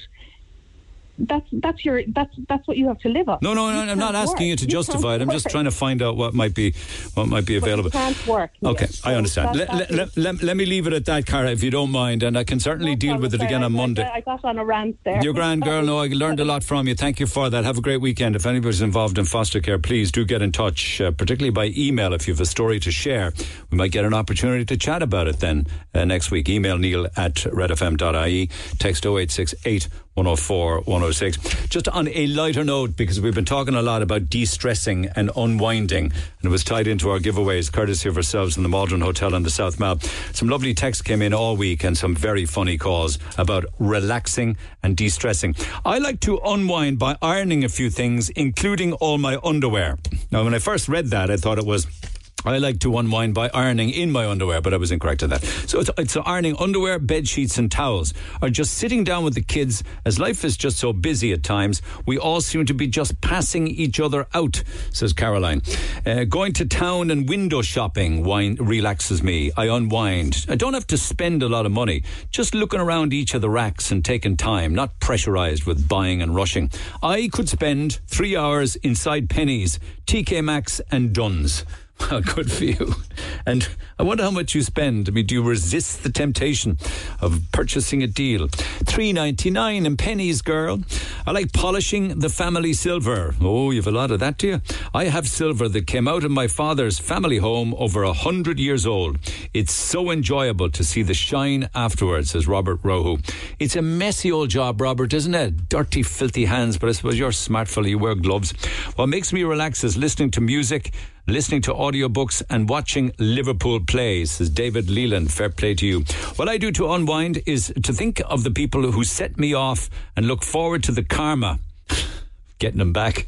that's that's your that's that's what you have to live on. No, no, no. I'm not asking work. you to justify it. I'm just trying to find out what might be what might be available. You can't work. Okay, Yes. I understand. that- Let, let, let, let me leave it at that, Cara, if you don't mind, and I can certainly deal with it again on Monday. I, I got on a rant there. You're grand girl. No, I learned a lot from you. Thank you for that. Have a great weekend. If anybody's involved in foster care, please do get in touch, uh, particularly by email if you have a story to share. We might get an opportunity to chat about it then uh, next week. Email neil at redfm.ie. Text 0868 104 106. Just on a lighter note, because we've been talking a lot about de stressing and unwinding, and it was tied into our giveaways, courtesy of ourselves in the Maldron Hotel in the South Mall. Some lovely texts came in all week and some very funny calls about relaxing and de stressing. I like to unwind by ironing a few things, including all my underwear. Now, when I first read that, I thought it was. I like to unwind by ironing in my underwear, but I was incorrect in that. So it's, it's ironing underwear, bed sheets, and towels, or just sitting down with the kids. As life is just so busy at times, we all seem to be just passing each other out, says Caroline. Uh, going to town and window shopping wine, relaxes me. I unwind. I don't have to spend a lot of money. Just looking around each of the racks and taking time, not pressurized with buying and rushing. I could spend three hours inside Penneys, TK Maxx, and Dunnes. Well, ah, good for you. And I wonder how much you spend. I mean, do you resist the temptation of purchasing a deal? Three ninety nine and Penneys, girl. I like polishing the family silver. Oh, you've a lot of that, do you? I have silver that came out of my father's family home over a hundred years old. It's so enjoyable to see the shine afterwards, says Robert Rohu. It's a messy old job, Robert, isn't it? Dirty, filthy hands, but I suppose you're smart. You wear gloves. What makes me relax is listening to music listening to audiobooks and watching Liverpool play, says David Leland. Fair play to you. What I do to unwind is to think of the people who set me off and look forward to the karma getting them back.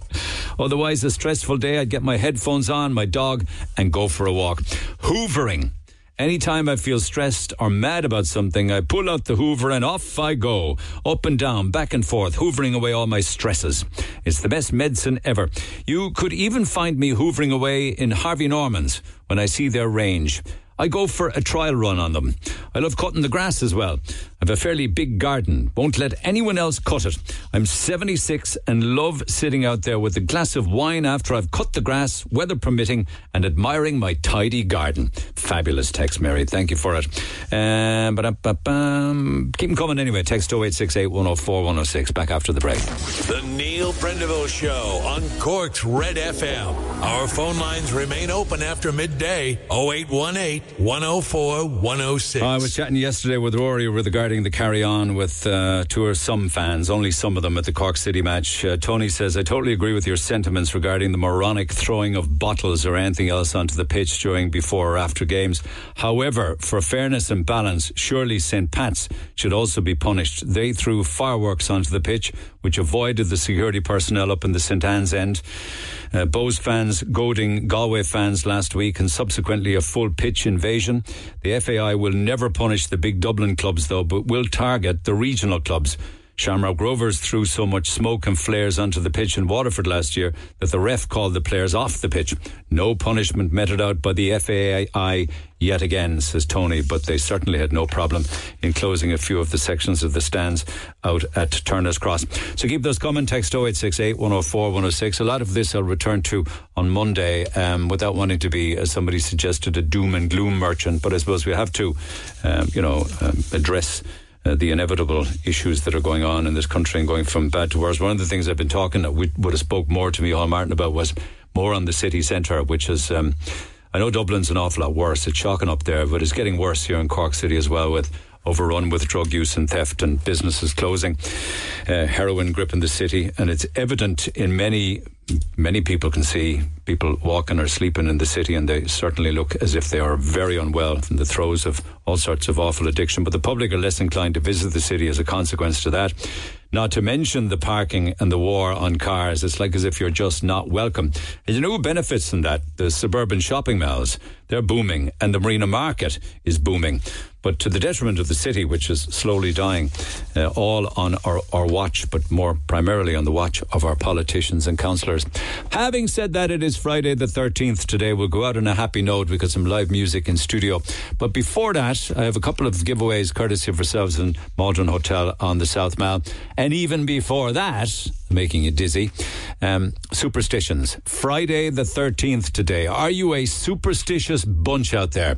Otherwise, a stressful day, I'd get my headphones on, my dog, and go for a walk. Hoovering. Anytime I feel stressed or mad about something, I pull out the hoover and off I go. Up and down, back and forth, hoovering away all my stresses. It's the best medicine ever. You could even find me hoovering away in Harvey Norman's when I see their range. I go for a trial run on them. I love cutting the grass as well. I've a fairly big garden. Won't let anyone else cut it. I'm 76 and love sitting out there with a glass of wine after I've cut the grass, weather permitting, and admiring my tidy garden. Fabulous text, Mary. Thank you for it. Um, keep them coming anyway. Text 0868 104 106. Back after the break. The Neil Prendeville Show on Cork's Red FM. Our phone lines remain open after midday 0818 104 106. I was chatting yesterday with Rory regarding the carry on with uh, two or some fans, only some of them at the Cork City match. Uh, Tony says, I totally agree with your sentiments regarding the moronic throwing of bottles or anything else onto the pitch during, before, or after games. However, for fairness and balance, surely St. Pat's should also be punished. They threw fireworks onto the pitch, which avoided the security personnel up in the St. Anne's end. Uh, fans goading Galway fans last week and subsequently a full pitch invasion. The FAI will never punish the big Dublin clubs though, but will target the regional clubs. Shamrock Rovers threw so much smoke and flares onto the pitch in Waterford last year that the ref called the players off the pitch. No punishment meted out by the FAI yet again, says Tony, but they certainly had no problem in closing a few of the sections of the stands out at Turner's Cross. So keep those coming. Text 0868 104 106. A lot of this I'll return to on Monday um, without wanting to be, as somebody suggested, a doom and gloom merchant, but I suppose we have to, um, you know, um, address uh, the inevitable issues that are going on in this country and going from bad to worse. One of the things I've been talking that would have spoke more to me, Micheál Martin, about was more on the city centre, which is. Um, I know Dublin's an awful lot worse. It's shocking up there, but it's getting worse here in Cork City as well with overrun with drug use and theft and businesses closing, uh, heroin gripping the city. And it's evident in many, many people can see people walking or sleeping in the city and they certainly look as if they are very unwell from the throes of all sorts of awful addiction. But the public are less inclined to visit the city as a consequence to that. Not to mention the parking and the war on cars. It's like as if you're just not welcome. And you know benefits from that? The suburban shopping malls. They're booming and the marina market is booming but to the detriment of the city, which is slowly dying, uh, all on our, our watch, but more primarily on the watch of our politicians and councillors. Having said that, it is Friday the 13th today. We'll go out on a happy note. Got some live music in studio. But before that, I have a couple of giveaways courtesy of ourselves in Maldron Hotel on the South Mall. And even before that, making you dizzy, um, superstitions. Friday the 13th today. Are you a superstitious bunch out there?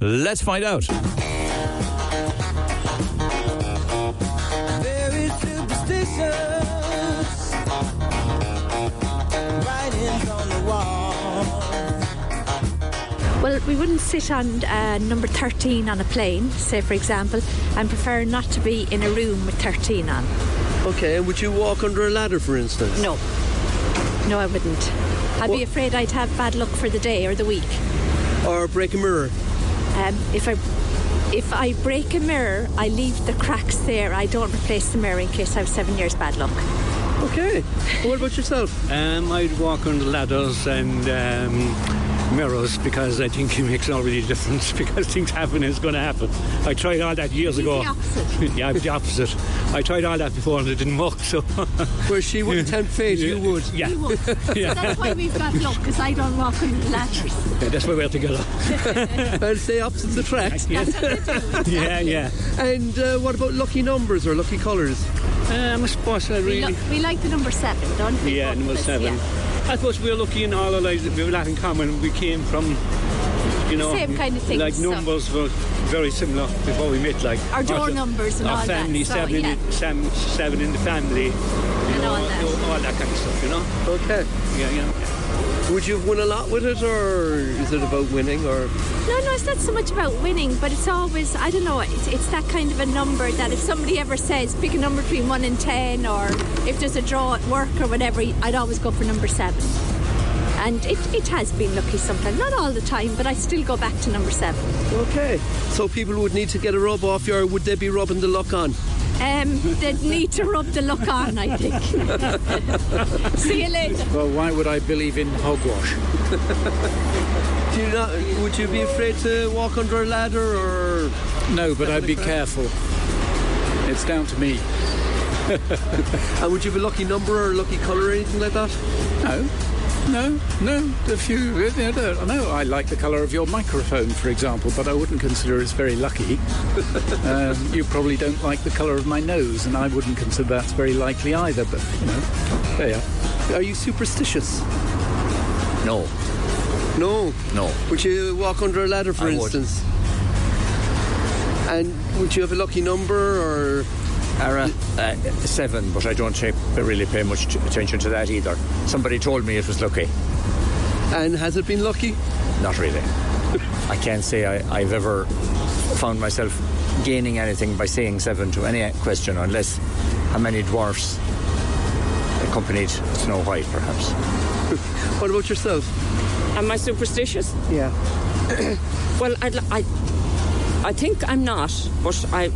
Let's find out. Well, we wouldn't sit on uh, number 13 on a plane, say for example, and prefer not to be in a room with 13 on. Okay, would you walk under a ladder, for instance? No. No, I wouldn't. I'd what? be afraid I'd have bad luck for the day or the week. Or break a mirror? Um, if I if I break a mirror, I leave the cracks there. I don't replace the mirror in case I have seven years bad luck. Okay. what about yourself? Um, I'd walk under ladders and um, mirrors because I think it makes no really difference because things happen it's going to happen. I tried all that years ago. yeah, I'm the opposite. I tried all that before and it didn't work. So where she wouldn't tempt fate, yeah. you would. Yeah. You would. yeah. So that's why we've got luck because I don't walk on the ladders. Yeah, that's why we're together. and stay opposites attract. Yes. yeah, yeah. And uh, what about lucky numbers or lucky colours? Um, I suppose I really. We, lo- we like the number seven, don't we? Yeah, number seven. Yeah. I suppose we're lucky in all our lives that we have a lot in common. We came from, you know, same kind of things. Like numbers were very similar before we met. Like our door our, numbers and our all family, that. seven, so, yeah. in the, seven, seven in the family. You and know, all that. All that kind of stuff. You know. Okay. Yeah, yeah. Would you have won a lot with it, or is it about winning, or? No, no, it's not so much about winning, but it's always I don't know. It's, it's that kind of a number that if somebody ever says pick a number between one and ten, or if there's a draw at work or whatever, I'd always go for number seven. And it, it has been lucky sometimes, not all the time, but I still go back to number seven. Okay. So people would need to get a rub off you, or would they be rubbing the luck on? Um, they'd need to rub the luck on, I think. See you later. Well, why would I believe in hogwash? Do you not, would you be afraid to walk under a ladder or? No, but I'd be careful. It's down to me. and would you have a lucky number or a lucky colour or anything like that? No. No, no, a few. No, I like the colour of your microphone, for example, but I wouldn't consider it's very lucky. um, you probably don't like the colour of my nose, and I wouldn't consider that's very likely either. But you know, there you are. Are you superstitious? No. No. No. Would you walk under a ladder, for I would. instance? And would you have a lucky number or? Ara, uh, seven, but I don't pay, really pay much t- attention to that either. Somebody told me it was lucky. And has it been lucky? Not really. I can't say I, I've ever found myself gaining anything by saying seven to any question, unless how many dwarfs accompanied Snow White, perhaps. what about yourself? Am I superstitious? Yeah. well, I'd, I, I think I'm not, but I,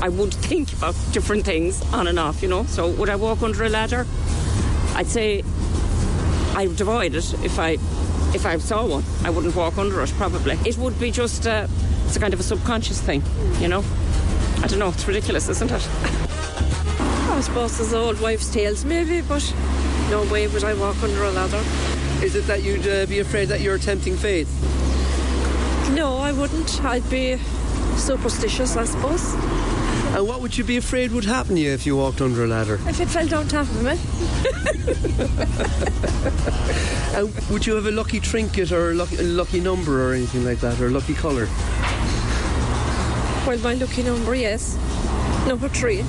I would think about different things on and off, you know. So would I walk under a ladder? I'd say I would avoid it if I, if I saw one. I wouldn't walk under it probably. It would be just uh, it's a kind of a subconscious thing, you know. I don't know. It's ridiculous, isn't it? I suppose there's old wives' tales, maybe, but no way would I walk under a ladder. Is it that you'd uh, be afraid that you're tempting fate? No, I wouldn't. I'd be superstitious, I suppose. And what would you be afraid would happen to you if you walked under a ladder? If it fell down top of me. And would you have a lucky trinket or a lucky, a lucky number or anything like that, or a lucky colour? Well, my lucky number, yes. Number three.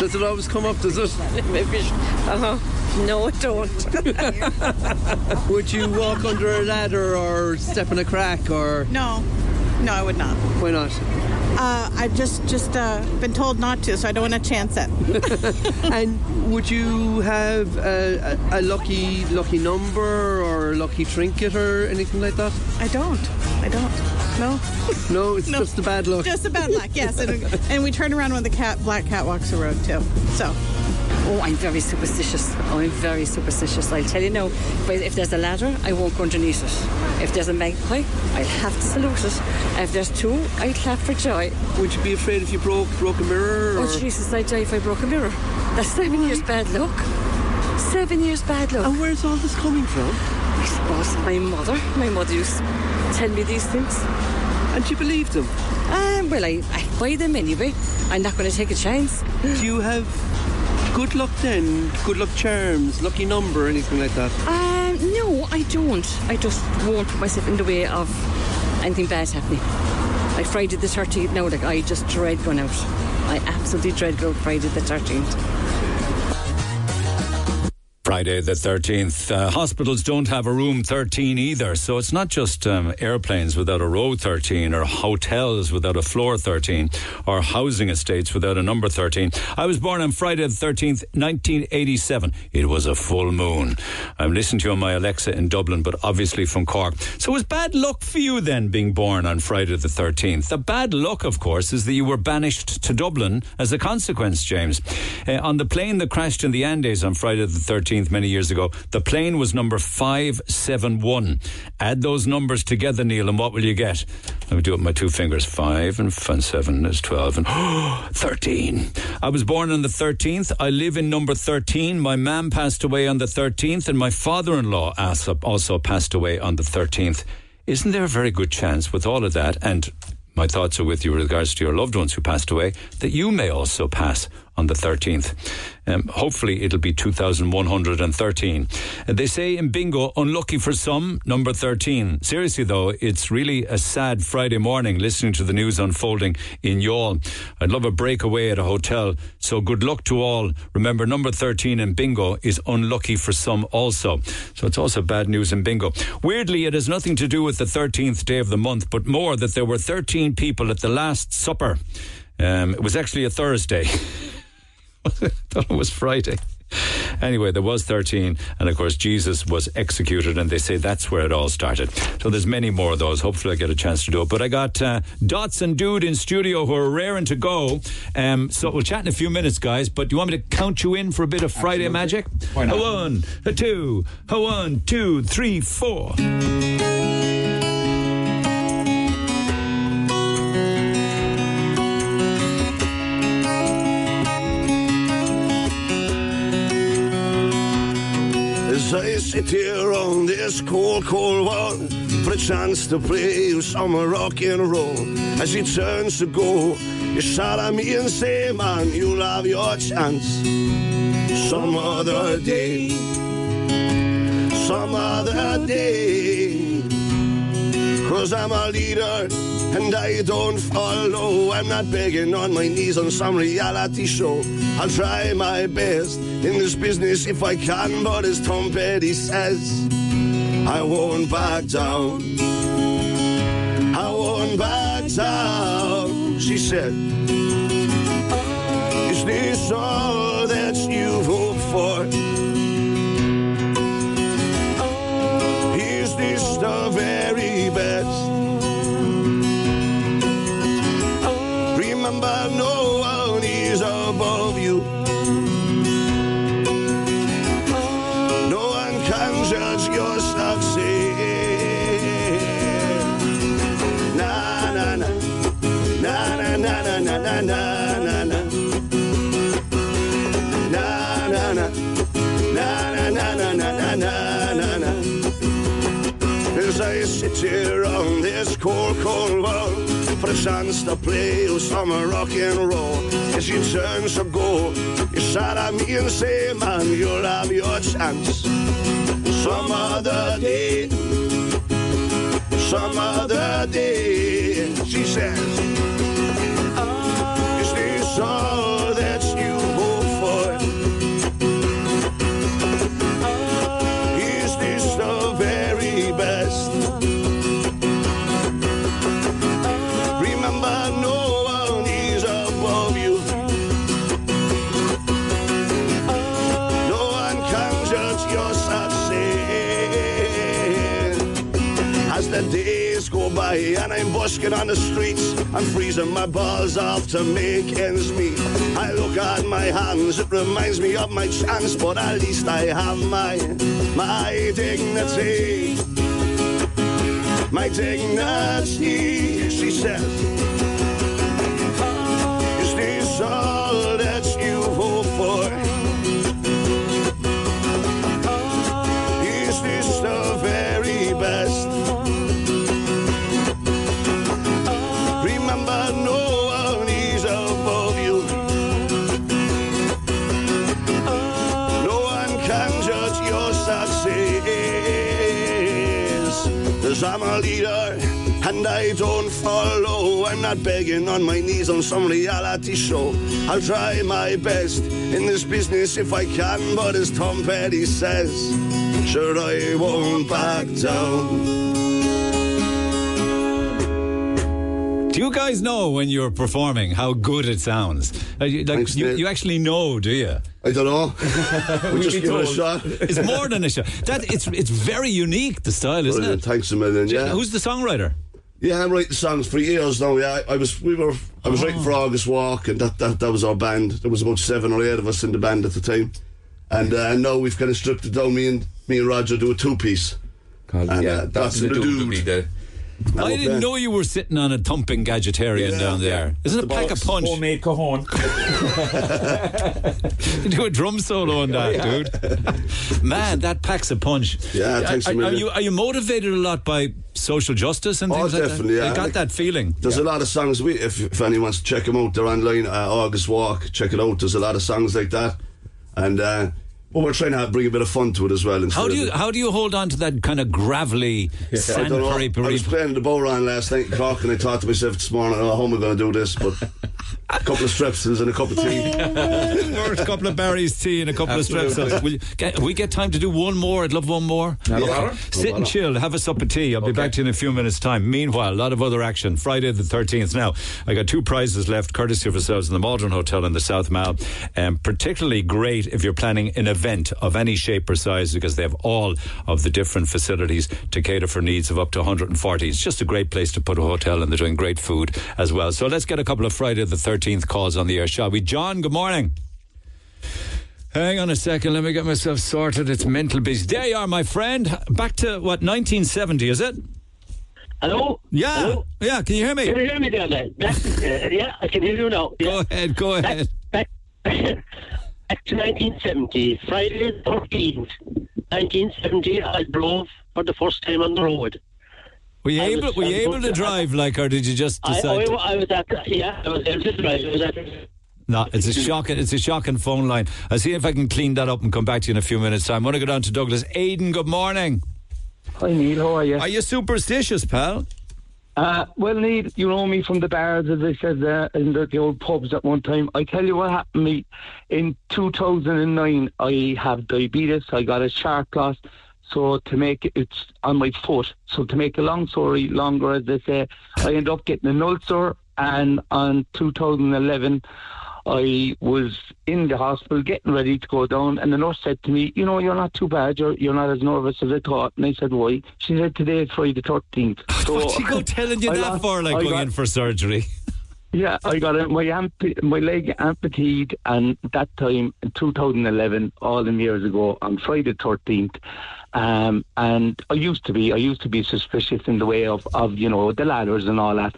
Does it always come up, does it? Maybe. Uh huh. No, I don't. would you walk under a ladder or step in a crack or. No. No, I would not. Why not? Uh, I've just just uh, been told not to, so I don't want to chance it. and would you have a, a, a lucky lucky number or a lucky trinket or anything like that? I don't. I don't. No. No, it's No. just the bad luck. Just a bad luck, yes. And, and we turn around when the cat black cat walks the road too. So. Oh, I'm very superstitious. Oh, I'm very superstitious. I'll tell you now. But if there's a ladder, I won't go underneath it. If there's a magpie, I'll have to salute it. If there's two, I'll clap for joy. Would you be afraid if you broke broke a mirror? Or? Oh, Jesus, I'd die if I broke a mirror. That's seven years bad luck. Seven years bad luck. And where's all this coming from? I suppose my mother. My mother used to tell me these things. And you believed them? Um, well, I, I buy them anyway. I'm not going to take a chance. Do you have good luck then? Good luck charms, lucky number, anything like that? Um, no, I don't. I just won't put myself in the way of anything bad happening. Like Friday the 13th, now, like, I just dread going out. I absolutely dread going Friday the 13th. Friday the 13th. Uh, hospitals don't have a room 13 either, so it's not just um, airplanes without a row 13 or hotels without a floor 13 or housing estates without a number 13. I was born on Friday the 13th, 1987. It was a full moon. I'm listening to you on my Alexa in Dublin, but obviously from Cork. So it was bad luck for you then being born on Friday the 13th. The bad luck, of course, is that you were banished to Dublin as a consequence, James. Uh, on the plane that crashed in the Andes on Friday the 13th, many years ago, the plane was number 571. Add those numbers together, Neil, and what will you get? Let me do it with my two fingers. 5 and, f- and 7 is 12 and 13. I was born on the 13th. I live in number 13. My mum passed away on the 13th, and my father in law also passed away on the 13th. Isn't there a very good chance with all of that? And my thoughts are with you with regards to your loved ones who passed away, that you may also pass on the 13th. Um, hopefully, it'll be 2113. Uh, they say in bingo, unlucky for some, number 13. Seriously, though, it's really a sad Friday morning listening to the news unfolding in Youghal. I'd love a breakaway at a hotel, so good luck to all. Remember, number 13 in bingo is unlucky for some also. So it's also bad news in bingo. Weirdly, it has nothing to do with the 13th day of the month, but more that there were 13 people at the Last Supper. Um, it was actually a Thursday. I thought it was Friday. Anyway, there was 13, and of course, Jesus was executed, and they say that's where it all started. So there's many more of those. Hopefully, I get a chance to do it. But I got uh, Dots and Dude in studio who are raring to go. Um, so we'll chat in a few minutes, guys. But do you want me to count you in for a bit of Friday magic? Why not? A one, a two, a one, two, three, four. Sit here on this cold, cold wall for a chance to play you some rock and roll. As he turns to go, you shout at me and say, Man, you'll have your chance some other day, some other day. Cause I'm a leader and I don't follow. I'm not begging on my knees on some reality show. I'll try my best in this business if I can, but as Tom Petty says, I won't back down. I won't back down. She said, Is this all that you've hoped for? Is this the very best? No one is above you. No one can judge your success. Na na na, na na na na na na na na. As I sit here on this cold, cold wall for a chance to play you some rock and roll. As you turn to go, you shout at me and say, Man, you'll have your chance some other day, some other day. She says, and on the streets, I'm freezing my balls off to make ends meet. I look at my hands, it reminds me of my chance, but at least I have my my dignity. My dignity, she says. And I don't follow. I'm not begging on my knees on some reality show. I'll try my best in this business if I can, but as Tom Petty says, sure I won't back down. Do you guys know when you're performing how good it sounds? Uh, you, like, you, you actually know, do you? I don't know. We just give it a shot. It's more than a shot. That it's it's very unique. The style, isn't Brilliant. it? Thanks a million. Yeah. Who's the songwriter? Yeah, I'm writing songs for years now. Yeah, I, I was we were I was writing for Oh. August Walk, and that, that that was our band. There was about seven or eight of us in the band at the time, and uh, now we've kind of stripped it down. Me and me and Roger do a two piece. Called, yeah, uh, that's the dude. will be I didn't know you were sitting on a thumping gadgetarian Yeah, down there. yeah. Isn't it The pack a punch? homemade cajon. You do a drum solo on that, Yeah. dude. Man, that packs a punch. Yeah, thanks a are, are you are you motivated a lot by social justice and Oh, things like definitely. that? Yeah, I got Like, that feeling. There's a lot of songs. We, if, if anyone wants to check them out, they're online. Uh, August Walk, check it out. There's a lot of songs like that, and uh, Well, we're trying to have, bring a bit of fun to it as well. How do you how do you hold on to that kind of gravelly I don't know. sandpery I was playing the Bowery last night in Cork and I thought to myself this morning, oh, how am I going to do this? But a couple of strepsils and a cup of tea. First couple of Barry's tea and a couple Absolutely. of strepsils. Will get, we get time to do one more? I'd love one more. No Okay. No Sit and chill. Have a sup of tea. I'll be back to you in a few minutes' time. Meanwhile, a lot of other action. Friday the 13th. Now, I got two prizes left, courtesy of ourselves in the Maldron Hotel in the South Mall. Um, particularly great if you're planning an event of any shape or size because they have all of the different facilities to cater for needs of up to 140. It's just a great place to put a hotel and they're doing great food as well. So let's get a couple of Friday the 13th calls on the air, shall we? John, good morning. Hang on a second, let me get myself sorted. It's mental busy. There you are, my friend. Back to what, 1970, is it? Hello? Yeah. Hello? Yeah, can you hear me? Can you hear me there, then? Back, uh, yeah, I can hear you now. Go ahead, go ahead. Back, back to 1970, Friday the 13th, 1970, I drove for the first time on the road. Were you I able, was- were you able was- to drive, like, or did you just I, decide? I, to- I was at, yeah, I was able to drive. I was at, No, it's a shocking. It's a shocking phone line. I'll see if I can clean that up and come back to you in a few minutes' time. I want to go down to Douglas. Aidan, good morning. Hi Neil, how are you? Are you superstitious, pal? Uh, well, Neil, you know me from the bars, as I said, uh, in the, the old pubs at one time. I tell you what happened me. In 2009, I have diabetes. I got a sharp loss. So to make it, it's on my foot. So to make a long story longer, as they say, I end up getting an ulcer. And on 2011, I was in the hospital getting ready to go down, and the nurse said to me, "You know, you're not too bad. You're you're not as nervous as I thought." And I said, "Why?" She said, "Today is Friday the 13th." So What's she go telling you I that lost- for, like I going got- in for surgery? yeah, I got it. My amp- my leg amputated, and that time in 2011, all them years ago, on Friday 13th. Um, and I used to be, I used to be suspicious in the way of, of you know, the ladders and all that.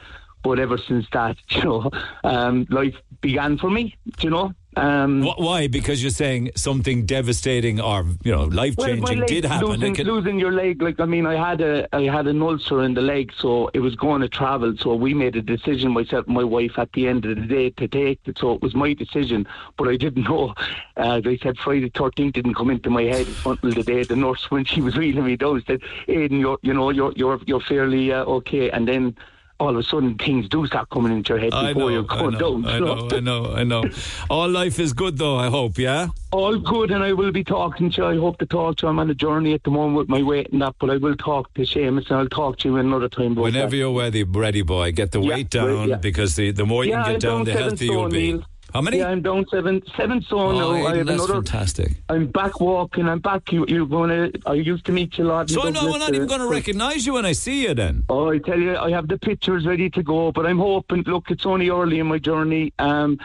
But ever since that, you know, um, life began for me. You know. Um, Why? Because you're saying something devastating or you know life Well, changing leg, did happen. Losing, could- losing your leg, like I mean, I had a I had an ulcer in the leg, so it was going to travel. So we made a decision, myself and my wife, at the end of the day, to take it. So it was my decision, but I didn't know. Uh, they said Friday thirteenth didn't come into my head until the day the nurse, when she was wheeling me down, said, "Aidan, you're you know you're you're you're fairly uh, okay," and then. All of a sudden, things do start coming into your head I before know, you're I going know, down. I know, I know, I know. All life is good, though. I hope, yeah. all good, and I will be talking to you. I hope to talk to you. I'm on a journey at the moment with my weight and that, but I will talk to Seamus and I'll talk to you another time. Whenever that. you're ready, ready boy, get the Yeah, weight down yeah. because the, the more you yeah, can get down, the healthier you'll be. How many? Yeah, I'm down seven seven stone Oh, now. I have that's another. fantastic. I'm back walking. I'm back. You, you're going to. I used to meet you a lot. So I'm not, I'm not even going to recognise you when I see you then. Oh, I tell you, I have the pictures ready to go, but I'm hoping. Look, it's only early in my journey. Um,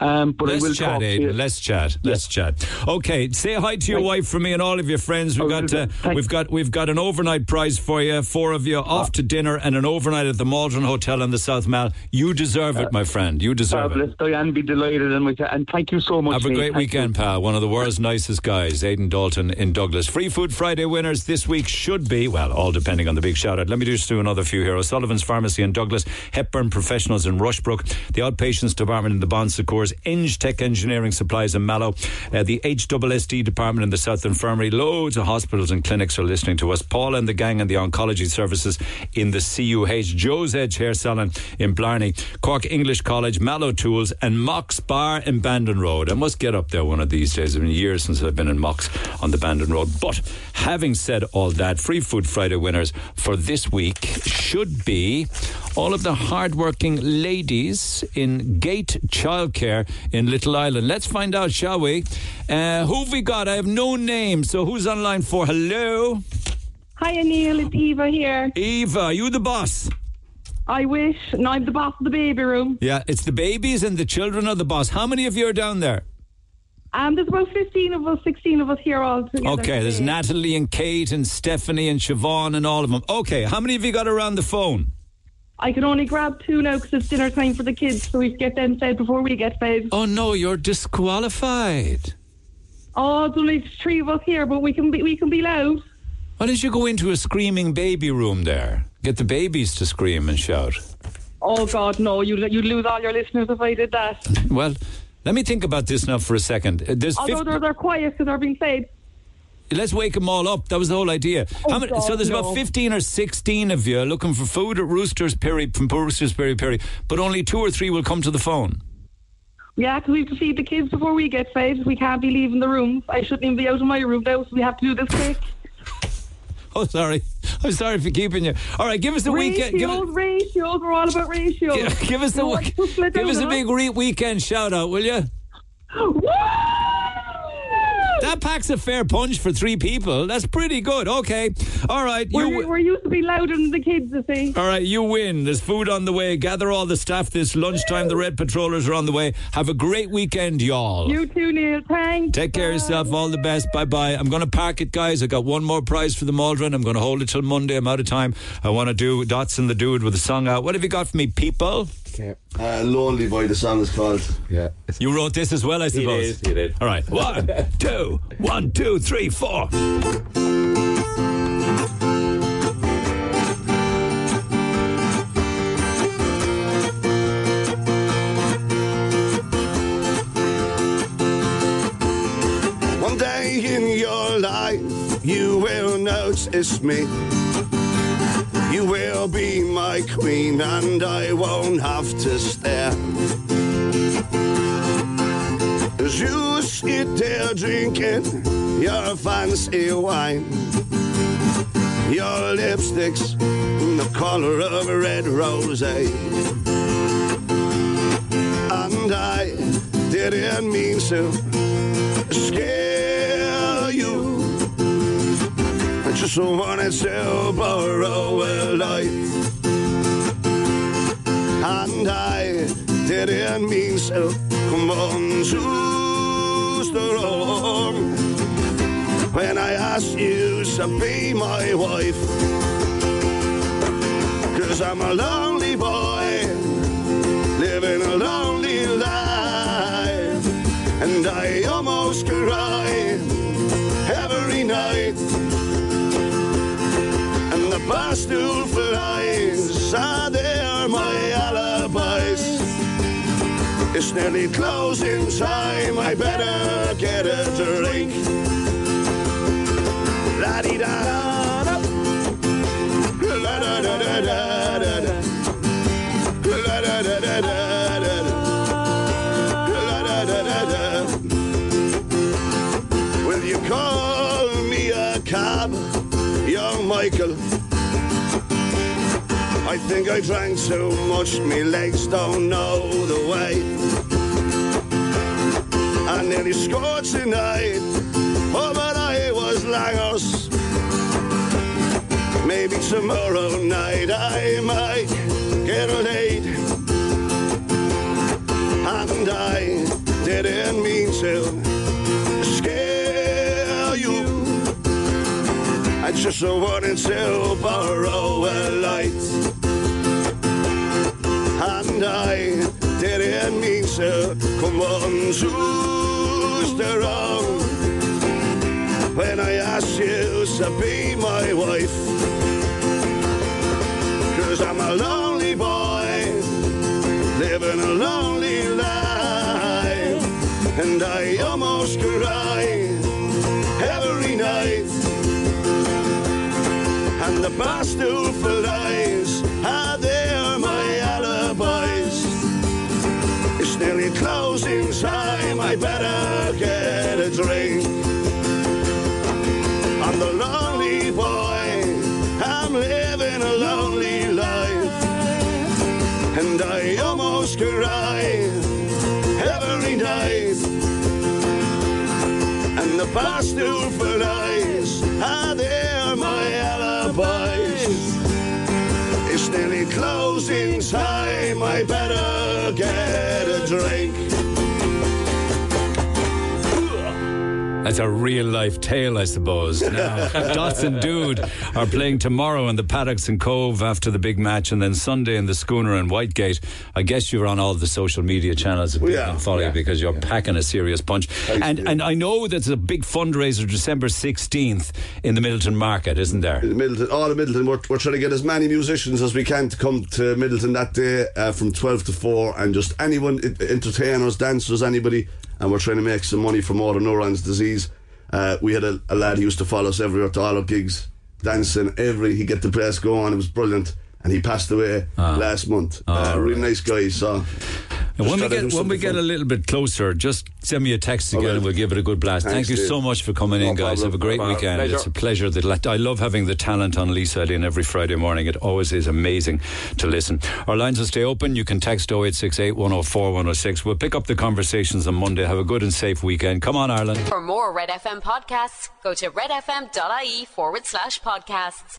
um, but Let's I will chat, you. Let's chat. Let's chat. Okay, say hi to your wife for me and all of your friends. We've got uh, we've got we've got an overnight prize for you. Four of you off to dinner and an overnight at the Maldron Hotel in the South Mall. You deserve it, my friend. You deserve it. Fabulous. Diane, be delighted, and, we, and thank you so much. Have a great Thank you. weekend, pal. One of the world's nicest guys, Aidan Dalton in Douglas. Free Food Friday winners this week should be, well, all depending on the big shout out. Let me just do another few here. O'Sullivan's Pharmacy in Douglas, Hepburn Professionals in Rushbrooke, the Outpatients Department in the Bon Secours, Inge Tech Engineering Supplies in Mallow, uh, the HSSD Department in the South Infirmary. Loads of hospitals and clinics are listening to us. Paul and the gang and the oncology services in the CUH, Joe's Edge Hair Salon in Blarney, Cork English College, Mallow Tools, and Mox Bar in Bandon Road. I must get up there one of these days. It's been years since I've been in Mox on the Bandon Road. But having said all that, Free Food Friday winners for this week should be all of the hardworking ladies in Gate Childcare in Little Island. Let's find out, shall we? Uh, who've we got? I have no name, so who's on line for? Hello? Hi, Neil. It's Eva here. Eva, are you the boss? I wish. No, I'm the boss of the baby room. Yeah, it's the babies and the children of the boss. How many of you are down there? Um, there's about 15 of us, 16 of us here all together. Okay, there's. Natalie and Kate and Stephanie and Siobhan and all of them. Okay, how many of you got around the phone? I can only grab two now because it's dinner time for the kids, so we get them fed before we get fed. Oh no, you're disqualified. Oh, there's only three of us here, but we can be we can be loud. Why don't you go into a screaming baby room there? Get the babies to scream and shout. Oh God, no! You'd you'd lose all your listeners if I did that. Well, Let me think about this now for a second. Uh, There's Although 50 they're, they're quiet because they're being played. Let's wake them all up. That was the whole idea. Oh, How many, God, so there's no. about 15 or 16 of you looking for food at Roosters Piri from Roosters Piri Piri, but only two or three will come to the phone. Yeah, because we have to feed the kids before we get fed. We can't be leaving the room. I shouldn't even be out of my room now, so we have to do this quick. Oh, sorry. I'm sorry for keeping you. All right, give us the weekend. Give, Ratios, ratios, we're all about ratios. us- give us the You want week- to split give us a big re- weekend shout out, will you? That packs a fair punch for three people. That's pretty good. Okay. All right. We're, You, we're used to be louder than the kids, you see. all right, you win. There's food on the way. Gather all the staff this lunchtime. The Red Patrollers are on the way. Have a great weekend, y'all. You too, Neil. Thanks. Take care of yourself. All the best. Bye bye. I'm going to park it, guys. I got one more prize for the Maldron. I'm going to hold it till Monday. I'm out of time. I want to do Dots and the Dude with a song out. What have you got for me, people? Uh, Lonely Boy, the song is called. Yeah. You wrote this as well, I suppose. is, he did. All right. One, two, one, two, three, four. One day in your life, you will notice me. You will be my queen, and I won't have to stare. As you sit there drinking your fancy wine, your lipstick's the color of a red rose. And I didn't mean to scare Wanted to borrow a light. And I didn't mean to come on to the wrong when I asked you to be my wife. Cause I'm a lonely boy, living a lonely life. And I almost cry every night. And the bar stool flies are my alibis. It's nearly closing time, I better get a drink. La di da da. La da da da da da. La da da da da. La da da da. Will you call me a cab, young Michael? I think I drank too much, me legs don't know the way. I nearly scored tonight, oh, but I was Lagos. Maybe tomorrow night I might get laid. And I didn't mean to scare you. I just wanted to borrow a light. And I didn't mean to come on Tuesday wrong when I asked you to be my wife. Cause I'm a lonely boy, living a lonely life. And I almost cry every night. And the bar stool flies closing time, I better get a drink. I'm the lonely boy, I'm living a lonely life. And I almost cry every night. And the bar stool flies are there my alibis. Closing time, I better get a drink. That's a real life tale, I suppose. Now, Dots and Dude are playing tomorrow in the Paddocks and Cobh after the big match, and then Sunday in the Schooner and Whitegate. I guess you're on all the social media channels people Yeah, follow you yeah, because you're packing a serious punch. And and I know there's a big fundraiser December 16th in the Midleton Market, isn't there? Midleton, all of Midleton. We're, we're trying to get as many musicians as we can to come to Midleton that day uh, from 12 to 4 and just anyone, entertainers, dancers, anybody. And we're trying to make some money for motor neurons disease. Uh, we had a, a lad who used to follow us everywhere to all our gigs, dancing every, he get the place going. It was brilliant. And he passed away last month. uh, really nice guy. So when we get when something we get fun. a little bit closer, just send me a text again, and we'll give it a good blast. Thanks, Thank you Dave. so much for coming in, guys. problem. Have a great No weekend. Pleasure. It's a pleasure. That I love having the talent on Leeside every Friday morning. It always is amazing to listen. Our lines will stay open. You can text 0868 104 106. We'll pick up the conversations on Monday. Have a good and safe weekend. Come on, Ireland. For more Red FM podcasts, go to redfm.ie forward slash podcasts.